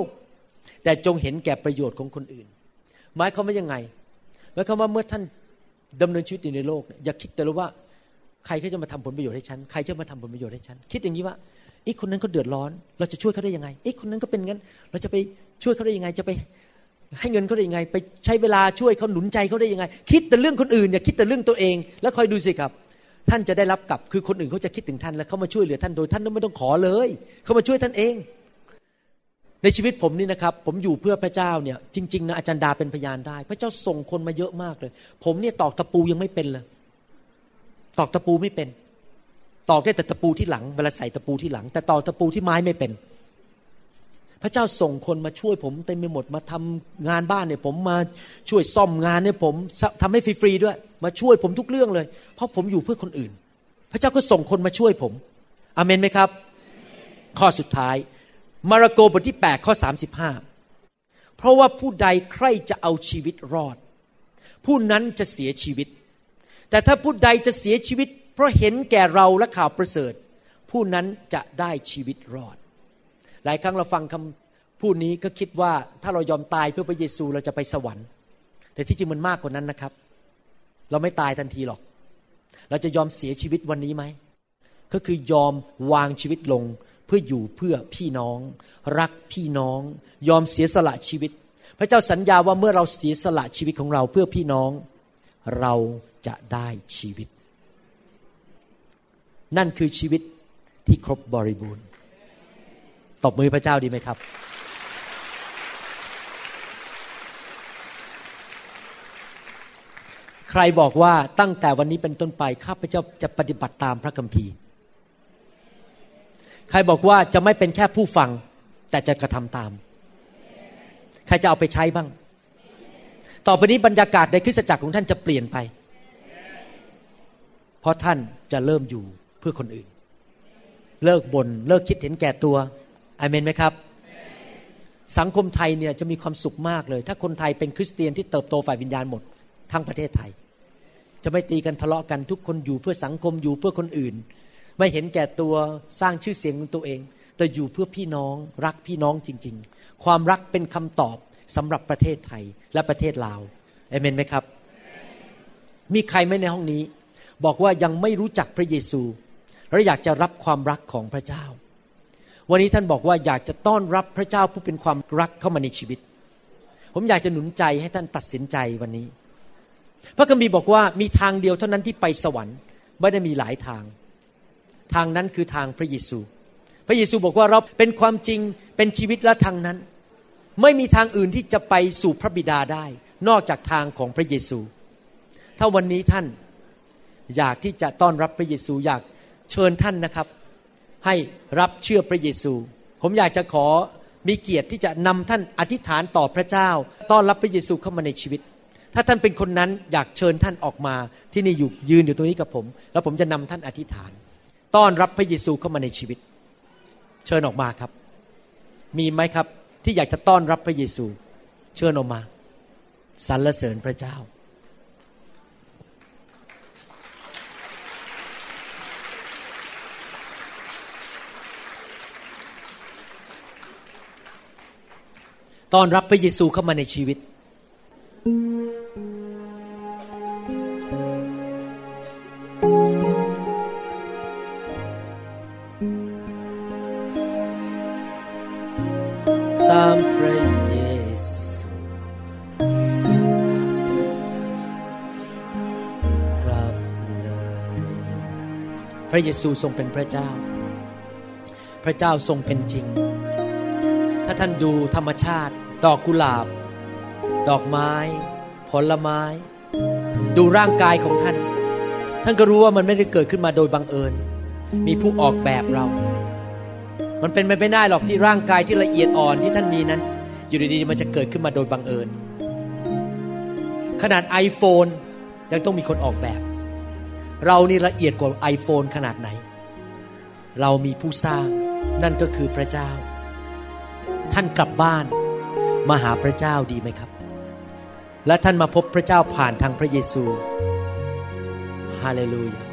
แต่จงเห็นแก่ประโยชน์ของคนอื่น หมายความว่ายังไงหมายความว่าเมื่อท่านดำเนินชีวิตอยู่ในโลกเนี่ยอย่าคิดแต่รู้ว่า ใครเขาจะมาทำผลประโยชน์ให้ฉันใครจะมาทำผลประโยชน์ให้ฉันคิดอย่างนี้ว่าไอีกคนนั้นเขาเดือดร้อน เราจะช่วยเขาได้ยังไงไอีกคนนั้นก็เป็นงั้น เราจะไปช่วยเขาได้ยังไงจะไป ให้เงินเขาได้ยังไง ไปใช้เวลาช่วยเขาหนุนใจเขาได้ยังไง คิดแต่เรื่องคนอื่นอย่าคิดแต่เรื่องตัวเอง แล้วคอยดูสิครับ ท่านจะได้รับกลับคือคนอื่นเขาจะคิดถึงท่านแล้วเขามาช่วยเหลือท่านโดยท่านไม่ต้องขอเลยเขามาช่วยท่านเอง ในชีวิตผมนี่นะครับ ผมอยู่เพื่อพระเจ้าเนี่ยจริงๆนะอาจารย์ดาเป็นพยานได้ พระเจ้าส่งคนมาเยอะมากเลย ผมเนี่ยตอกตะปูยังไม่เป็นเลยตอกตะปูไม่เป็น ตอกได้แต่ตะปูที่หลังเวลาใส่ตะปูที่หลัง แต่ตอกตะปูที่ไม้ไม่เป็น พระเจ้าส่งคนมาช่วยผมเต็มไปหมดมาทำงานบ้านเนี่ยผมมาช่วยซ่อมงานเนี่ยผมทำให้ฟรีๆด้วย มาช่วยผมทุกเรื่องเลย เพราะผมอยู่เพื่อคนอื่น พระเจ้าก็ส่งคนมาช่วยผมอเมนไหมครับ ข้อสุดท้าย มาระโกบทที่8ข้อ35 เพราะว่าผู้ใดใครจะเอาชีวิตรอด ผู้นั้นจะเสียชีวิต แต่ถ้าผู้ใดจะเสียชีวิต เพราะเห็นแก่เราและข่าวประเสริฐ ผู้นั้นจะได้ชีวิตรอด หลายครั้งเราฟังคำพูดนี้ก็คิดว่าถ้าเรายอมตายเพื่อพระเยซูเราจะไปสวรรค์ แต่ที่จริงมันมากกว่านั้นนะครับ เราไม่ตายทันทีหรอก เราจะยอมเสียชีวิตวันนี้ไหมก็คือยอมวางชีวิตลงเพื่ออยู่เพื่อพี่น้อง รักพี่น้อง ยอมเสียสละชีวิต พระเจ้าสัญญาว่าเมื่อเราเสียสละชีวิตของเราเพื่อพี่น้อง เราจะได้ชีวิต นั่นคือชีวิตที่ครบบริบูรณ์ ตบมือพระเจ้าดีไหมครับ ใครบอกว่าตั้งแต่วันนี้เป็นต้นไปข้าพเจ้าจะปฏิบัติตามพระคัมภีร์ ใครบอกว่าจะไม่เป็นแค่ผู้ฟัง แต่จะกระทำตาม ใครจะเอาไปใช้บ้าง ต่อไปนี้บรรยากาศในคริสตจักรของท่านจะเปลี่ยนไป เพราะท่านจะเริ่มอยู่เพื่อคนอื่น เลิกบน่นเลิกคิดเห็นแก่ตัว อเมนไหมครับ สังคมไทยเนี่ยจะมีความสุขมากเลย ถ้าคนไทยเป็นคริสเตียนที่เติบโตฝ่ายวิญญาณหมด ทั้งประเทศไทย จะไม่ตีกันทะเลาะกันทุกคนอยู่เพื่อสังคมอยู่เพื่อคนอื่น ไม่เห็นแก่ตัวสร้างชื่อเสียงของตัวเอง แต่อยู่เพื่อพี่น้องรักพี่น้องจริง ๆ ความรักเป็นคำตอบสำหรับประเทศไทยและประเทศลาวเอเมนไหมครับ มีใครไหมในห้องนี้ บอกว่ายังไม่รู้จักพระเยซูและอยากจะรับความรักของพระเจ้า วันนี้ท่านบอกว่าอยากจะต้อนรับพระเจ้าผู้เป็นความรักเข้ามาในชีวิต ผมอยากจะหนุนใจให้ท่านตัดสินใจวันนี้ พระคัมภีร์บอกว่ามีทางเดียวเท่านั้นที่ไปสวรรค์ ไม่ได้มีหลายทาง ทางนั้นคือทางพระเยซู พระเยซูบอกว่าเราเป็นความจริงเป็นชีวิตและทางนั้น ไม่มีทางอื่นที่จะไปสู่พระบิดาได้ นอกจากทางของพระเยซู ถ้าวันนี้ท่านอยากที่จะต้อนรับพระเยซูอยากเชิญท่านนะครับ ให้รับเชื่อพระเยซู ผมอยากจะขอมีเกียรติที่จะนำท่านอธิษฐานต่อพระเจ้า ต้อนรับพระเยซูเข้ามาในชีวิต ถ้าท่านเป็นคนนั้นอยากเชิญท่านออกมาที่นี่อยู่ยืนอยู่ตรงนี้กับผม แล้วผมจะนำท่านอธิษฐาน ต้อนรับพระเยซูเข้ามาในชีวิต เชิญออกมาครับ มีไหมครับที่อยากจะต้อนรับพระเยซู เชิญออกมาสรรเสริญพระเจ้า ต้อนรับพระเยซูเข้ามาในชีวิต ตามพระเยซูรับเลยพระเยซูทรงเป็นพระเจ้า พระเจ้าทรงเป็นจริง ถ้าท่านดูธรรมชาติ ดอกกุหลาบ ดอกไม้ ผลไม้ ดูร่างกายของท่าน ท่านก็รู้ว่ามันไม่ได้เกิดขึ้นมาโดยบังเอิญ มีผู้ออกแบบเรา มันเป็นไปไม่ได้หรอกที่ร่างกายที่ละเอียดอ่อนที่ท่านมีนั้น อยู่ดีๆมันจะเกิดขึ้นมาโดยบังเอิญ ขนาด iPhone ยังต้องมีคนออกแบบ เรานี่ละเอียดกว่า iPhone ขนาดไหน เรามีผู้สร้างนั่นก็คือพระเจ้า ท่านกลับบ้านมาหาพระเจ้าดีไหมครับ และท่านมาพบพระเจ้าผ่านทางพระเยซูฮาเลลูยา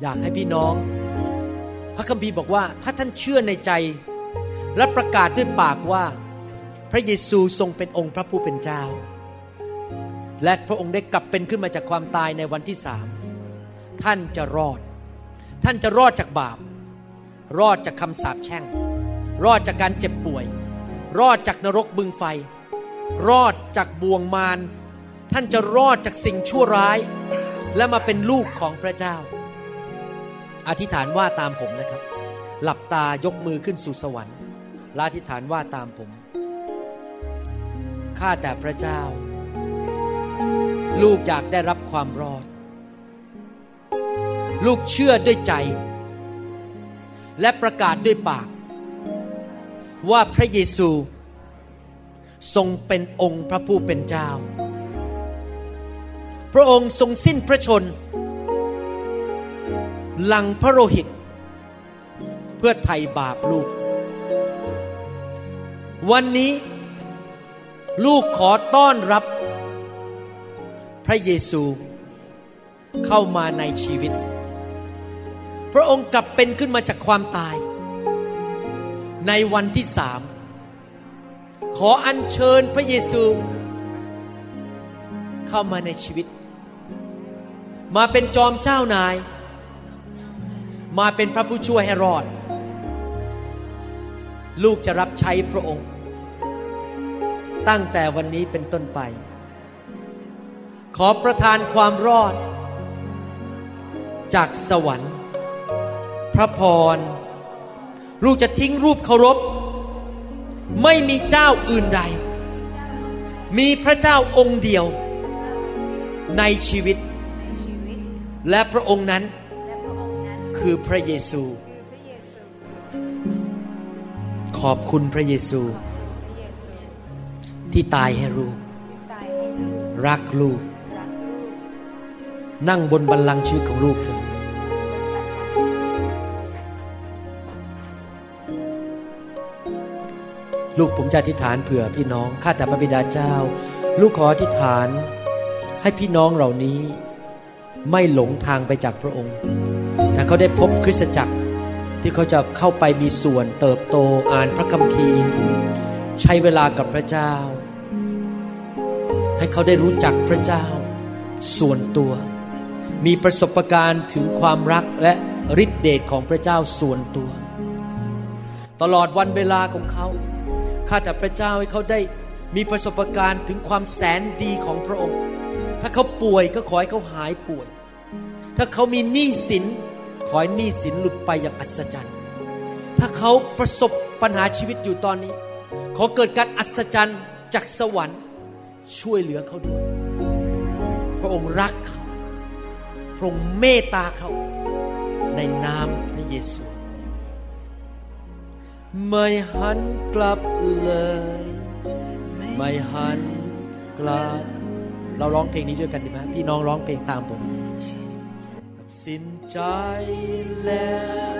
อยากให้พี่น้อง พระคัมภีร์บอกว่า ถ้าท่านเชื่อในใจ และประกาศด้วยปากว่า พระเยซูทรงเป็นองค์พระผู้เป็นเจ้า และพระองค์ได้กลับเป็นขึ้นมาจากความตายในวันที่สามท่านจะรอด ท่านจะรอดจากบาป รอดจากคำสาปแช่ง รอดจากการเจ็บป่วย รอดจากนรกบึงไฟ รอดจากบ่วงมารท่านจะรอดจากสิ่งชั่วร้าย และมาเป็นลูกของพระเจ้า อธิษฐานว่าตามผมนะครับ หลับตายกมือขึ้นสู่สวรรค์ละอธิษฐานว่าตามผม ข้าแต่พระเจ้า ลูกอยากได้รับความรอด ลูกเชื่อด้วยใจ และประกาศด้วยปาก ว่าพระเยซูทรงเป็นองค์พระผู้เป็นเจ้า พระองค์ทรงสิ้นพระชน หลังพระโลหิต เพื่อไถ่บาปลูก วันนี้ลูกขอต้อนรับ พระเยซูเข้ามาในชีวิต พระองค์กลับเป็นขึ้นมาจากความตาย ในวันที่สามขออัญเชิญพระเยซู เข้ามาในชีวิต มาเป็นจอมเจ้านาย มาเป็นพระผู้ช่วยให้รอด ลูกจะรับใช้พระองค์ ตั้งแต่วันนี้เป็นต้นไป ขอประทานความรอด จากสวรรค์ พระพร ลูกจะทิ้งรูปเคารพ ไม่มีเจ้าอื่นใด มีพระเจ้าองค์เดียวในชีวิต และพระองค์นั้นคือพระเยซู ขอบคุณพระเยซู ที่ตายให้ลูกรักลูก นั่งบนบัลลังก์ชีวิตของลูกเถิด ลูกผมจะอธิษฐานเผื่อพี่น้องข้าแต่พระบิดาเจ้า ลูกขออธิษฐาน ให้พี่น้องเหล่านี้ไม่หลงทางไปจากพระองค์ แต่เขาได้พบคริสตจักรที่เขาจะเข้าไปมีส่วนเติบโตอ่านพระคัมภีร์ ใช้เวลากับพระเจ้า ให้เขาได้รู้จักพระเจ้า ส่วนตัว มีประสบการณ์ถึงความรักและฤทธิเดชของพระเจ้าส่วนตัว ตลอดวันเวลาของเขา ข้าแต่พระเจ้าให้เขาได้มีประสบการณ์ถึงความแสนดีของพระองค์ ถ้าเขาป่วยก็ขอให้เขาหายป่วย ถ้าเขามีหนี้สิน ขอให้หนี้สินหลุดไปอย่างอัศจรรย์ ถ้าเขาประสบปัญหาชีวิตอยู่ตอนนี้ ขอเกิดการอัศจรรย์จากสวรรค์ ช่วยเหลือเขาด้วย พระองค์รักเขา พระองค์เมตตาเขา ในนามพระเยซู ไม่หันกลับเลย ไม่หันกลับ เราร้องเพลงนี้ด้วยกันดีไหมพี่น้องร้องเพลงตามผมสินใจแล้ว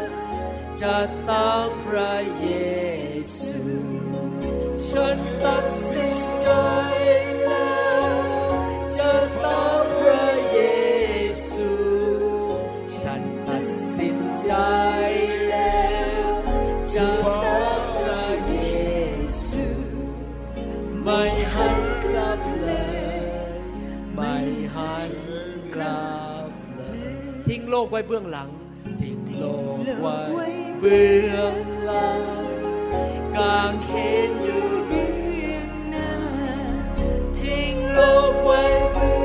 จะตามพระเยซู ฉันตัดสินใจ กไว้เบื้องหลัง ทิ้งโลกไว้เบื้องหลัง กางเขนอยู่เบื้องหน้า ทิ้งโลกไว้เบื้อง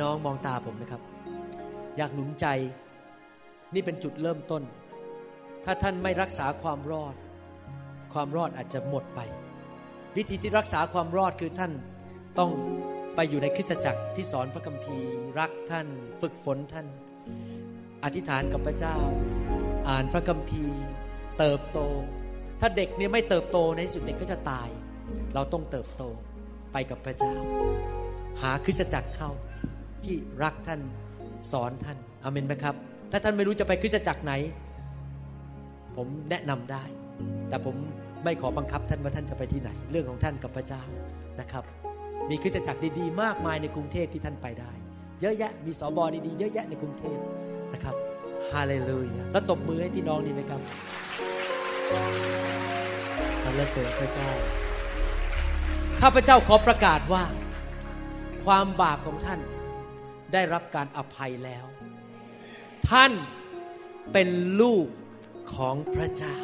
น้องมองตาผมนะครับ อยากหนุนใจ นี่เป็นจุดเริ่มต้น ถ้าท่านไม่รักษาความรอด ความรอดอาจจะหมดไป วิธีที่รักษาความรอดคือท่านต้องไปอยู่ในคริสตจักรที่สอนพระคัมภีร์ รักท่าน ฝึกฝนท่าน อธิษฐานกับพระเจ้า อ่านพระคัมภีร์ เติบโต ถ้าเด็กเนี่ยไม่เติบโตในที่สุดเด็กก็จะตาย เราต้องเติบโตไปกับพระเจ้า หาคริสตจักรเข้า ที่รักท่านสอนท่านอเมนไหมครับ ถ้าท่านไม่รู้จะไปคริสตจักรไหน ผมแนะนำได้ แต่ผมไม่ขอบังคับท่านว่าท่านจะไปที่ไหน เรื่องของท่านกับพระเจ้านะครับ มีคริสตจักรดีๆ มากมายในกรุงเทพที่ท่านไปได้ เยอะแยะมีสอบอดีๆเยอะแยะในกรุงเทพนะครับฮาเลลูยาแล้วตบมือให้พี่น้องนี่ไหมครับสรรเสริญพระเจ้า ข้าพเจ้าขอประกาศว่า ความบาปของท่าน ได้รับการอภัยแล้ว ท่านเป็นลูกของพระเจ้า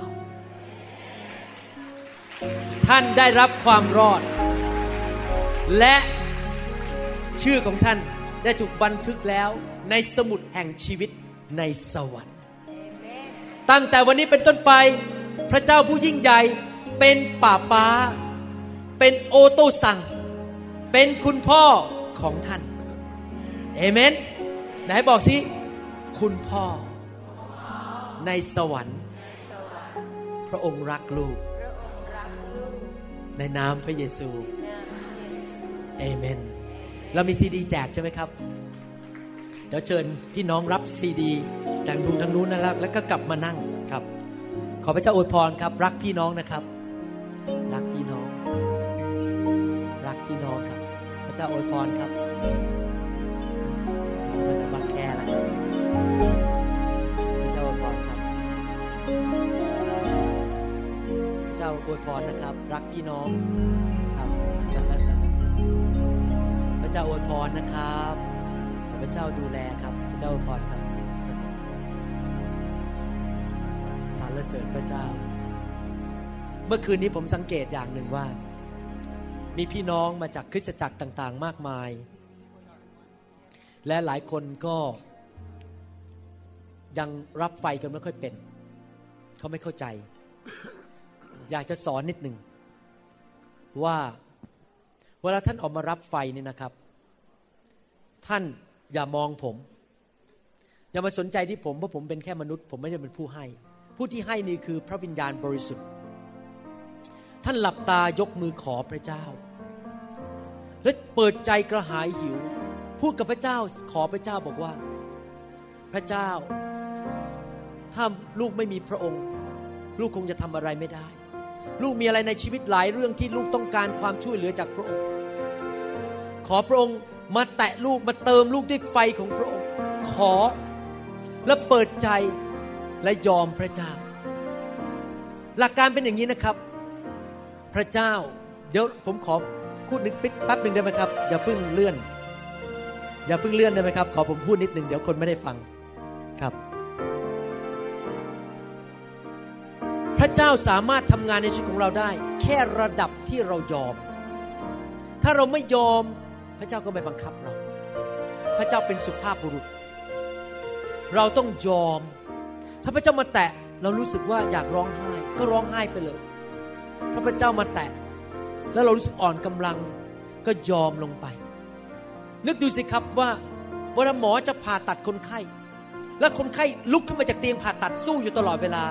ท่านได้รับความรอด และชื่อของท่านได้ถูกบันทึกแล้วในสมุดแห่งชีวิตในสวรรค์ ตั้งแต่วันนี้เป็นต้นไป พระเจ้าผู้ยิ่งใหญ่เป็นป่าป้า เป็นโอโตซัง เป็นคุณพ่อของท่าน เอเมน ไหนบอกสิ คุณพ่อในสวรรค์ พระองค์รักลูก ในนามพระเยซูเอเมน เรามีซีดีแจกใช่ไหมครับ เดี๋ยวเชิญพี่น้องรับซีดีทางนู้นทางนู้นนะครับแล้วก็กลับมานั่งครับ ขอพระเจ้าอวยพรครับ รักพี่น้องนะครับ รักพี่น้อง รักพี่น้องครับ พระเจ้าอวยพรครับ มาจากบักแคแล้วครับพระเจ้าอวยพรครับพระเจ้าอวยพรนะครับ รักพี่น้องครับพระเจ้าอวยพรนะครับพระเจ้าดูแลครับ พระเจ้าอวยพรครับสรรเสริญพระเจ้า เมื่อคืนนี้ผมสังเกตอย่างหนึ่งว่า มีพี่น้องมาจากคริสตจักรต่าง ๆ มากมาย และหลายคนก็ยังรับไฟกันไม่ค่อยเป็น เขาไม่เข้าใจ อยากจะสอนนิดหนึ่งว่าเวลาท่านออกมารับไฟนี่นะครับ ท่านอย่ามองผม อย่ามาสนใจที่ผมเพราะผมเป็นแค่มนุษย์ ผมไม่ใช่เป็นผู้ให้ ผู้ที่ให้นี่คือพระวิญญาณบริสุทธิ์ ท่านหลับตายกมือขอพระเจ้า และเปิดใจกระหายหิว พูดกับพระเจ้าขอพระเจ้าบอกว่า พระเจ้า ถ้าลูกไม่มีพระองค์ ลูกคงจะทำอะไรไม่ได้ ลูกมีอะไรในชีวิตหลายเรื่องที่ลูกต้องการความช่วยเหลือจากพระองค์ ขอพระองค์มาแตะลูกมาเติมลูกด้วยไฟของพระองค์ ขอและเปิดใจและยอมพระเจ้า หลักการเป็นอย่างนี้นะครับ พระเจ้า เดี๋ยวผมขอพูดนึงแป๊บหนึ่งได้ไหมครับ อย่าเพิ่งเลื่อน อย่าเพิ่งเลื่อนได้ไหมครับ ขอผมพูดนิดนึงเดี๋ยวคนไม่ได้ฟังครับ พระเจ้าสามารถทำงานในชีวิตของเราได้ แค่ระดับที่เรายอม ถ้าเราไม่ยอม พระเจ้าก็ไม่บังคับเรา พระเจ้าเป็นสุภาพบุรุษ เราต้องยอม ถ้าพระเจ้ามาแตะเรารู้สึกว่าอยากร้องไห้ ก็ร้องไห้ไปเลยถ้าพระเจ้ามาแตะ แล้วเรารู้สึกอ่อนกำลังก็ยอมลงไป นึกดูสิครับว่าเวลาหมอจะผ่าตัดคนไข้ แล้วคนไข้ลุกขึ้นมาจากเตียงผ่าตัดสู้อยู่ตลอดเวลา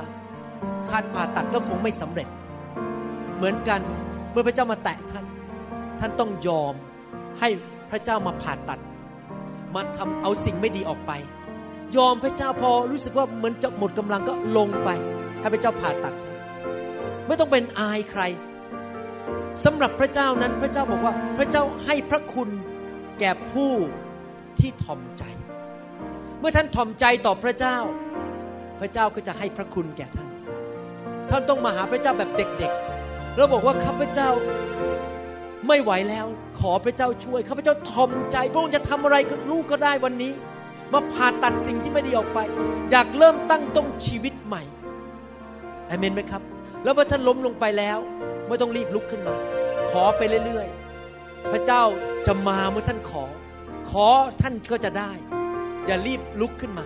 การผ่าตัดก็คงไม่สำเร็จ เหมือนกันเมื่อพระเจ้ามาแตะท่าน ท่านต้องยอมให้พระเจ้ามาผ่าตัด มาทำเอาสิ่งไม่ดีออกไป ยอมพระเจ้าพอรู้สึกว่าเหมือนจะหมดกำลังก็ลงไป ให้พระเจ้าผ่าตัด ไม่ต้องเป็นอายใครสำหรับพระเจ้านั้นพระเจ้าบอกว่าพระเจ้าให้พระคุณ แก่ผู้ที่ถ่อมใจ เมื่อท่านถ่อมใจต่อพระเจ้า พระเจ้าก็จะให้พระคุณแก่ท่าน ท่านต้องมาหาพระเจ้าแบบเด็กๆ แล้วบอกว่าข้าพเจ้าไม่ไหวแล้ว ขอพระเจ้าช่วยข้าพเจ้าถ่อมใจ พระองค์จะทำอะไรกับลูกก็ได้วันนี้ มาผ่าตัดสิ่งที่ไม่ดีออกไป อยากเริ่มตั้งต้นชีวิตใหม่อเมนไหมครับ แล้วเมื่อท่านล้มลงไปแล้ว ไม่ต้องรีบลุกขึ้นมา ขอไปเรื่อยๆ พระเจ้าจะมาเมื่อท่านขอ ขอท่านก็จะได้ อย่ารีบลุกขึ้นมา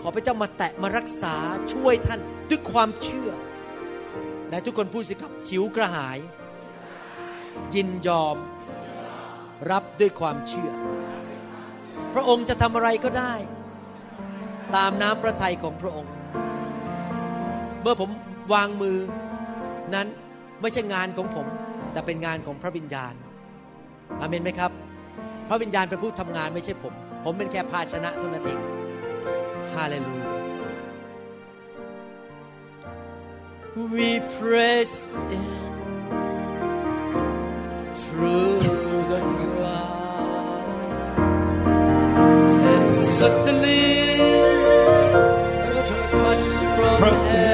ขอพระเจ้ามาแตะมารักษาช่วยท่านด้วยความเชื่อและทุกคนพูดสิครับหิวกระหาย ยินยอม รับด้วยความเชื่อ พระองค์จะทำอะไรก็ได้ ตามน้ำพระทัยของพระองค์ เมื่อผมวางมือนั้นไม่ใช่งานของผม แต่เป็นงานของพระวิญญาณ อาเมนไหมครับ พระวิญญาณเป็นผู้ทำงานไม่ใช่ผม ผมเป็นแค่ภาชนะเท่านั้นเองฮาเลลูยา We press in through the crowd and suddenly a touch from, From heaven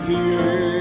with the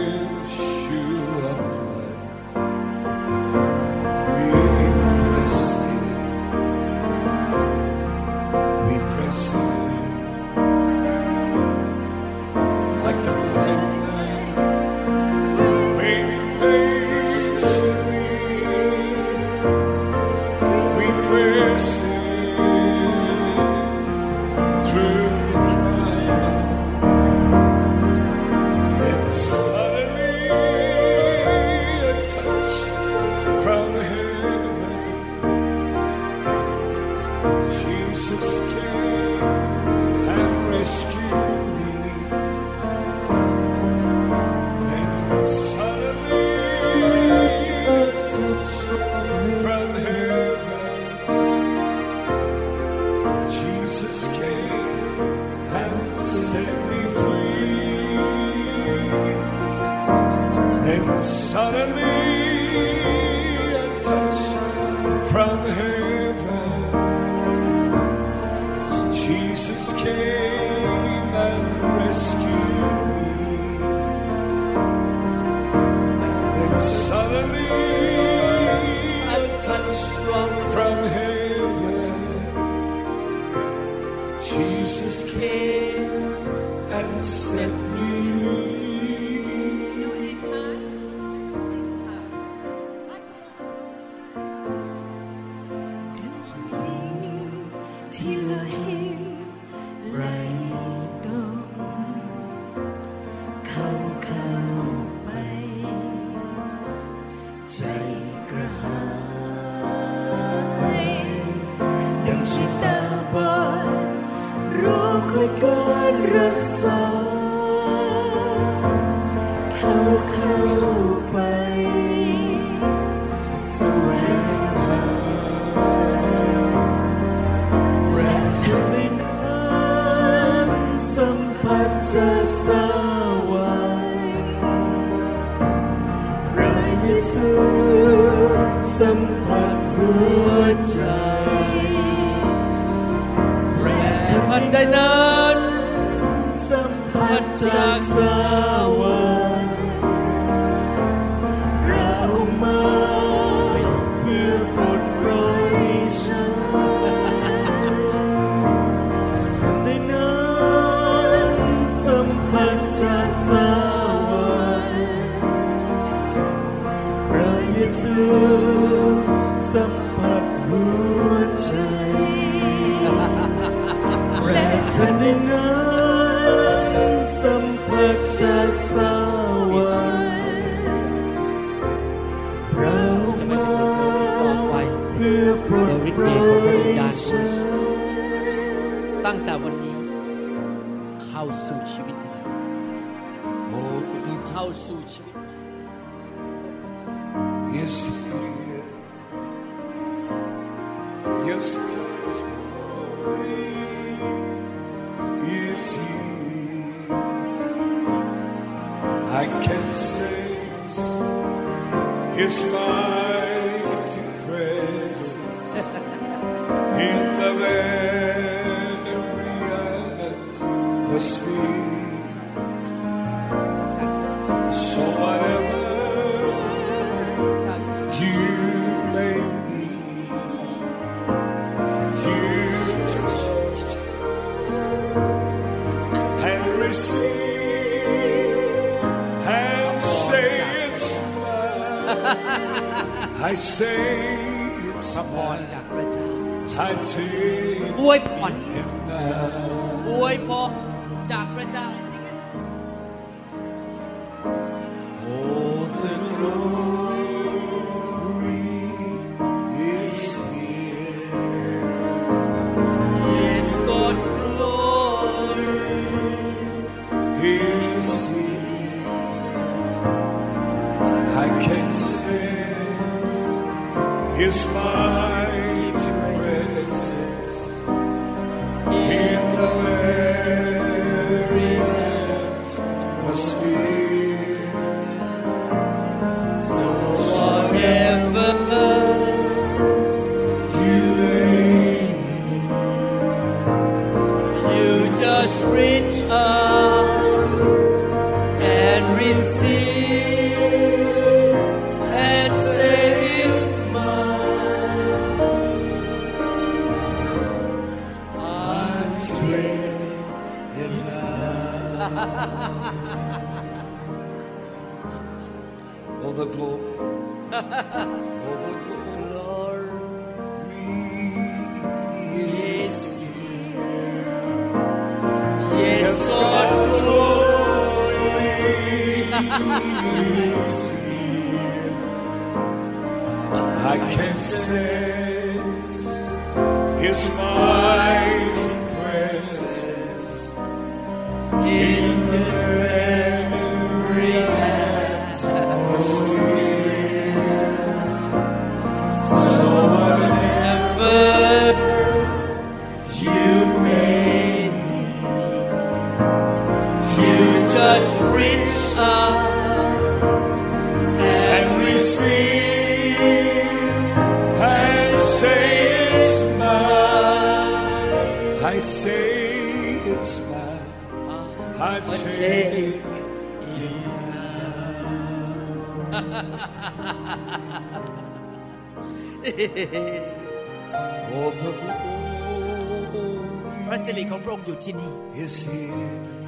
พระสิริของพระองค์อยู่ที่นี่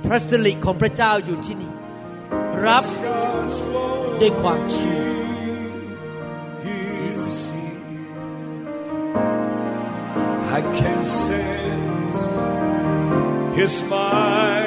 พระสิริของพระเจ้าอยู่ที่นี่ Raph de Guang I can sense his smile.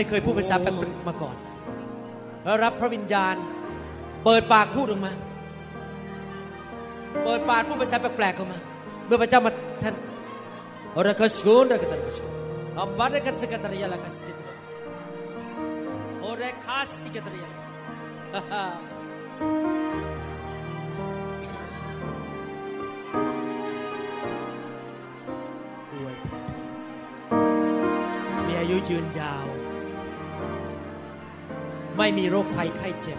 ไม่เคยพูดภาษาแปลกๆมาก่อน แล้วรับพระวิญญาณ เปิดปากพูดออกมา เปิดปากพูดภาษาแปลกๆออกมา เมื่อพระเจ้ามาท่านอรักชุนรักตันกชุนอับบาร์กันสกัตริยาลักสกิตรโอเรคาสกิตริยาอวยมีอายุยืนยาว ไม่มีโรคภัยไข้เจ็บ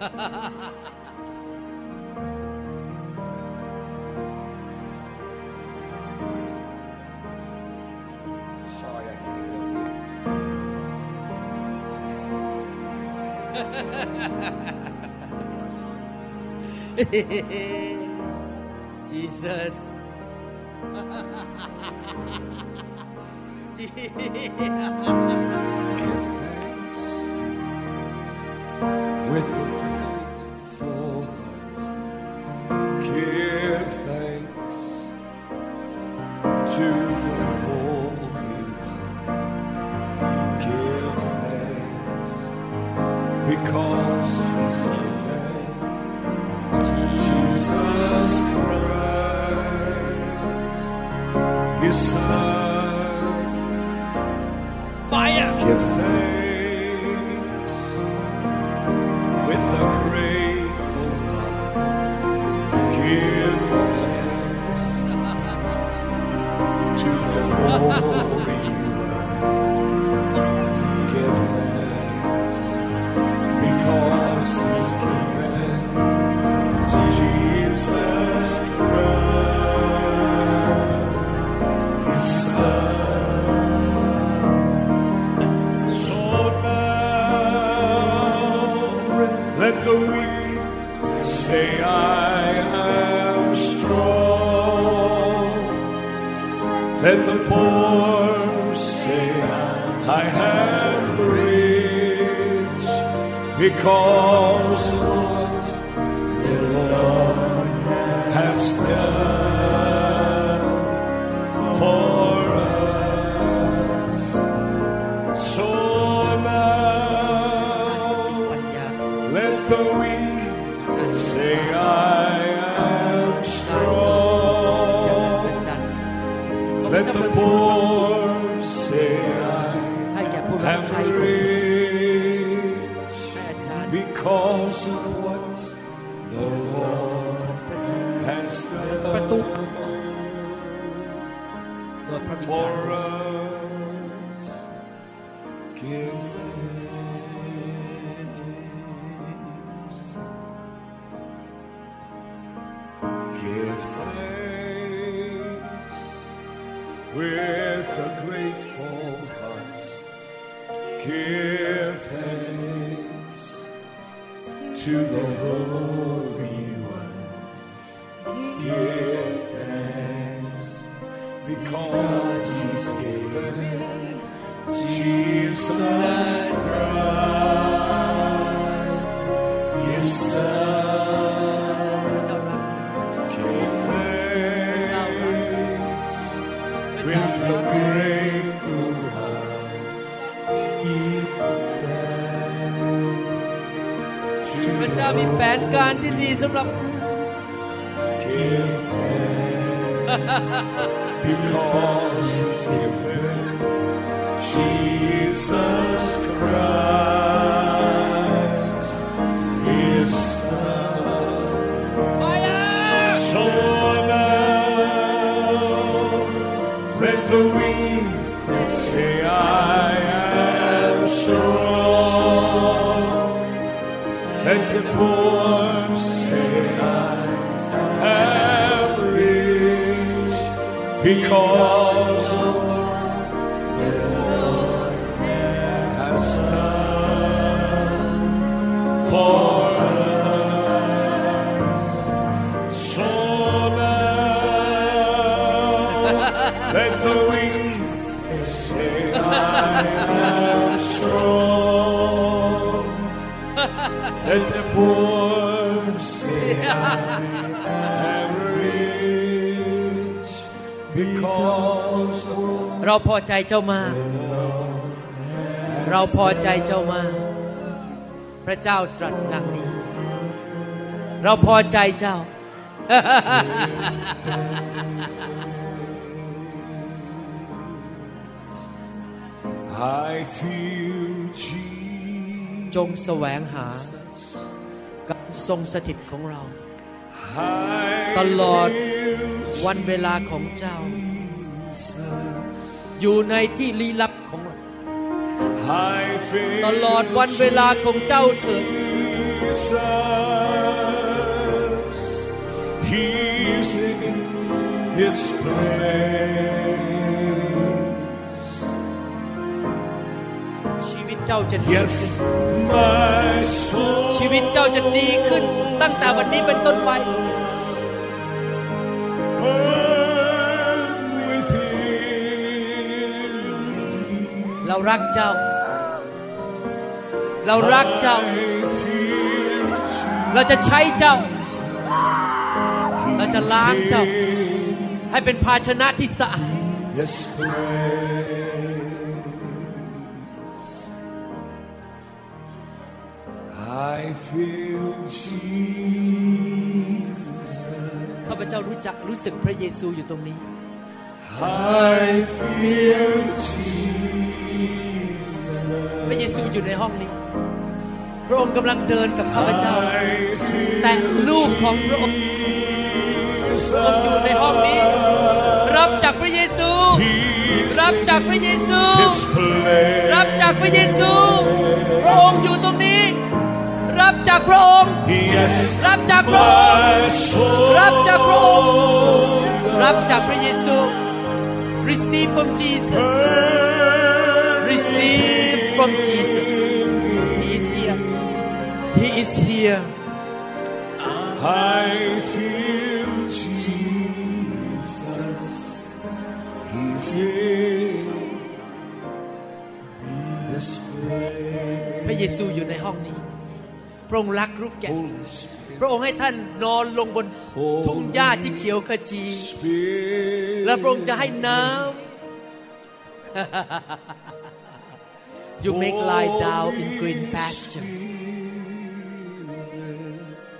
Sorry, I can't you. *laughs* Jesus. *laughs* Give thanks with การที่ดีสำหรับ เจ้ามาก เราพอใจเจ้ามาก พระเจ้าตรัสดังนี้ เราพอใจเจ้า I feel Jesus. จงแสวงหาการทรงสถิตของเรา I ตลอด feel วันเวลาของเจ้า อยู่ในที่ลี้ลับของเรา I feel ตลอดวันเวลาของเจ้าเถิด Jesus. He's in this place. ชีวิตเจ้าจะดีขึ้น Yes, my soul. ชีวิตเจ้าจะดีขึ้นตั้งแต่วันนี้เป็นต้นไป รารักเจ้า เรารักเจ้า I feel เราจะใช้เจ้า เราจะล้างเจ้า ให้เป็นภาชนะที่สะอาด this place. I feel Jesus. ข้าพเจ้ารู้จักรู้สึกพระเยซูอยู่ตรงนี้ I feel Jesus. พระเยซูอยู่ในห้องนี้ พระองค์กำลังเดินกับข้าพเจ้า I feel แต่ลูกของพระองค์ Jesus. พระองค์อยู่ในห้องนี้ รับจากพระเยซู รับจากพระเยซู This place. รับจากพระเยซู พระองค์อยู่ตรงนี้ รับจากพระองค์ Yes, รับจากพระองค์ my soul. รับจากพระองค์ รับจากพระเยซู receive from Jesus receive from Jesus He is here He is here I feel Jesus. He's in เยซูอยู่ในห้องนี้ พระองค์รักลูกแกะ Holy Spirit. พระองค์ให้ท่านนอนลงบนทุ่งหญ้าที่เขียวขจี Spirit. และพระองค์จะให้น้ำ You make lie down in green pasture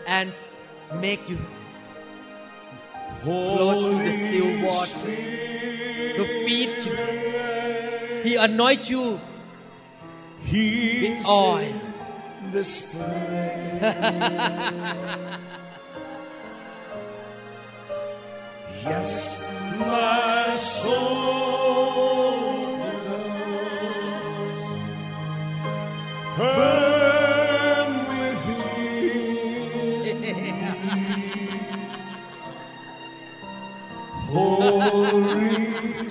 and make you close to the still water to feed you. He anoint you He with oil. The Spirit. yes, my soul does burn within. *laughs* Holy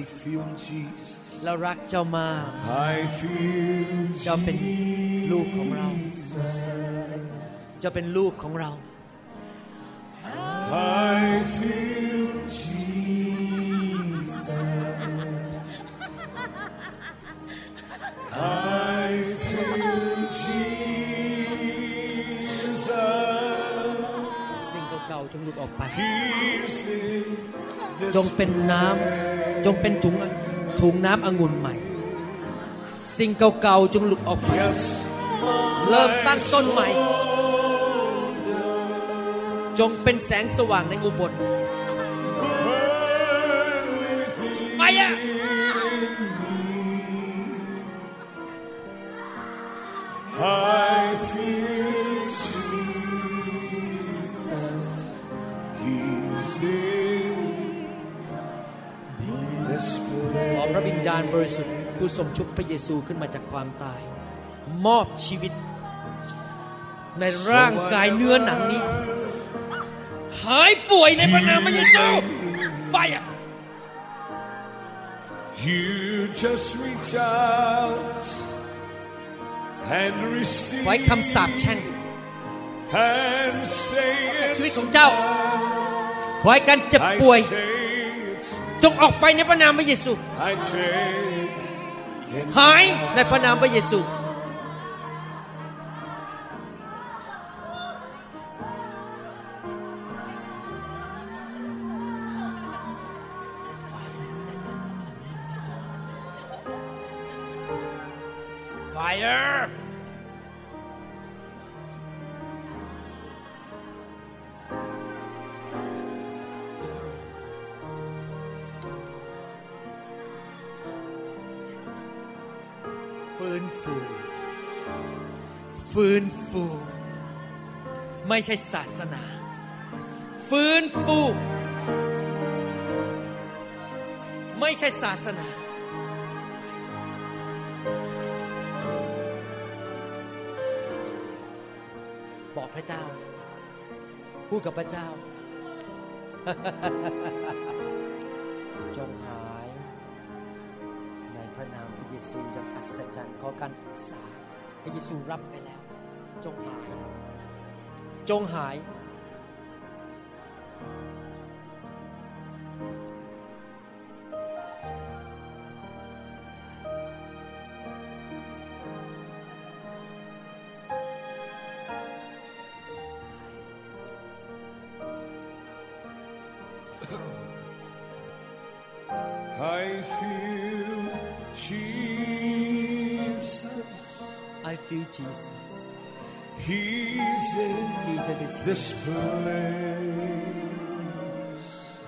I feel Jesus. เรารักเจ้ามาก I feel เจ้าเป็นลูกของเรา เจ้าเป็นลูกของเรา I feel Jesus. I feel Jesus. สิ่งเก่าๆจงหลุดออกไป He's in this จงเป็นน้ำจงเป็นถุงถุงน้ำองุ่นใหม่ สิ่งเก่าๆจงหลุดออกไป Yes, เริ่มตั้งต้นใหม่ จงเป็นแสงสว่างในอุบล burn within ไปอะ I feel พระวิญญาณบริสุทธิ์ผู้ทรงชุบพระเยซูขึ้นมาจากความตาย มอบชีวิต ในร่างกายเนื้อหนังนี้ หายป่วยในพระนามพระเยซู ไฟอะ You just reach out and receive ไว้คำสาปแช่ง and say ชีวิต it's ของเจ้า ขอให้การเจ็บ I ป่วย say it's จงออกไปในพระนามพระเยซู I take in หายในพระนามพระเยซู Fire! ฟื้นฟู ไม่ใช่ศาสนา ฟื้นฟู ไม่ใช่ศาสนา บอกพระเจ้า พูดกับพระเจ้า จงหายในพระนามพระเยซูอย่างอัศจรรย์ขอการรักษาพระเยซูรับไปแล้ว จงหาย จงหาย I feel Jesus. I feel Jesus He's in Jesus is here this place.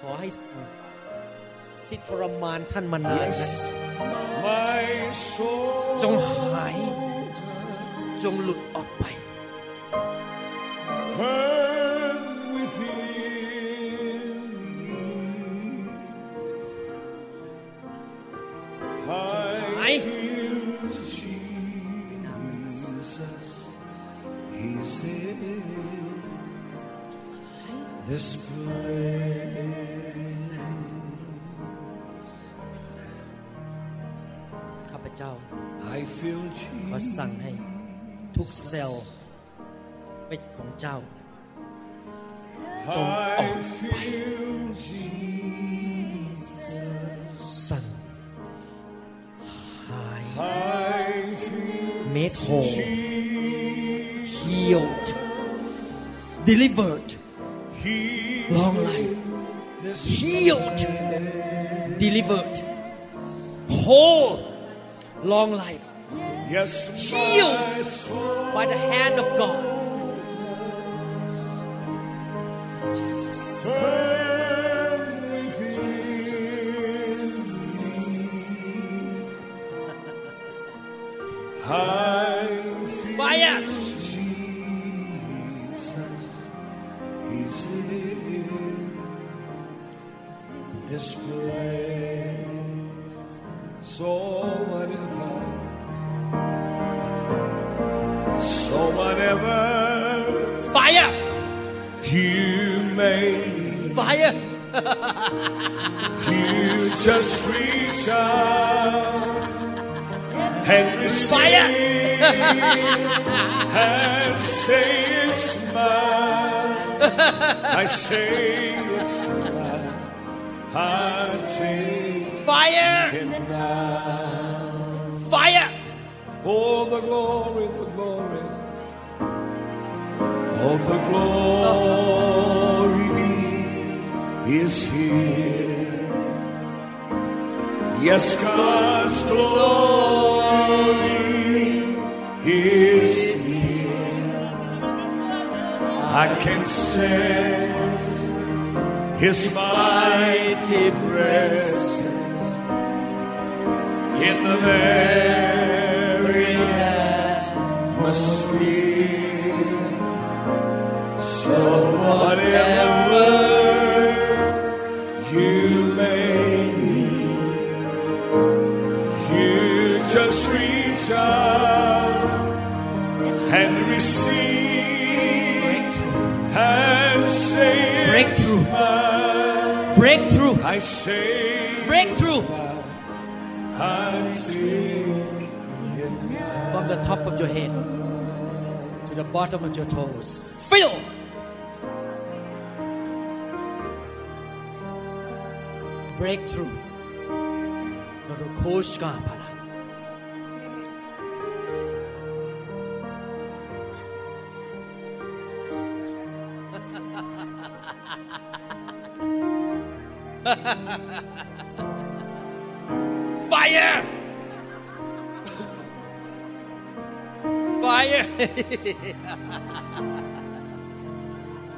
ขอให้สิ่งที่ทรมานท่านมานานนั้น Yes, my soul จงหาย จงหลุดออกไป burn this place. ข้าพเจ้า I feel ขอ Jesus. สั่งให้ทุกเซลล์เป็นของเจ้า จงออกไป สั่งหาย made whole healed delivered Yes, Yes, God's glory is here. I can sense His mighty presence in the very I say, breakthrough I from the top of your head to the bottom of your toes. Fill. Breakthrough.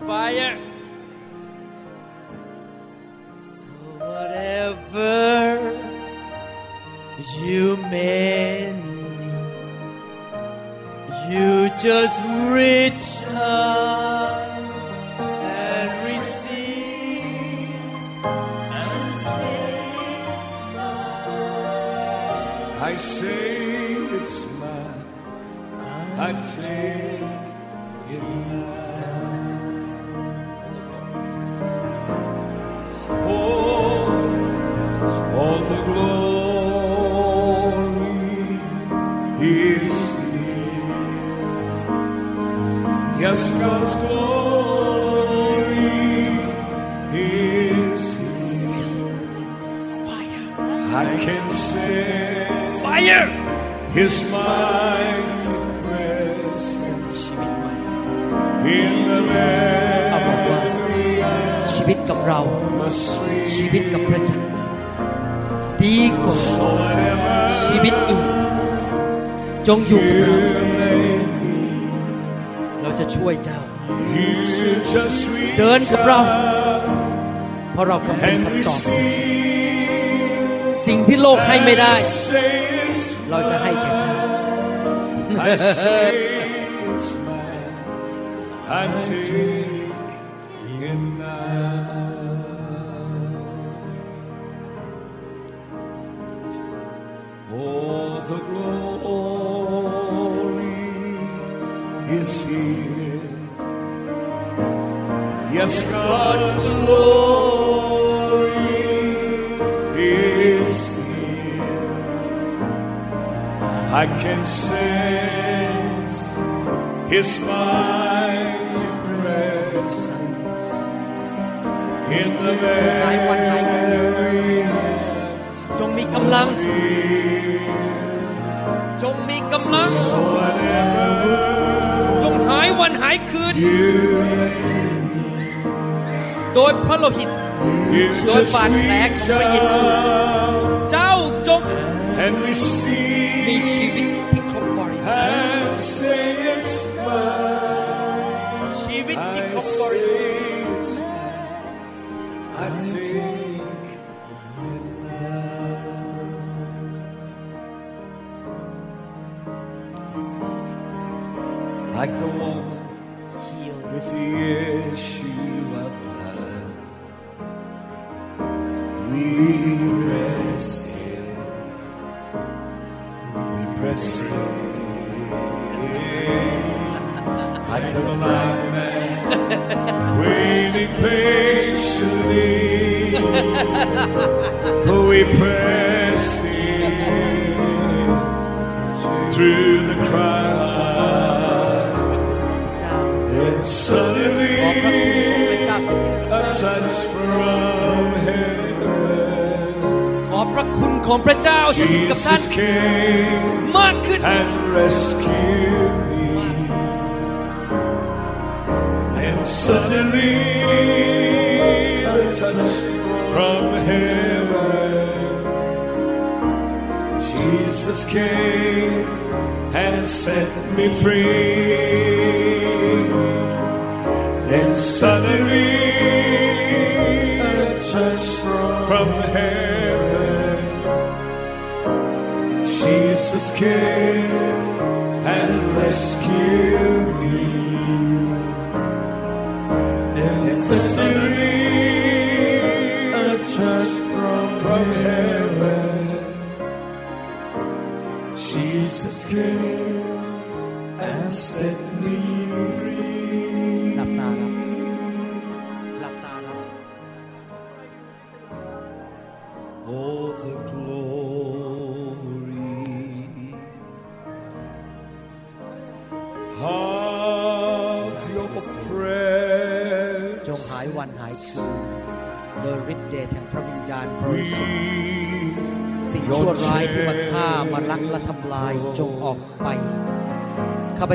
Fire! จงอยู่กับเรา เราจะช่วยเจ้า เดินกับเรา เพราะเรากำลังคำตอบสิ่งที่โลกให้ไม่ได้ เราจะให้แก่เจ้า I say it's mine. I take it now. yes, God's glory is here. I can sense His mighty presence in the very hands จงมีกำลัง จงมีกำลัง จงหายวันหายคืน โดยพระโลหิต โดยบาดแผลของพระเยซู เจ้าจงมีชีวิต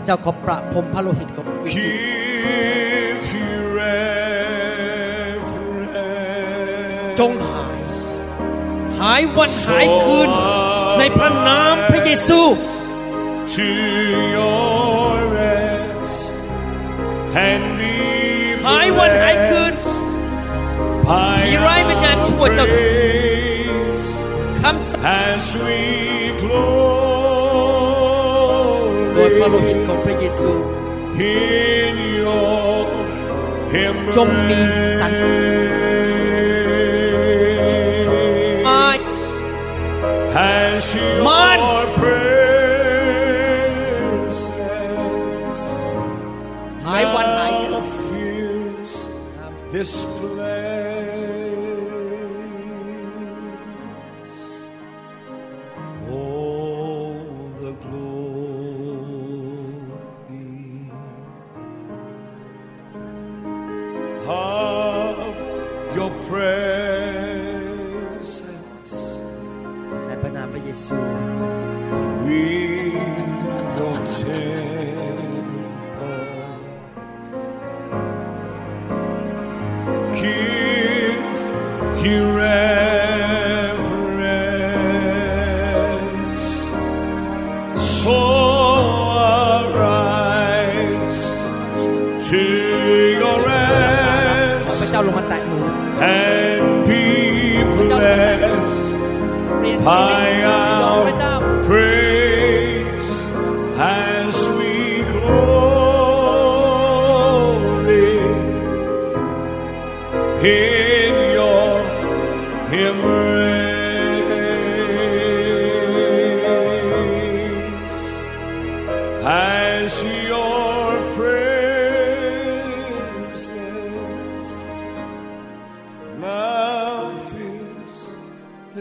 จ้าขอประพรมพระโลหิตของพระเยซู Give you reverence จงหาย หายวันหายคืน ในพระนามพระเยซู To your rest and หายวันหายคืนผีร้ายเป็นงานชั่วเจ้าคำสาป Himmelrikets ของพระเยซูจงมีสันติ March, march,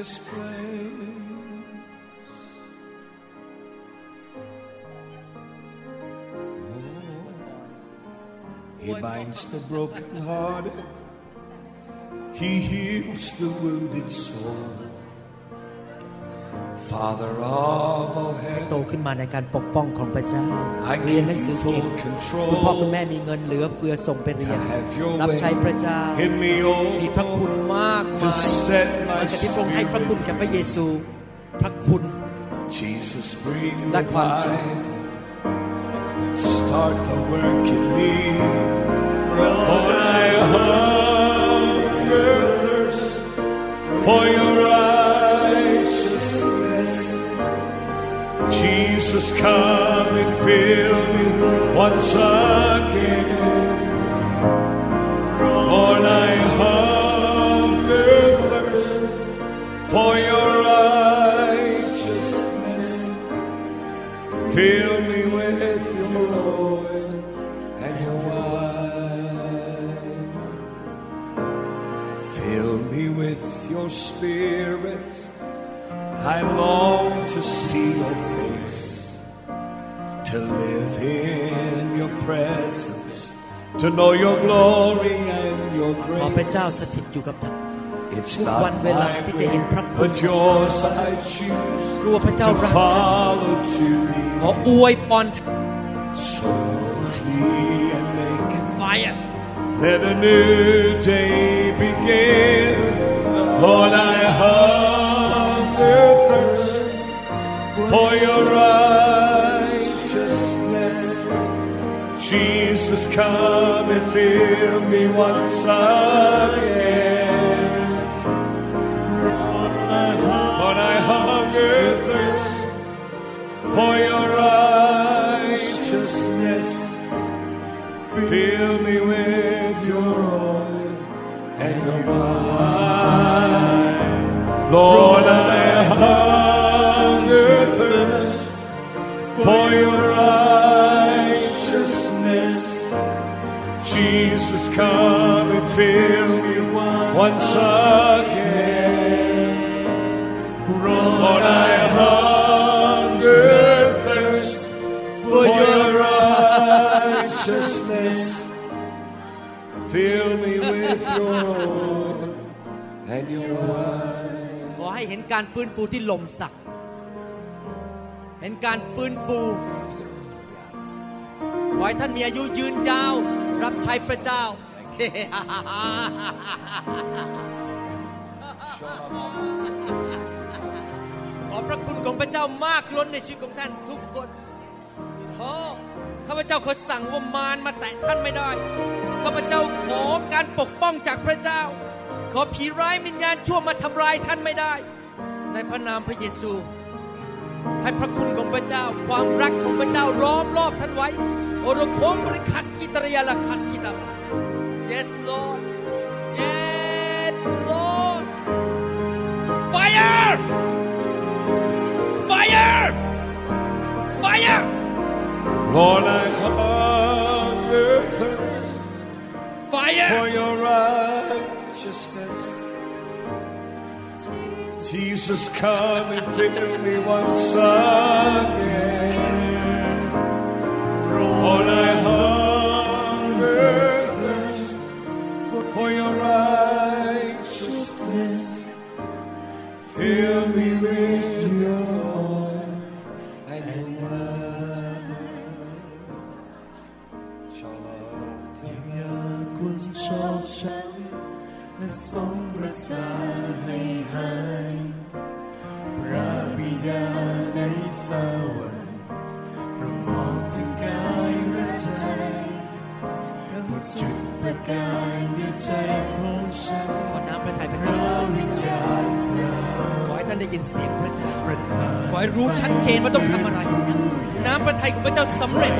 this place. Oh, he binds the broken hearted. He heals the wounded soul. Father of all โต heaven, ขึ้นมาในการปกป้องของพระเจ้า I เรียน give หนังสือ you เก่ง full control คุณพ่อคุณแม่มีเงินเหลือเฟือส่งไปเรียน to have your รับ way ใช้พระเจ้า in me, มีพระคุณ oh มาก to มาย set หลั my งจากที่พระองค์ให้พระคุณ spirit. แก่พระเยซู พระคุณ Jesus, bring และความจริง revival. Start the work in me. Lord, I hunger, thirst for your righteousness. Jesus, come and fill me once again. Lord, I hunger, thirst for your righteousness. Fill me with your oil and your wine. Fill me with your spirit. I long to see your presence, to know your glory and your ขอพระ grace. เจ้าสถิตอยู่กับท่าน It's ทุก not วันเวลา my ที่จะเห็นพระ will, คุณ but yours I choose รู้ว่าพระเจ้า to รักท่าน follow to ขอ thee. อวยพรท่าน So me and make ไฟอะ let a new day begin. Lord, I hunger, thirst for your righteousness. Jesus, come and fill me once again. Lord, I hunger, thirst for your righteousness. Fill me with your oil and your wine. Lord, I hunger, thirst for your come and fill me once again. Lord, I hunger, thirst for your righteousness. Fill me with your oil and your wine. ขอให้เห็นการฟื้นฟูที่ลมสัก เห็นการฟื้นฟูขอให้ท่านมีอายุยืนยาว รับใช้พระเจ้า ขอพระคุณของพระเจ้ามากล้นในชีวิตของท่านทุกคนโอ้ข้าพเจ้าขอสั่งว่ามารมาแตะท่านไม่ได้ ข้าพเจ้าขอการปกป้องจากพระเจ้า ขอผีร้ายวิญญาณชั่วมาทำลายท่านไม่ได้ ในพระนามพระเยซู ให้พระคุณของพระเจ้า ความรักของพระเจ้าล้อมรอบท่านไว้ โอรโคมบริคัสกิตริยาลาคัสกิตา Yes Lord. Yes Lord. Fire! Fire! Fire! Lord, I hunger, thirst Fire! for your righteousness. Jesus, come and fill me once again. Lord, I hunger, จเราจุดประกายในใจของฉันขอน้ำพระทัยพระเจ้าระวิญญาณพระขอให้ ท่านได้ยินเสียงพระเจ้าประทานขอให้รู้ชัดเจนว่าต้องทำอะไร น้ำพระทัยของพระเจ้าสำเร็จ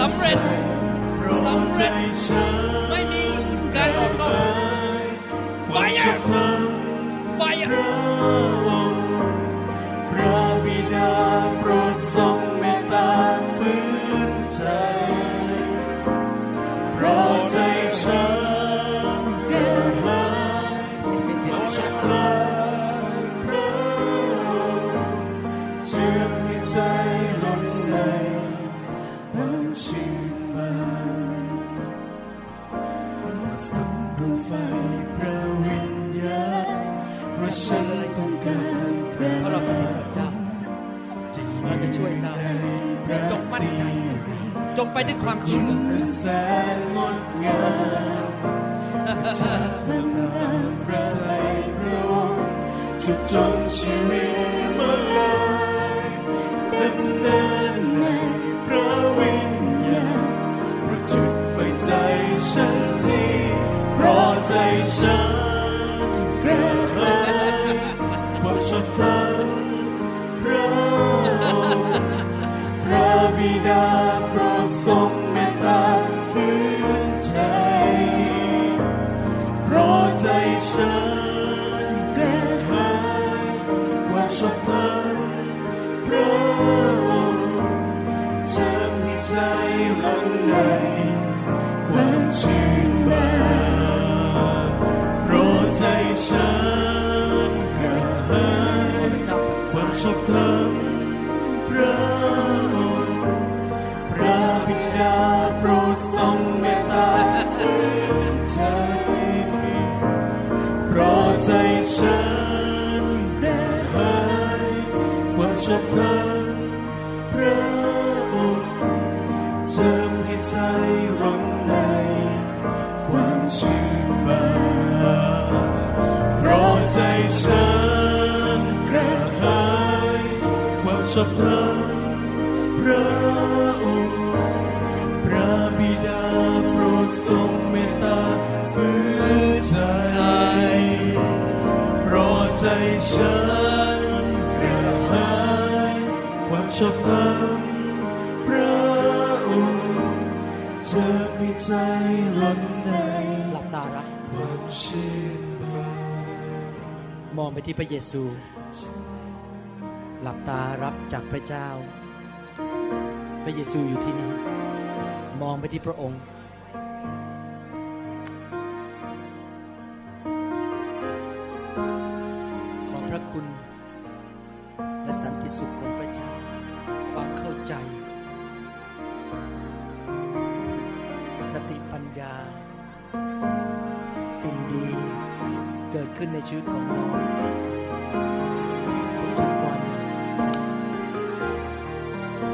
สำเร็จสำเร็จฉันไม่มีการลดลง Fire Fire พระบิดา เพราะเราสนิทกับเจ้างเราจะช่วยเจ้าจงมั่นใจ จงไปด้วยความเชื่อแสนงดงามเจ้าฉันทำตามพระไตรพระอจุจงชีวิตมาเลยดำเนินใน ฉันทีเพราะใจฉันกระหายความชอบธรรมพระพระบิดา of. ฉันกระหายความชอบธรรมพระองค์จะมีใจหลับในหลับตารัความเชื่อมองไปที่พระเยซู หลับตารับจากพระเจ้า พระเยซูอยู่ที่นี่ มองไปที่พระองค์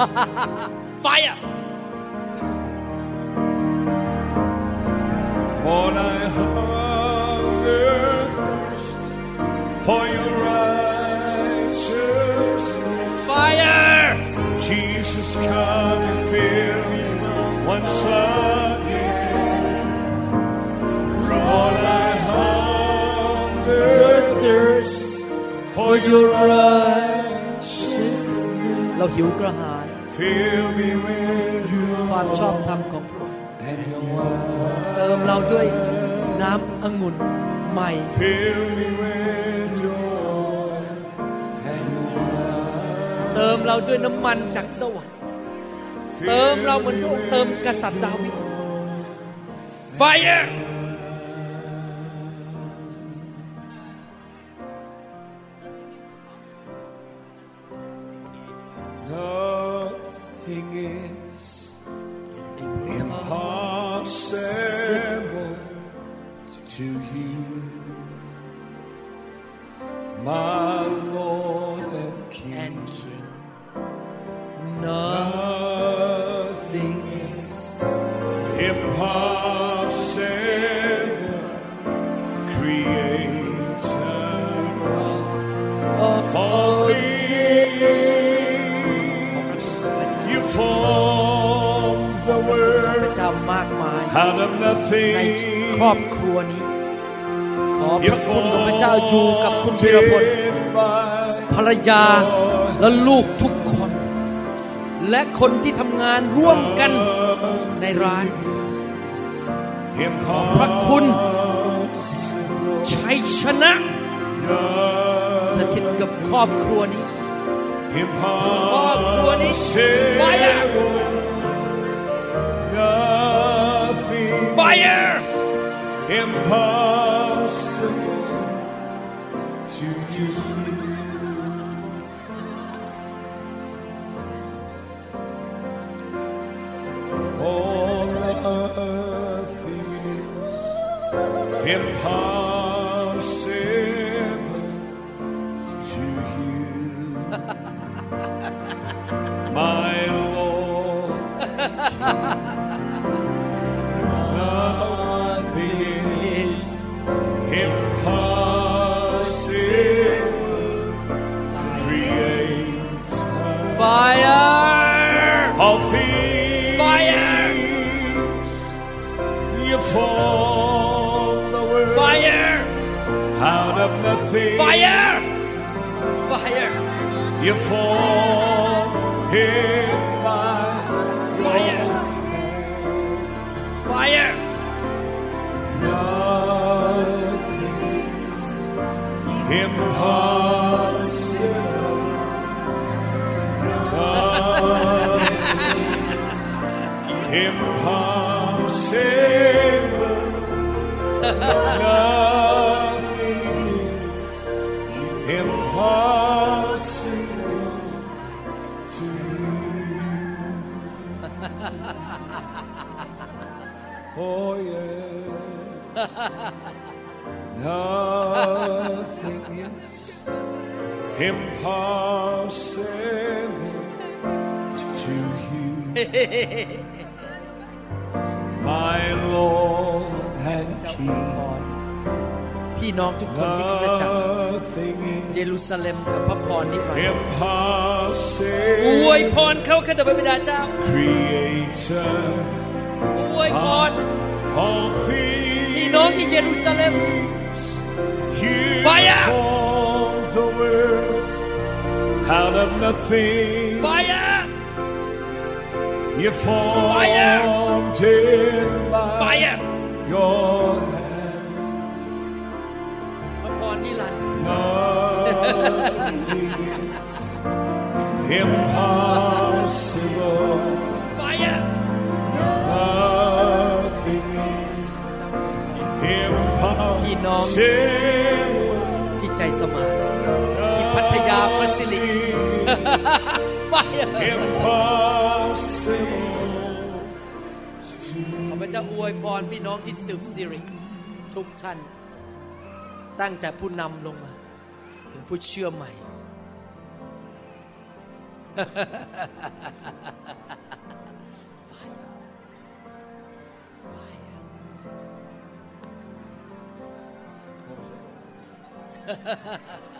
ha ha ha ha ความชอบธรรมของพระองค์เติมเราด้วยน้ำองุ่นใหม่เติมเราด้วยน้ำมันจากสวรรค์เติมเราเหมือนพระองค์เติมกษัตริย์ดาวิด Fire! ครอบครัวนี้ ขอพระคุณของพระเจ้าอยู่กับคุณพิรพลภรรยาและลูกทุกคน และคนที่ทำงานร่วมกันในร้านขอพระคุณชัยชนะสถิตกับครอบครัวนี้ครอบครัวนี้ Fire Fire impossible to do. Oh, nothing is impossible *laughs* my Lord and King. พี่น้องทุกคนที่คริสตจักร Nothing เย is รูซาเล็มกับพระพรนิรันดร์ impossible. อวยพรเขาข้าแต่พระบิดาเจ้า Creator อวยพร of พี่น้อง things. ที่เยรูซาเล็ม You Fire! formed the world out of nothing. Fire You formed Fire! it by Fire your พี่น้อง impossible. ที่ใจสมานที่พัทยาพัสลิ Fire Impossible. ขอพระเจ้าอวยพรพี่น้องที่สืบสิริทุกท่าน ตั้งแต่ผู้นำลงมา ถึงผู้เชื่อใหม่ Jesus,